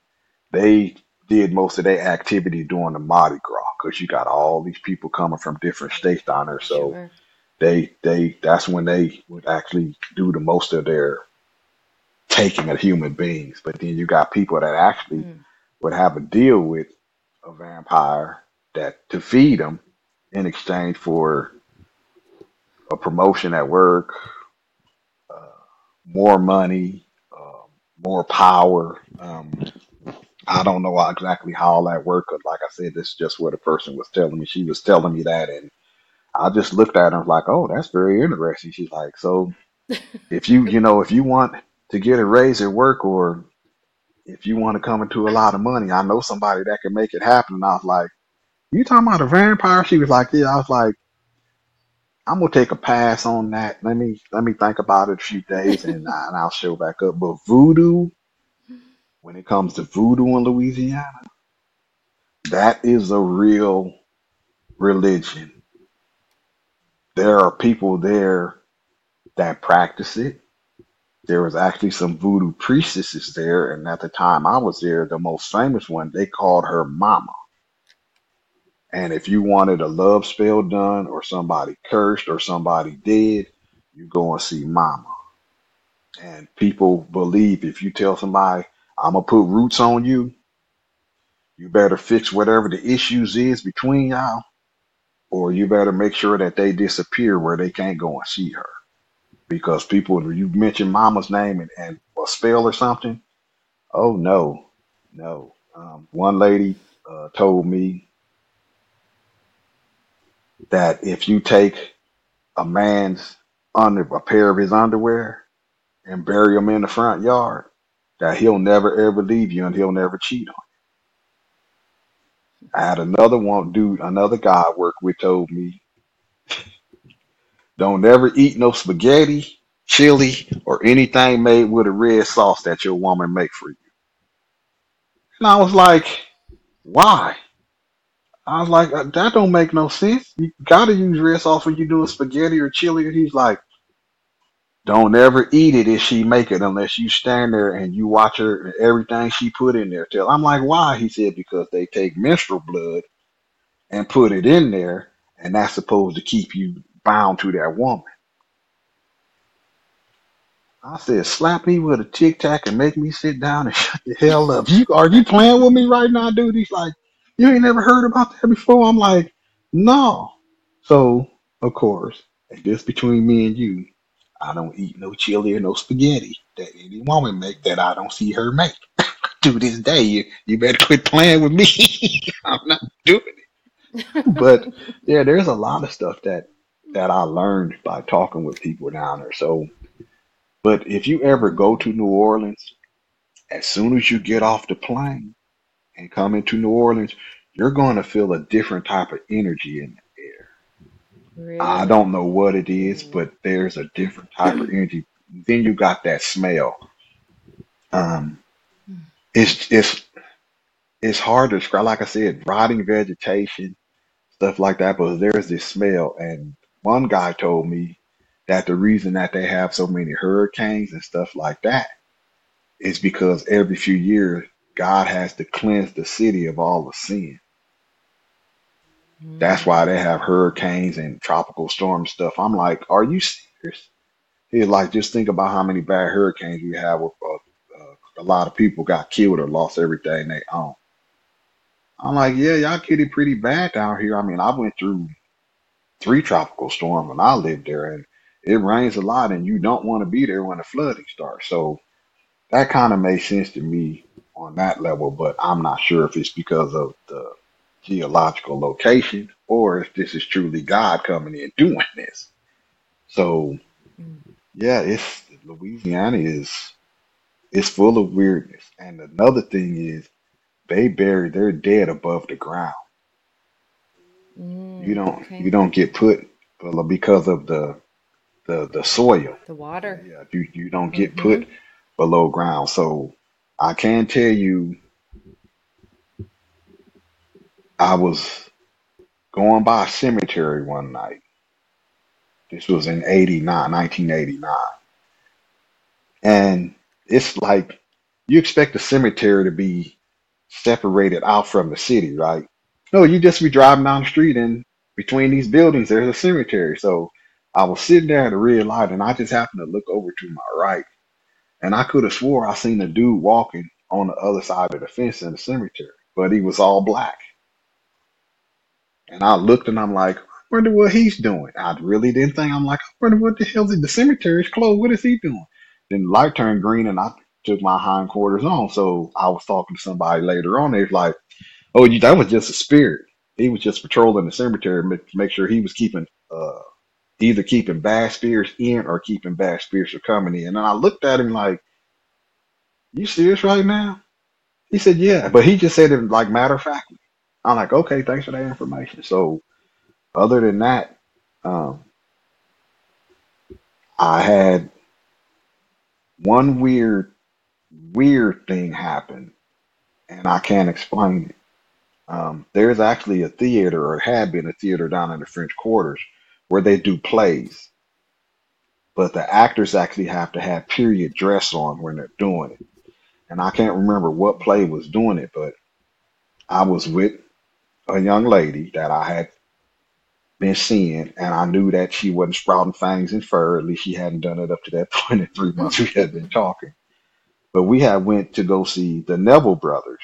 They did most of their activity during the Mardi Gras because you got all these people coming from different states down there. So Sure. they they that's when they would actually do the most of their taking of human beings. But then you got people that actually Mm. would have a deal with a vampire that to feed them in exchange for a promotion at work, uh, more money, um, more power. Um, I don't know exactly how all that worked. Like I said, this is just what a person was telling me. She was telling me that, and I just looked at her like, "Oh, that's very interesting." She's like, "So if you, you know, if you want to get a raise at work, or if you want to come into a lot of money, I know somebody that can make it happen." And I was like, "You talking about a vampire?" She was like, "Yeah." I was like, "I'm gonna take a pass on that. Let me let me think about it a few days, and, I, and I'll show back up." But voodoo, when it comes to voodoo in Louisiana, that is a real religion. There are people there that practice it. There was actually some voodoo priestesses there, and at the time I was there, the most famous one, they called her Mama. And if you wanted a love spell done, or somebody cursed, or somebody dead, you go and see Mama. And people believe if you tell somebody, I'm gonna put roots on you, you better fix whatever the issues is between y'all, or you better make sure that they disappear where they can't go and see her. Because people, you mention Mama's name and, and a spell or something, oh no, no. Um, one lady uh, told me that if you take a man's under a pair of his underwear and bury him in the front yard, that he'll never ever leave you and he'll never cheat on. you. I had another one dude, another guy I worked with told me, don't ever eat no spaghetti, chili, or anything made with a red sauce that your woman make for you. And I was like, why? I was like, "Uh, that don't make no sense. You gotta use red sauce when you're doing spaghetti or chili. And he's like, don't ever eat it if she make it unless you stand there and you watch her and everything she put in there. Till I'm like, why? He said because they take menstrual blood and put it in there, and that's supposed to keep you bound to that woman. I said, slap me with a tic tac and make me sit down and shut the hell up. You are you playing with me right now, dude? He's like, you ain't never heard about that before. I'm like, no. So of course, and just between me and you, I don't eat no chili or no spaghetti that any woman make that I don't see her make. To this day, you you better quit playing with me. I'm not doing it. But yeah, there's a lot of stuff that that I learned by talking with people down there. So, but if you ever go to New Orleans, as soon as you get off the plane and come into New Orleans, you're going to feel a different type of energy in the air. I don't know what it is, but there's a different type of energy. Then you got that smell. Um, it's it's it's hard to describe. Like I said, rotting vegetation, stuff like that. But there's this smell, and one guy told me that the reason that they have so many hurricanes and stuff like that is because every few years God has to cleanse the city of all the sin. That's why Mm. they have hurricanes and tropical storm stuff. I'm like, are you serious? He's like, just think about how many bad hurricanes we have. With, uh, uh, a lot of people got killed or lost everything they own. I'm like, yeah, y'all get it pretty bad down here. I mean, I went through three tropical storms when I lived there, and it rains a lot, and you don't want to be there when the flooding starts. So that kind of made sense to me on that level, but I'm not sure if it's because of the geological location or if this is truly God coming in doing this. So Mm. yeah, it's Louisiana is It's full of weirdness. And another thing is they bury their dead above the ground. You Mm, don't you don't get put well, because of the the the soil. The water. Yeah, you you don't get Mm-hmm. put below ground. So I can tell you, I was going by a cemetery one night. This was in 89, 1989. And it's like you expect the cemetery to be separated out from the city, right? No, you just be driving down the street and between these buildings there's a cemetery. So I was sitting there at a red light and I just happened to look over to my right and I could have swore I seen a dude walking on the other side of the fence in the cemetery, but he was all black. And I looked and I'm like, I wonder what he's doing. I really didn't think. I'm like, I wonder what the hell's in the cemetery? cemetery's closed. What is he doing? Then the light turned green and I took my hindquarters on. So I was talking to somebody later on. They was like, oh, you, that was just a spirit. He was just patrolling the cemetery to make, make sure he was keeping, uh, either keeping bad spirits in or keeping bad spirits from coming in. And I looked at him like, you serious right now? He said, yeah. But he just said it like matter of fact. I'm like, okay, thanks for that information. So other than that, um, I had one weird, weird thing happen, and I can't explain it. Um, there's actually a theater, or had been a theater down in the French Quarters, where they do plays, but the actors actually have to have period dress on when they're doing it. And I can't remember what play was doing it, but I was with a young lady that I had been seeing, and I knew that she wasn't sprouting fangs and fur. At least she hadn't done it up to that point in three months we had been talking. But we had went to go see the Neville Brothers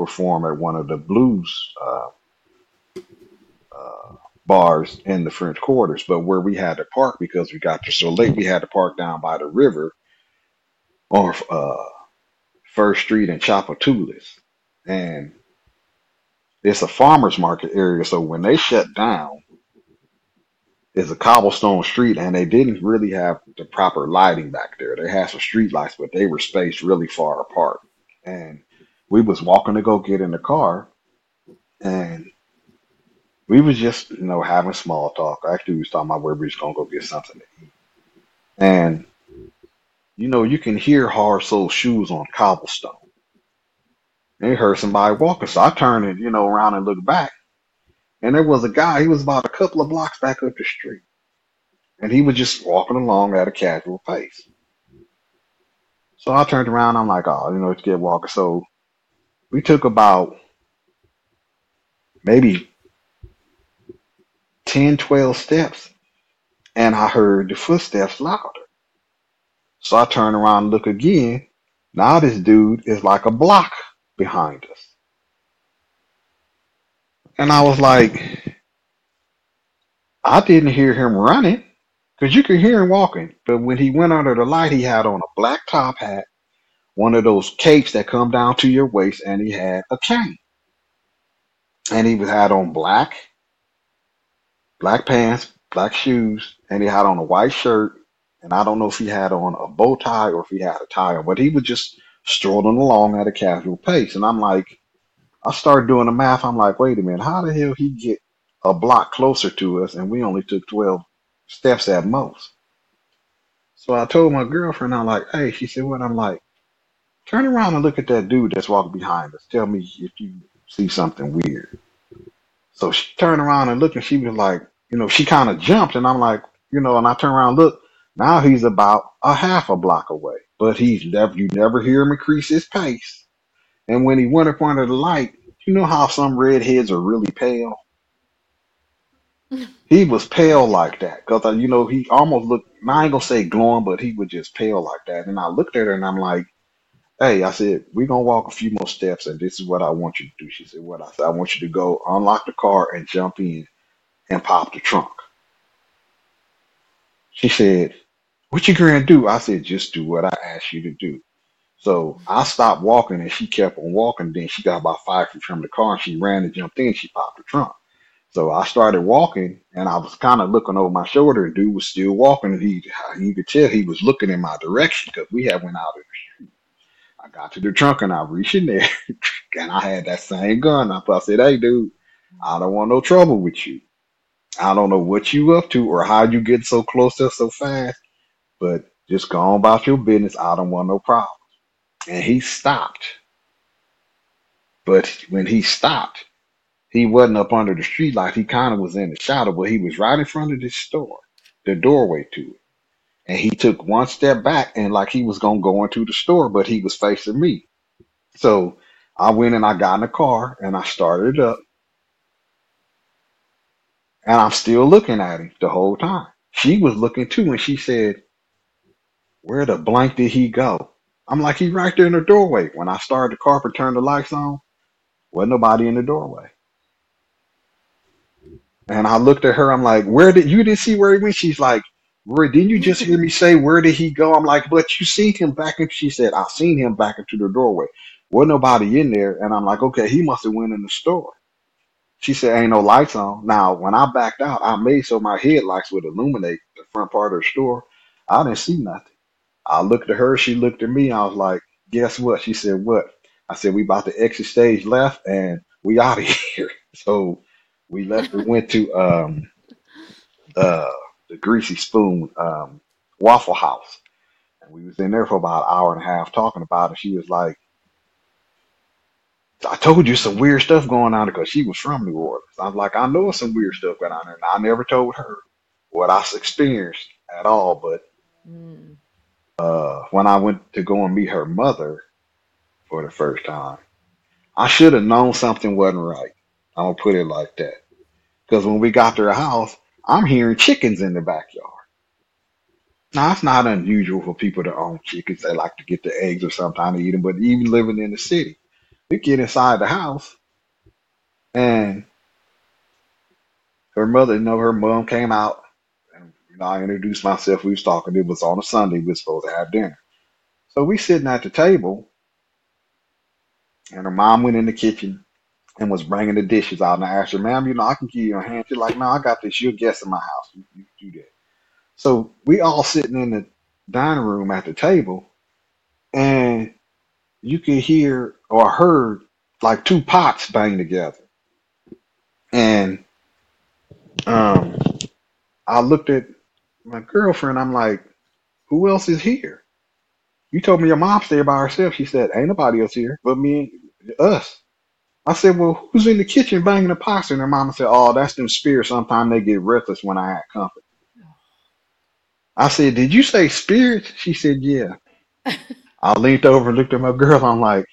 perform at one of the blues uh, uh, bars in the French Quarters. But where we had to park because we got there so late, we had to park down by the river on uh, First Street in Tchoupitoulas. And it's a farmer's market area, so when they shut down, it's a cobblestone street, and they didn't really have the proper lighting back there. They had some street lights, but they were spaced really far apart. And we was walking to go get in the car, and we was just, you know, having small talk. Actually, we was talking about where we was gonna go get something to eat. And you know, you can hear hard sole shoes on cobblestone. And heard somebody walking, so I turned and you know around and looked back, and there was a guy. He was about a couple of blocks back up the street, and he was just walking along at a casual pace. So I turned around. I'm like, oh, you know, let's get walking. So we took about maybe 10, 12 steps, and I heard the footsteps louder. So I turn around and look again. Now this dude is like a block behind us. And I was like, I didn't hear him running because you could hear him walking. But when he went under the light, he had on a black top hat, one of those capes that come down to your waist, and he had a cane. And he had on black, black pants, black shoes, and he had on a white shirt. And I don't know if he had on a bow tie or if he had a tie but he was just strolling along at a casual pace. And I'm like, I started doing the math. I'm like, wait a minute, how the hell he get a block closer to us and we only took 12 steps at most? So I told my girlfriend, I'm like, hey, she said, what? I'm like, turn around and look at that dude that's walking behind us. Tell me if you see something weird. So she turned around and looked and she was like, you know, she kind of jumped and I'm like, you know, and I turned around and look. Now he's about a half a block away, but he's never, you never hear him increase his pace. And when he went in front of the light, you know how some redheads are really pale? He was pale like that because, uh, you know, he almost looked, I ain't gonna say glowing, but he was just pale like that. And I looked at her and I'm like, hey, I said, we're gonna walk a few more steps and this is what I want you to do. She said, what? I said, I want you to go unlock the car and jump in and pop the trunk. She said, what you gonna do? I said, just do what I asked you to do. So I stopped walking and she kept on walking. Then she got about five feet from the car and she ran and jumped in. She popped the trunk. So I started walking and I was kind of looking over my shoulder. and Dude was still walking and he, you could tell he was looking in my direction because we had went out. Got to the trunk and I reached in there and I had that same gun. I said, Hey dude, I don't want no trouble with you. I don't know what you up to or how you get so close to us so fast, but just go on about your business. I don't want no problems. And he stopped. But when he stopped, he wasn't up under the street light. He kind of was in the shadow, but he was right in front of this store, the doorway to it. And he took one step back and like he was gonna go into the store, but he was facing me. So I went and I got in the car and I started it up. And I'm still looking at him the whole time. She was looking too, and she said, Where the blank did he go? I'm like, he right there in the doorway. When I started the car and turned the lights on, wasn't nobody in the doorway. And I looked at her, I'm like, Where did you didn't see where he went? She's like, Roy, didn't you just hear me say where did he go? I'm like, but you seen him back into she said, I seen him back into the doorway. Wasn't nobody in there. And I'm like, okay, he must have went in the store. She said, ain't no lights on. Now, when I backed out, I made so my headlights would illuminate the front part of the store. I didn't see nothing. I looked at her, she looked at me. I was like, guess what? She said, what? I said, we about to exit stage left and we out of here. So we left We went to um uh the Greasy Spoon um Waffle House. And we was in there for about an hour and a half talking about it. She was like, I told you some weird stuff going on because she was from New Orleans. I was like, I know some weird stuff going on there. And I never told her what I experienced at all. But Mm. uh, when I went to go and meet her mother for the first time, I should have known something wasn't right. I'm gonna put it like that. Because when we got to her house, I'm hearing chickens in the backyard. Now it's not unusual for people to own chickens. They like to get the eggs or something to eat them. But even living in the city, we get inside the house and her mother, you know, her mom came out and you know, I introduced myself. We was talking. It was on a Sunday. We was supposed to have dinner. So we sitting at the table, and her mom went in the kitchen and was bringing the dishes out. And I asked her, "Ma'am, you know, I can give you a hand." She's like, "No, I got this. You're a guest in my house. You, you do that." So we all sitting in the dining room at the table, and you could hear or heard like two pots bang together. And um, I looked at my girlfriend. I'm like, "Who else is here?" You told me your mom's there by herself. She said, Ain't nobody else here but me and us. I said, Well, who's in the kitchen banging the pots? And her mama said, Oh, that's them spirits. Sometimes they get restless when I have company. I said, Did you say spirits? She said, Yeah. I leaned over and looked at my girl. I'm like,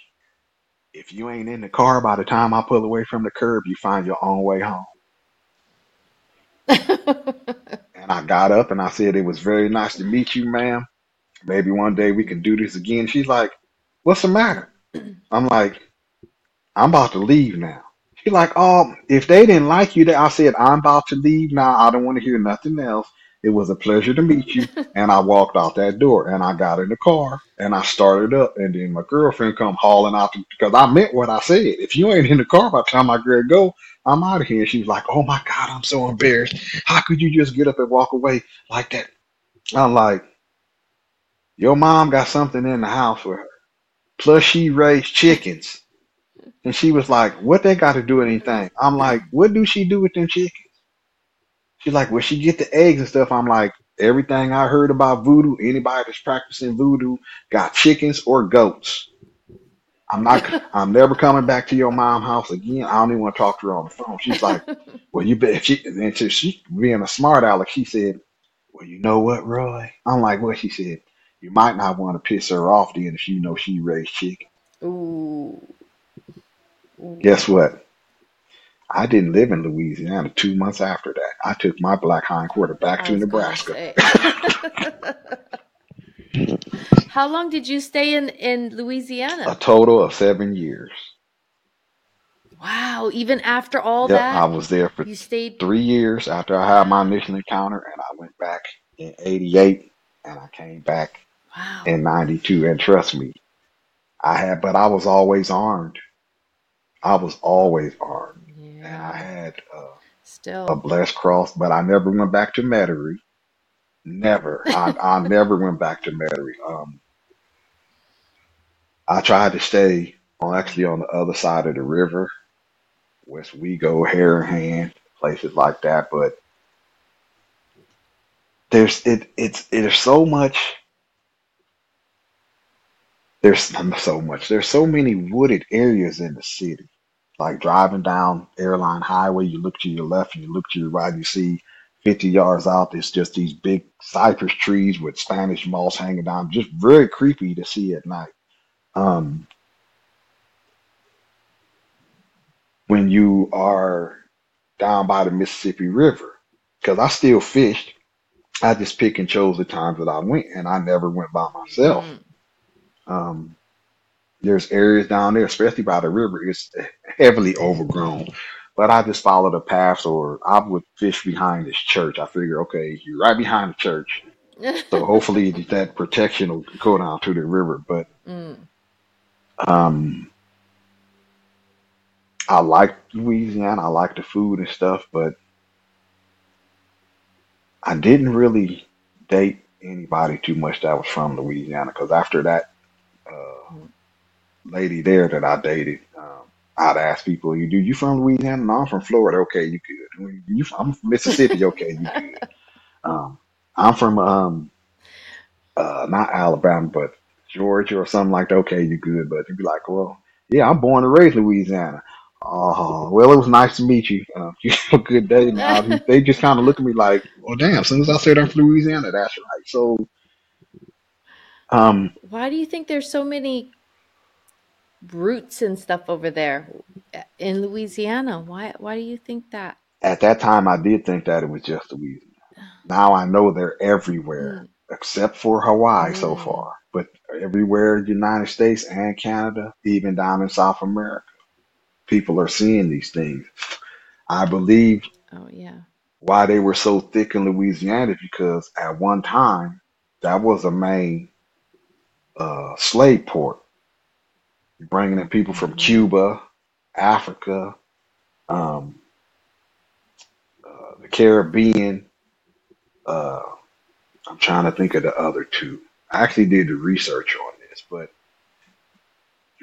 If you ain't in the car by the time I pull away from the curb, you find your own way home. And I got up and I said, It was very nice to meet you, ma'am. Maybe one day we can do this again. She's like, What's the matter? I'm like, I'm about to leave now. She's like, Oh, if they didn't like you, I said, I'm about to leave now. I don't want to hear nothing else. It was a pleasure to meet you. And I walked out that door and I got in the car and I started up. And then my girlfriend come hauling out because I meant what I said. If you ain't in the car by the time I girl go, I'm out of here. And she was like, Oh my God, I'm so embarrassed. How could you just get up and walk away like that? I'm like, Your mom got something in the house with her. Plus she raised chickens. And she was like, What they got to do with anything? I'm like, What do she do with them chickens? She's like, Well, she get the eggs and stuff. I'm like, Everything I heard about voodoo, anybody that's practicing voodoo got chickens or goats. I'm not, I'm never coming back to your mom house again. I don't even want to talk to her on the phone. She's like, Well, you bet. She, and she, she being a smart aleck, she said, Well, you know what, Roy? I'm like, What? She said, You might not want to piss her off then if you know she raised chickens. Ooh. Guess what? I didn't live in Louisiana two months after that. I took my black hind quarter back I to was gonna Nebraska. say. How long did you stay in in Louisiana? A Louisiana? total of seven years. Wow, even after all Yep, I that, was there for you stayed. three years after I had my Wow. initial encounter, and I went back in '88, and I came back Wow. in '92. And trust me, I had, but I was always armed. I was always armed, and I had uh, a Still. blessed cross. But I never went back to Metairie. Never. I I never went back to Metairie. Um, I tried to stay on actually on the other side of the river, Westwego, Hand places like that. But there's it it's there's so much there's so much there's so many wooded areas in the city. Like driving down Airline Highway, you look to your left and you look to your right, you see 50 yards out, there's just these big cypress trees with Spanish moss hanging down. Just very creepy to see at night. Um, when you are down by the Mississippi River, because I still fished. I just pick and chose the times that I went, and I never went by myself. Mm. Um, there's areas down there, especially by the river, it's heavily overgrown. But I just follow the paths, or I would fish behind this church. I figure, okay, you're right behind the church, so hopefully that protection will go down to the river. But mm. um, I like Louisiana. I like the food and stuff, but I didn't really date anybody too much that was from Louisiana because after that uh, lady there that I dated, um, I'd ask people, "You do you from Louisiana? No, I'm from Florida. Okay, you good. You, I'm from Mississippi. Okay, you good. Um, I'm from um, uh, not Alabama, but Georgia or something like that. Okay, you good. But you'd be like, well, yeah, I'm born and raised in Louisiana. Oh, well, it was nice to meet you. Uh, you have a good day. Now they just kind of look at me like, well, damn. As soon as I said I'm from Louisiana, that's right. So, um, Why do you think there's so many roots and stuff over there in Louisiana? Why why do you think that? at that time, I did think that it was just Louisiana. Now I know they're everywhere Mm, except for Hawaii so mm, far, but everywhere in the United States and Canada, even down in South America, people are seeing these things. I believe oh yeah. why they were so thick in Louisiana is because at one time that was a main uh, slave port, bringing in people from hmm Cuba, Africa, um, uh, the Caribbean. Uh, I'm trying to think of the other two. I actually did the research on this, but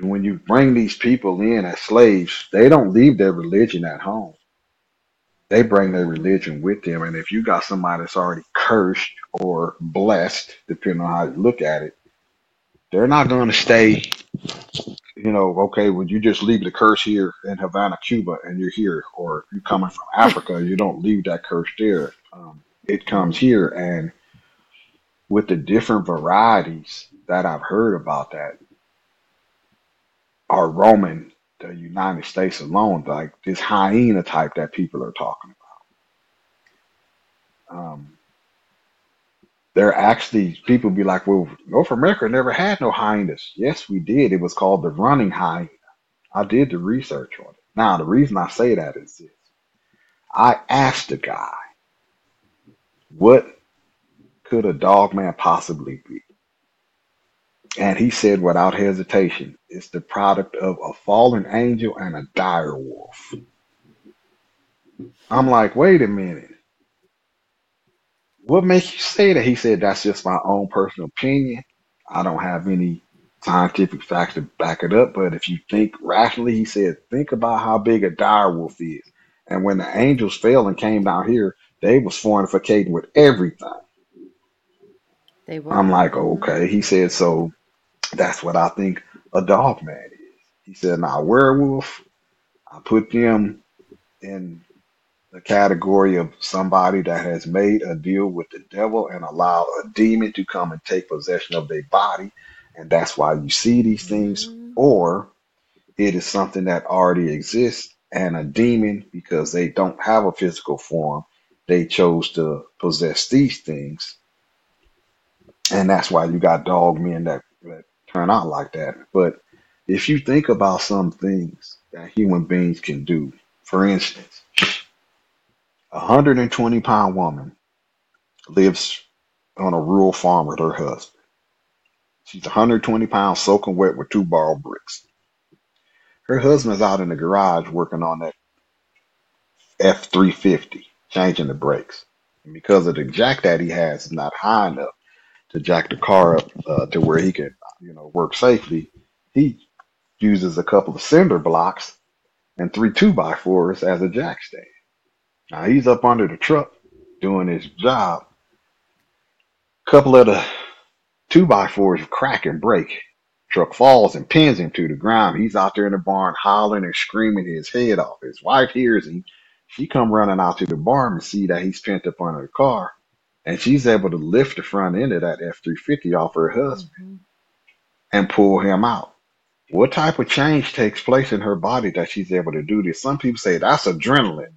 when you bring these people in as slaves, they don't leave their religion at home. They bring their religion with them. And if you got somebody that's already cursed or blessed, depending on how you look at it, they're not going to stay, you know, okay, would you just leave the curse here in Havana, Cuba, and you're here, or you're coming from Africa, you don't leave that curse there. Um, it comes here. And with the different varieties that I've heard about that are roaming the United States alone, like this hyena type that people are talking about. Um, they're actually people be like, well, North America never had no hyenas. Yes, we did. It was called the running hyena. I did the research on it. Now, the reason I say that is this. I asked the guy, what could a dog man possibly be? And he said without hesitation, it's the product of a fallen angel and a dire wolf. I'm like, wait a minute. What makes you say that? He said, that's just my own personal opinion. I don't have any scientific facts to back it up. But if you think rationally, he said, think about how big a dire wolf is. And when the angels fell and came down here, they was fornicating with everything. they were I'm were. like, okay. He said, so that's what I think a dog man is. He said, now werewolf, I put them in the category of somebody that has made a deal with the devil and allowed a demon to come and take possession of their body. And that's why you see these things. hmm Or it is something that already exists and a demon, because they don't have a physical form, they chose to possess these things. And that's why you got dog men that, that turn out like that. But if you think about some things that human beings can do, for instance, a 120 pound woman lives on a rural farm with her husband. She's 120 pounds soaking wet with two borrowed bricks. Her husband's out in the garage working on that F 350, changing the brakes. And because of the jack that he has is not high enough to jack the car up uh, to where he can, you know, work safely, he uses a couple of cinder blocks and three two by fours as a jack stand. Now he's up under the truck doing his job. Couple of the two by fours crack and break. Truck falls and pins him to the ground. He's out there in the barn hollering and screaming his head off. His wife hears him. She come running out to the barn and see that he's pinned up under the car. And she's able to lift the front end of that F-350 off her husband Mhm. and pull him out. What type of change takes place in her body that she's able to do this? Some people say that's adrenaline.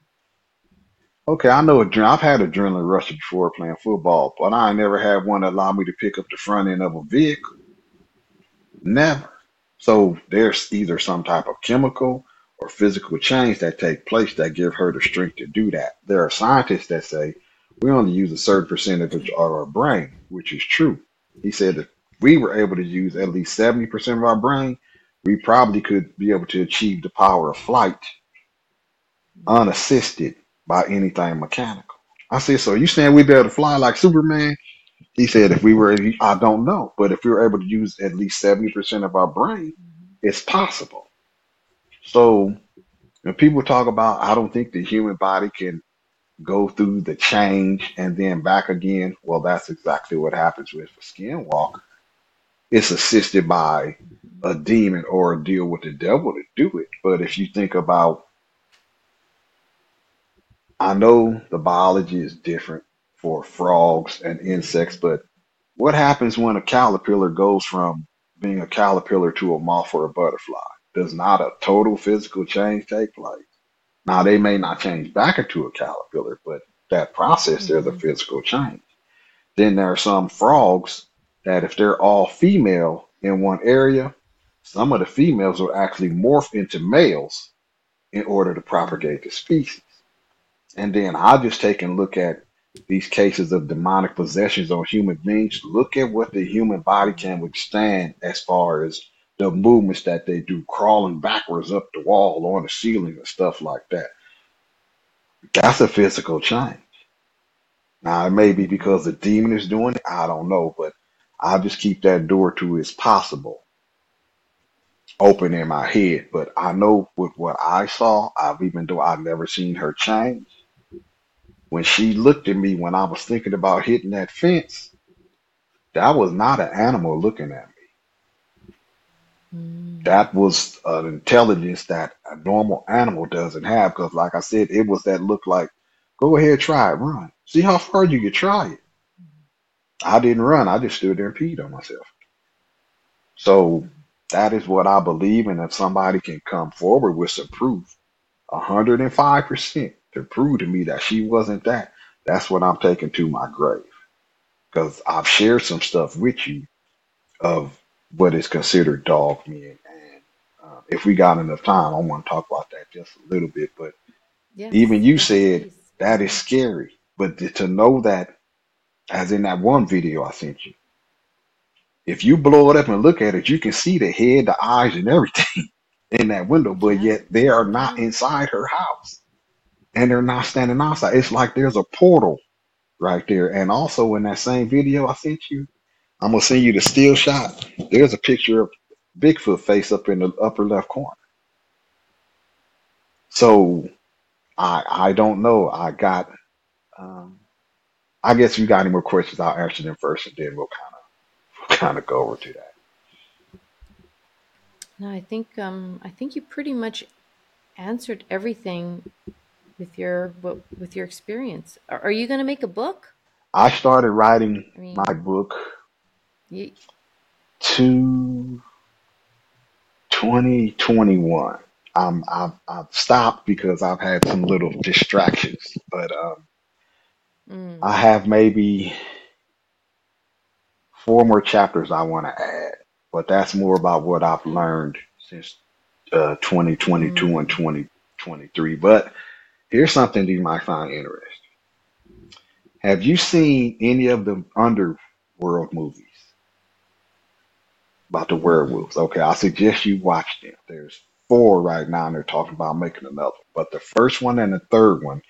Okay, I know adrenaline. I've had adrenaline rush before playing football, but I never had one that allowed me to pick up the front end of a vehicle. Never. So there's either some type of chemical or physical change that take place that give her the strength to do that. There are scientists that say we only use a certain percentage of our brain, which is true. He said if we were able to use at least 70% of our brain, we probably could be able to achieve the power of flight unassisted by anything mechanical. I said, so you saying we be able to fly like Superman? He said, if we were, I don't know, but if we were able to use at least 70% of our brain, Mhm. it's possible. So when people talk about, I don't think the human body can go through the change and then back again. Well, that's exactly what happens with a skinwalker. It's assisted by a demon or a deal with the devil to do it. But if you think about, I know the biology is different for frogs and insects, but what happens when a caterpillar goes from being a caterpillar to a moth or a butterfly? Does not a total physical change take place? Now, they may not change back into a caterpillar, but that process, there's a Mhm. physical change. Then there are some frogs that if they're all female in one area, some of the females will actually morph into males in order to propagate the species. And then I'll just take and look at these cases of demonic possessions on human beings. Look at what the human body can withstand as far as the movements that they do, crawling backwards up the wall, on the ceiling, and stuff like that. That's a physical change. Now, it may be because the demon is doing it. I don't know, but I'll just keep that door to as possible open in my head. But I know with what I saw, I've even though I've never seen her change, when she looked at me when I was thinking about hitting that fence, that was not an animal looking at me. Mm. That was an intelligence that a normal animal doesn't have. Because, like I said, it was that look like, go ahead, try it, run. See how far you can try it. I didn't run. I just stood there and peed on myself. So that is what I believe. And if somebody can come forward with some proof, 105% to prove to me that she wasn't that, that's what I'm taking to my grave. Because I've shared some stuff with you of what is considered dog men. And uh, if we got enough time, I want to talk about that just a little bit. But even you yes, said please. that is scary. But to to know that, as in that one video I sent you, if you blow it up and look at it, you can see the head, the eyes, and everything in that window, but Yeah, yet they are not yeah. inside her house and they're not standing outside. It's like there's a portal right there. And also in that same video I sent you, I'm gonna send you the still shot. There's a picture of Bigfoot face up in the upper left corner. So I I don't know. I got um I guess if you got any more questions, I'll answer them first and then we'll kind of kind of go over to that. No, I think um I think you pretty much answered everything with your with your experience. Are, are you going to make a book? I started writing I mean, my book you, to 2021. Um, I've, I've stopped because I've had some little distractions, but um, mm, I have maybe four more chapters I want to add, but that's more about what I've learned since uh, 2022 and mm, 2023. But here's something that you might find interesting. Have you seen any of the underworld movies about the werewolves? Okay, I suggest you watch them. There's four right now, and they're talking about making another. But the first one and the third one,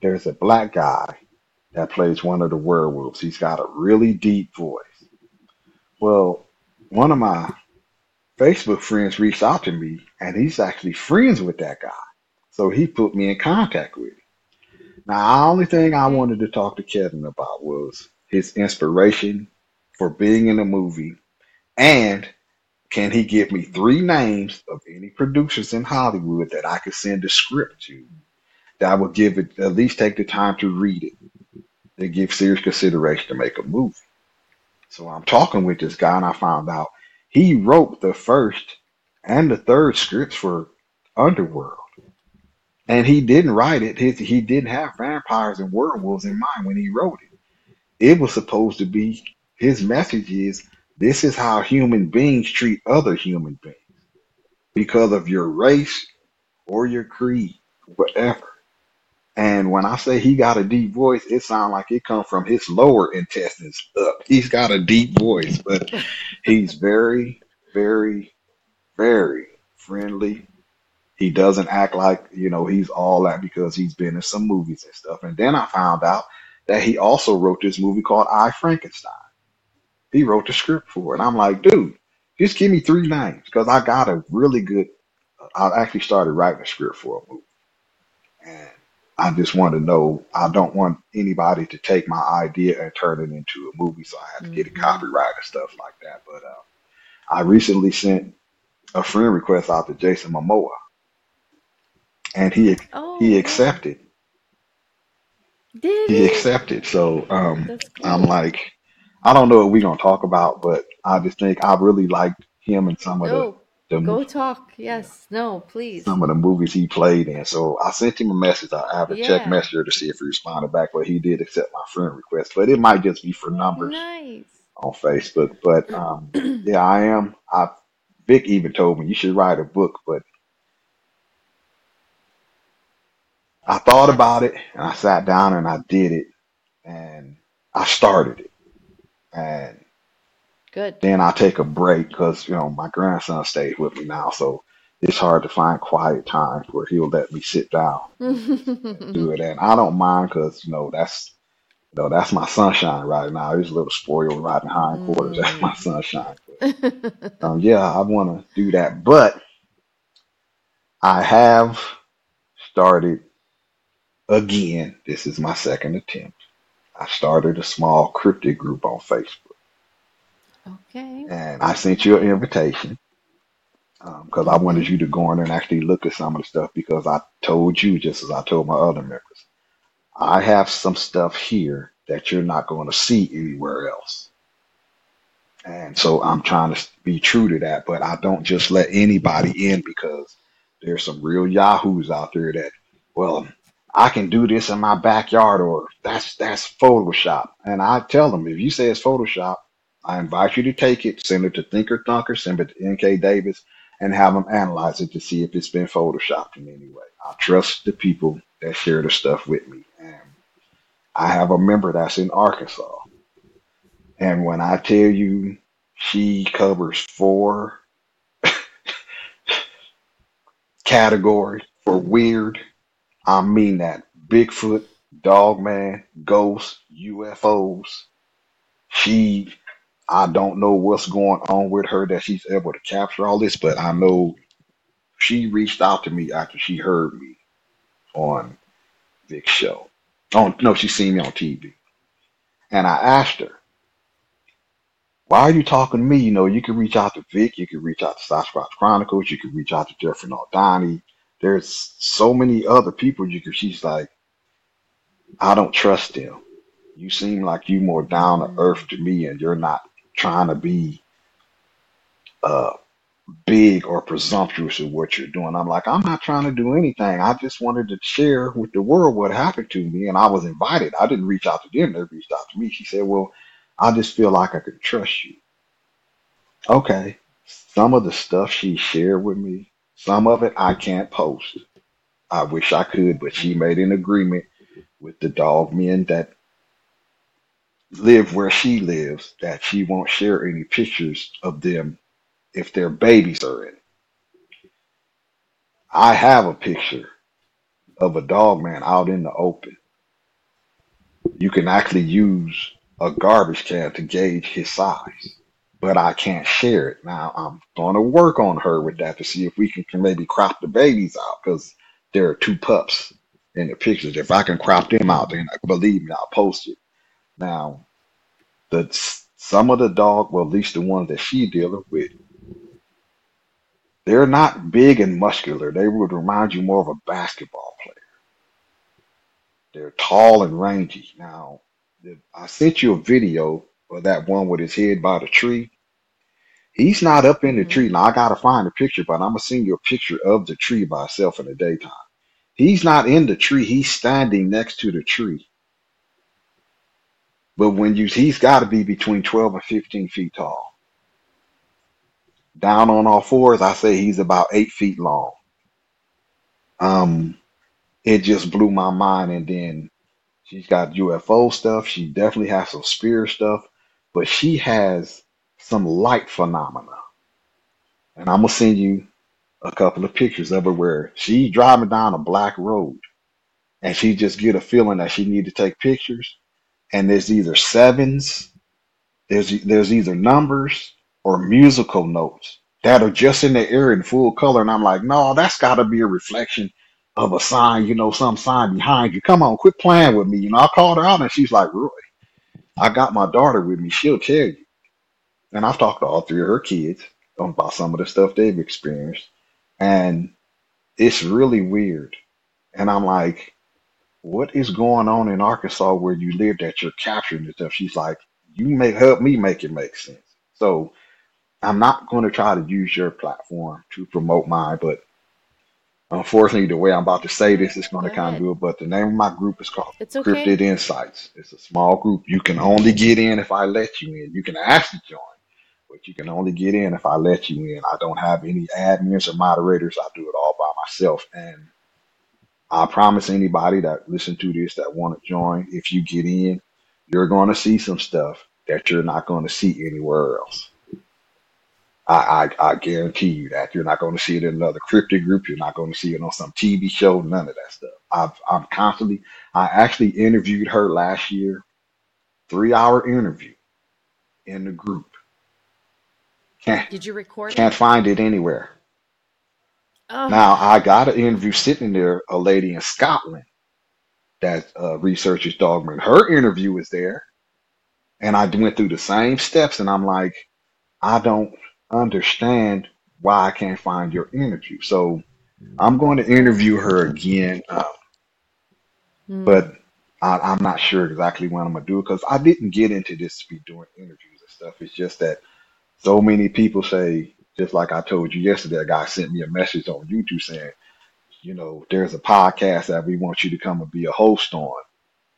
there's a black guy that plays one of the werewolves. He's got a really deep voice. Well, one of my Facebook friends reached out to me, and he's actually friends with that guy. So he put me in contact with him. Now, the only thing I wanted to talk to Kevin about was his inspiration for being in a movie, and can he give me three names of any producers in Hollywood that I could send a script to that would give it at least take the time to read it and give serious consideration to make a movie. So I'm talking with this guy, and I found out he wrote the first and the third scripts for Underworld. And he didn't write it. His, he didn't have vampires and werewolves in mind when he wrote it. It was supposed to be his message is this is how human beings treat other human beings because of your race or your creed, whatever. And when I say he got a deep voice, it sounds like it comes from his lower intestines up. He's got a deep voice, but he's very, very, very friendly. He doesn't act like, you know, he's all that because he's been in some movies and stuff. And then I found out that he also wrote this movie called I Frankenstein. He wrote the script for it. I'm like, dude, just give me three names because I got a really good. I actually started writing a script for a movie, and I just want to know. I don't want anybody to take my idea and turn it into a movie, so I had to get it Mm-hmm. copyright and stuff like that. But uh, I recently sent a friend request out to Jason Momoa, and he Oh, he accepted. Did He accepted. So um, That's I'm like, I don't know what we're gonna talk about, but I just think I really liked him and some of the No, the mo- go talk. yeah, Yes. No, please. some of the movies he played in. So I sent him a message. I have a check Yeah. messenger to see if he responded back, but he did accept my friend request. But it might just be for numbers Nice. on Facebook. But um, yeah, I am. I Vic even told me you should write a book, but I thought about it and I sat down and I did it and I started it. And Good. then I take a break because you know my grandson stays with me now, so it's hard to find quiet time where he'll let me sit down and do it. And I don't mind because you know that's you know that's my sunshine right now. He's a little spoiled riding hindquarters. That's my Mm. sunshine. But um, yeah, I want to do that, but I have started again. This is my second attempt. I started a small cryptid group on Facebook, Okay. and I sent you an invitation. Um, because I wanted you to go in and actually look at some of the stuff because I told you just as I told my other members. I have some stuff here that you're not going to see anywhere else. And so I'm trying to be true to that, but I don't just let anybody in because there's some real yahoos out there that, well, I can do this in my backyard or that's that's Photoshop. And I tell them if you say it's Photoshop, I invite you to take it, send it to Thinker Thunker, send it to NK Davis, and have them analyze it to see if it's been photoshopped in any way. I trust the people that share the stuff with me. And I have a member that's in Arkansas. And when I tell you she covers four categories for weird, I mean that. Bigfoot, Dogman, Ghosts, UFOs. She I don't know what's going on with her that she's able to capture all this, but I know she reached out to me after she heard me on Vic's show. Oh no, she seen me on TV. And I asked her, why are you talking to me? You know, you can reach out to Vic, you can reach out to Sasquatch Chronicles, you can reach out to Jeffrey Naldani. There's so many other people you could she's like, I don't trust them. You seem like you more down to earth to me and you're not trying to be uh big or presumptuous of what you're doing. I'm like, I'm not trying to do anything. I just wanted to share with the world what happened to me and I was invited. I didn't reach out to them, they reached out to me. She said, Well, I just feel like I could trust you. Okay. Some of the stuff she shared with me, some of it I can't post. I wish I could, but she made an agreement with the dog men that live where she lives that she won't share any pictures of them if their babies are in. it. I have a picture of a dog man out in the open. You can actually use a garbage can to gauge his size. But I can't share it. Now I'm going to work on her with that to see if we can, can maybe crop the babies out because there are two pups in the pictures. If I can crop them out, then believe me, I'll post it. Now, the some of the dog, well, at least the ones that she dealing with, they're not big and muscular. They would remind you more of a basketball player. They're tall and rangy. Now, I sent you a video of that one with his head by the tree. He's not up in the tree. Mm-hmm. Now I gotta find a picture, but I'm gonna send you a picture of the tree by itself in the daytime. He's not in the tree. He's standing next to the tree. But when you, he's got to be between 12 and 15 feet tall. Down on all fours, I say he's about eight feet long. Um, it just blew my mind. And then she's got UFO stuff. She definitely has some spirit stuff, but she has some light phenomena. And I'm gonna send you a couple of pictures of her where she's driving down a black road and she just get a feeling that she need to take pictures. And there's either sevens, there's there's either numbers or musical notes that are just in the air in full color. And I'm like, no, that's got to be a reflection of a sign, you know, some sign behind you. Come on, quit playing with me. You know, I called her out and she's like, Roy, I got my daughter with me. She'll tell you. And I've talked to all three of her kids about some of the stuff they've experienced. And it's really weird. And I'm like, what is going on in Arkansas where you live that you're capturing this stuff? She's like, you may help me make it make sense. So I'm not going to try to use your platform to promote mine, but unfortunately, the way I'm about to say this is going to kind of do it. But the name of my group is called It's okay. Cryptid Insights. It's a small group. You can only get in if I let you in. You can ask to join, but you can only get in if I let you in. I don't have any admins or moderators. I do it all by myself. And I promise anybody that listen to this that want to join, if you get in, you're going to see some stuff that you're not going to see anywhere else. I, I, I guarantee you that you're not going to see it in another cryptid group. You're not going to see it on some TV show. None of that stuff. I've, I'm constantly. I actually interviewed her last year, three hour interview in the group. Can't Did you record can't it? find it anywhere. Oh, Now I got an interview sitting there. A lady in Scotland that uh, researches dogman. Her interview is there, and I went through the same steps. And I'm like, I don't understand why I can't find your interview. So I'm going to interview her again, uh, hmm. but I, I'm not sure exactly when I'm gonna do it because I didn't get into this to be doing interviews and stuff. It's just that so many people say, just like I told you yesterday, a guy sent me a message on YouTube saying, you know, there's a podcast that we want you to come and be a host on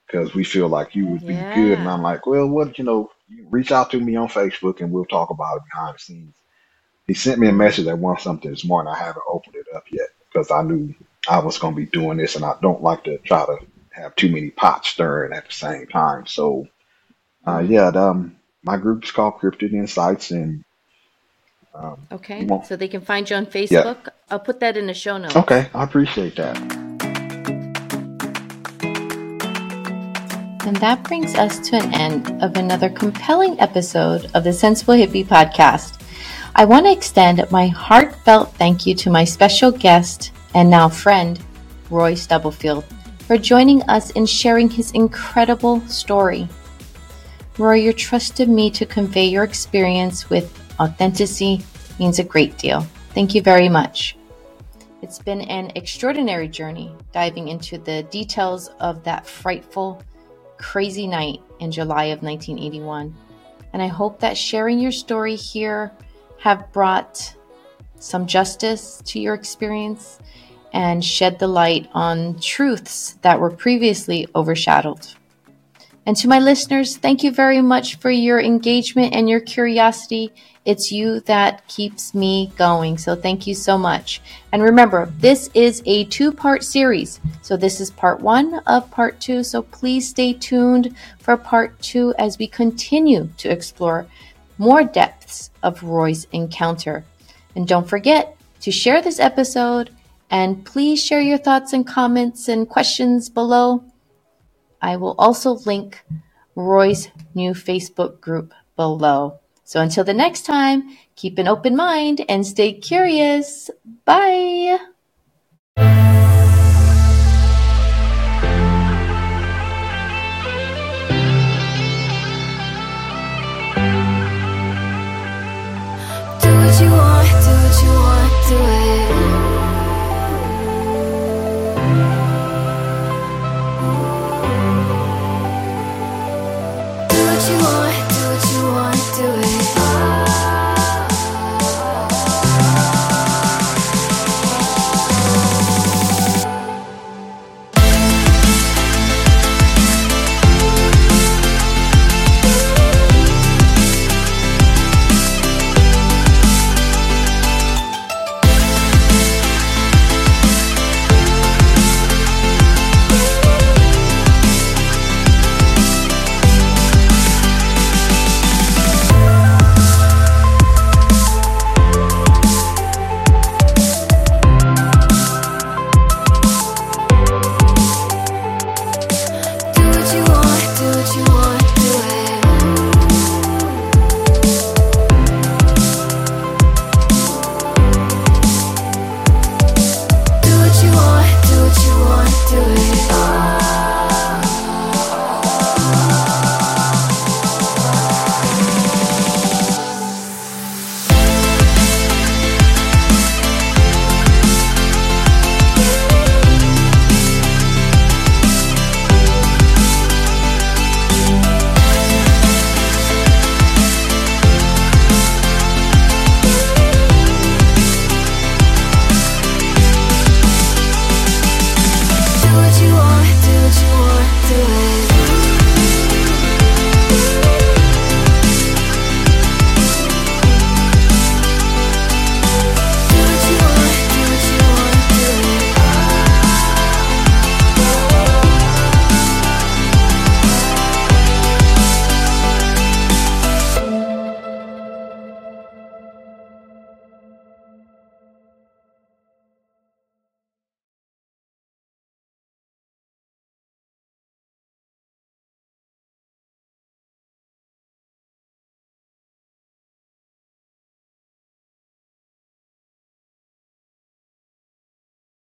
because we feel like you would be good. And Yeah. I'm like, well, what, you know, you reach out to me on Facebook and we'll talk about it behind the scenes. He sent me a message at one something this morning. I haven't opened it up yet because I knew I was going to be doing this and I don't like to try to have too many pots stirring at the same time. So, uh, yeah, the, um, my group's called Cryptid Insights and, um, you Okay. won't, So they can find you on yeah. Facebook. I'll put that in the show notes. Okay. I appreciate that. And that brings us to an end of another compelling episode of the Sensible Hippie podcast. I want to extend my heartfelt thank you to my special guest and now friend, Roy Stubblefield, for joining us in sharing his incredible story. Roy, your trust in me to convey your experience with authenticity means a great deal. Thank you very much. It's been an extraordinary journey diving into the details of that frightful, crazy night in July of 1981. And I hope that sharing your story here have brought some justice to your experience and shed the light on truths that were previously overshadowed. And to my listeners, thank you very much for your engagement and your curiosity. It's you that keeps me going. So thank you so much. And remember, this is a two part series. So this is part one of part two. So please stay tuned for part two as we continue to explore more depths of Roy's encounter. And don't forget to share this episode and please share your thoughts and comments and questions below. I will also link Roy's new Facebook group below. So until the next time, keep an open mind and stay curious. Bye.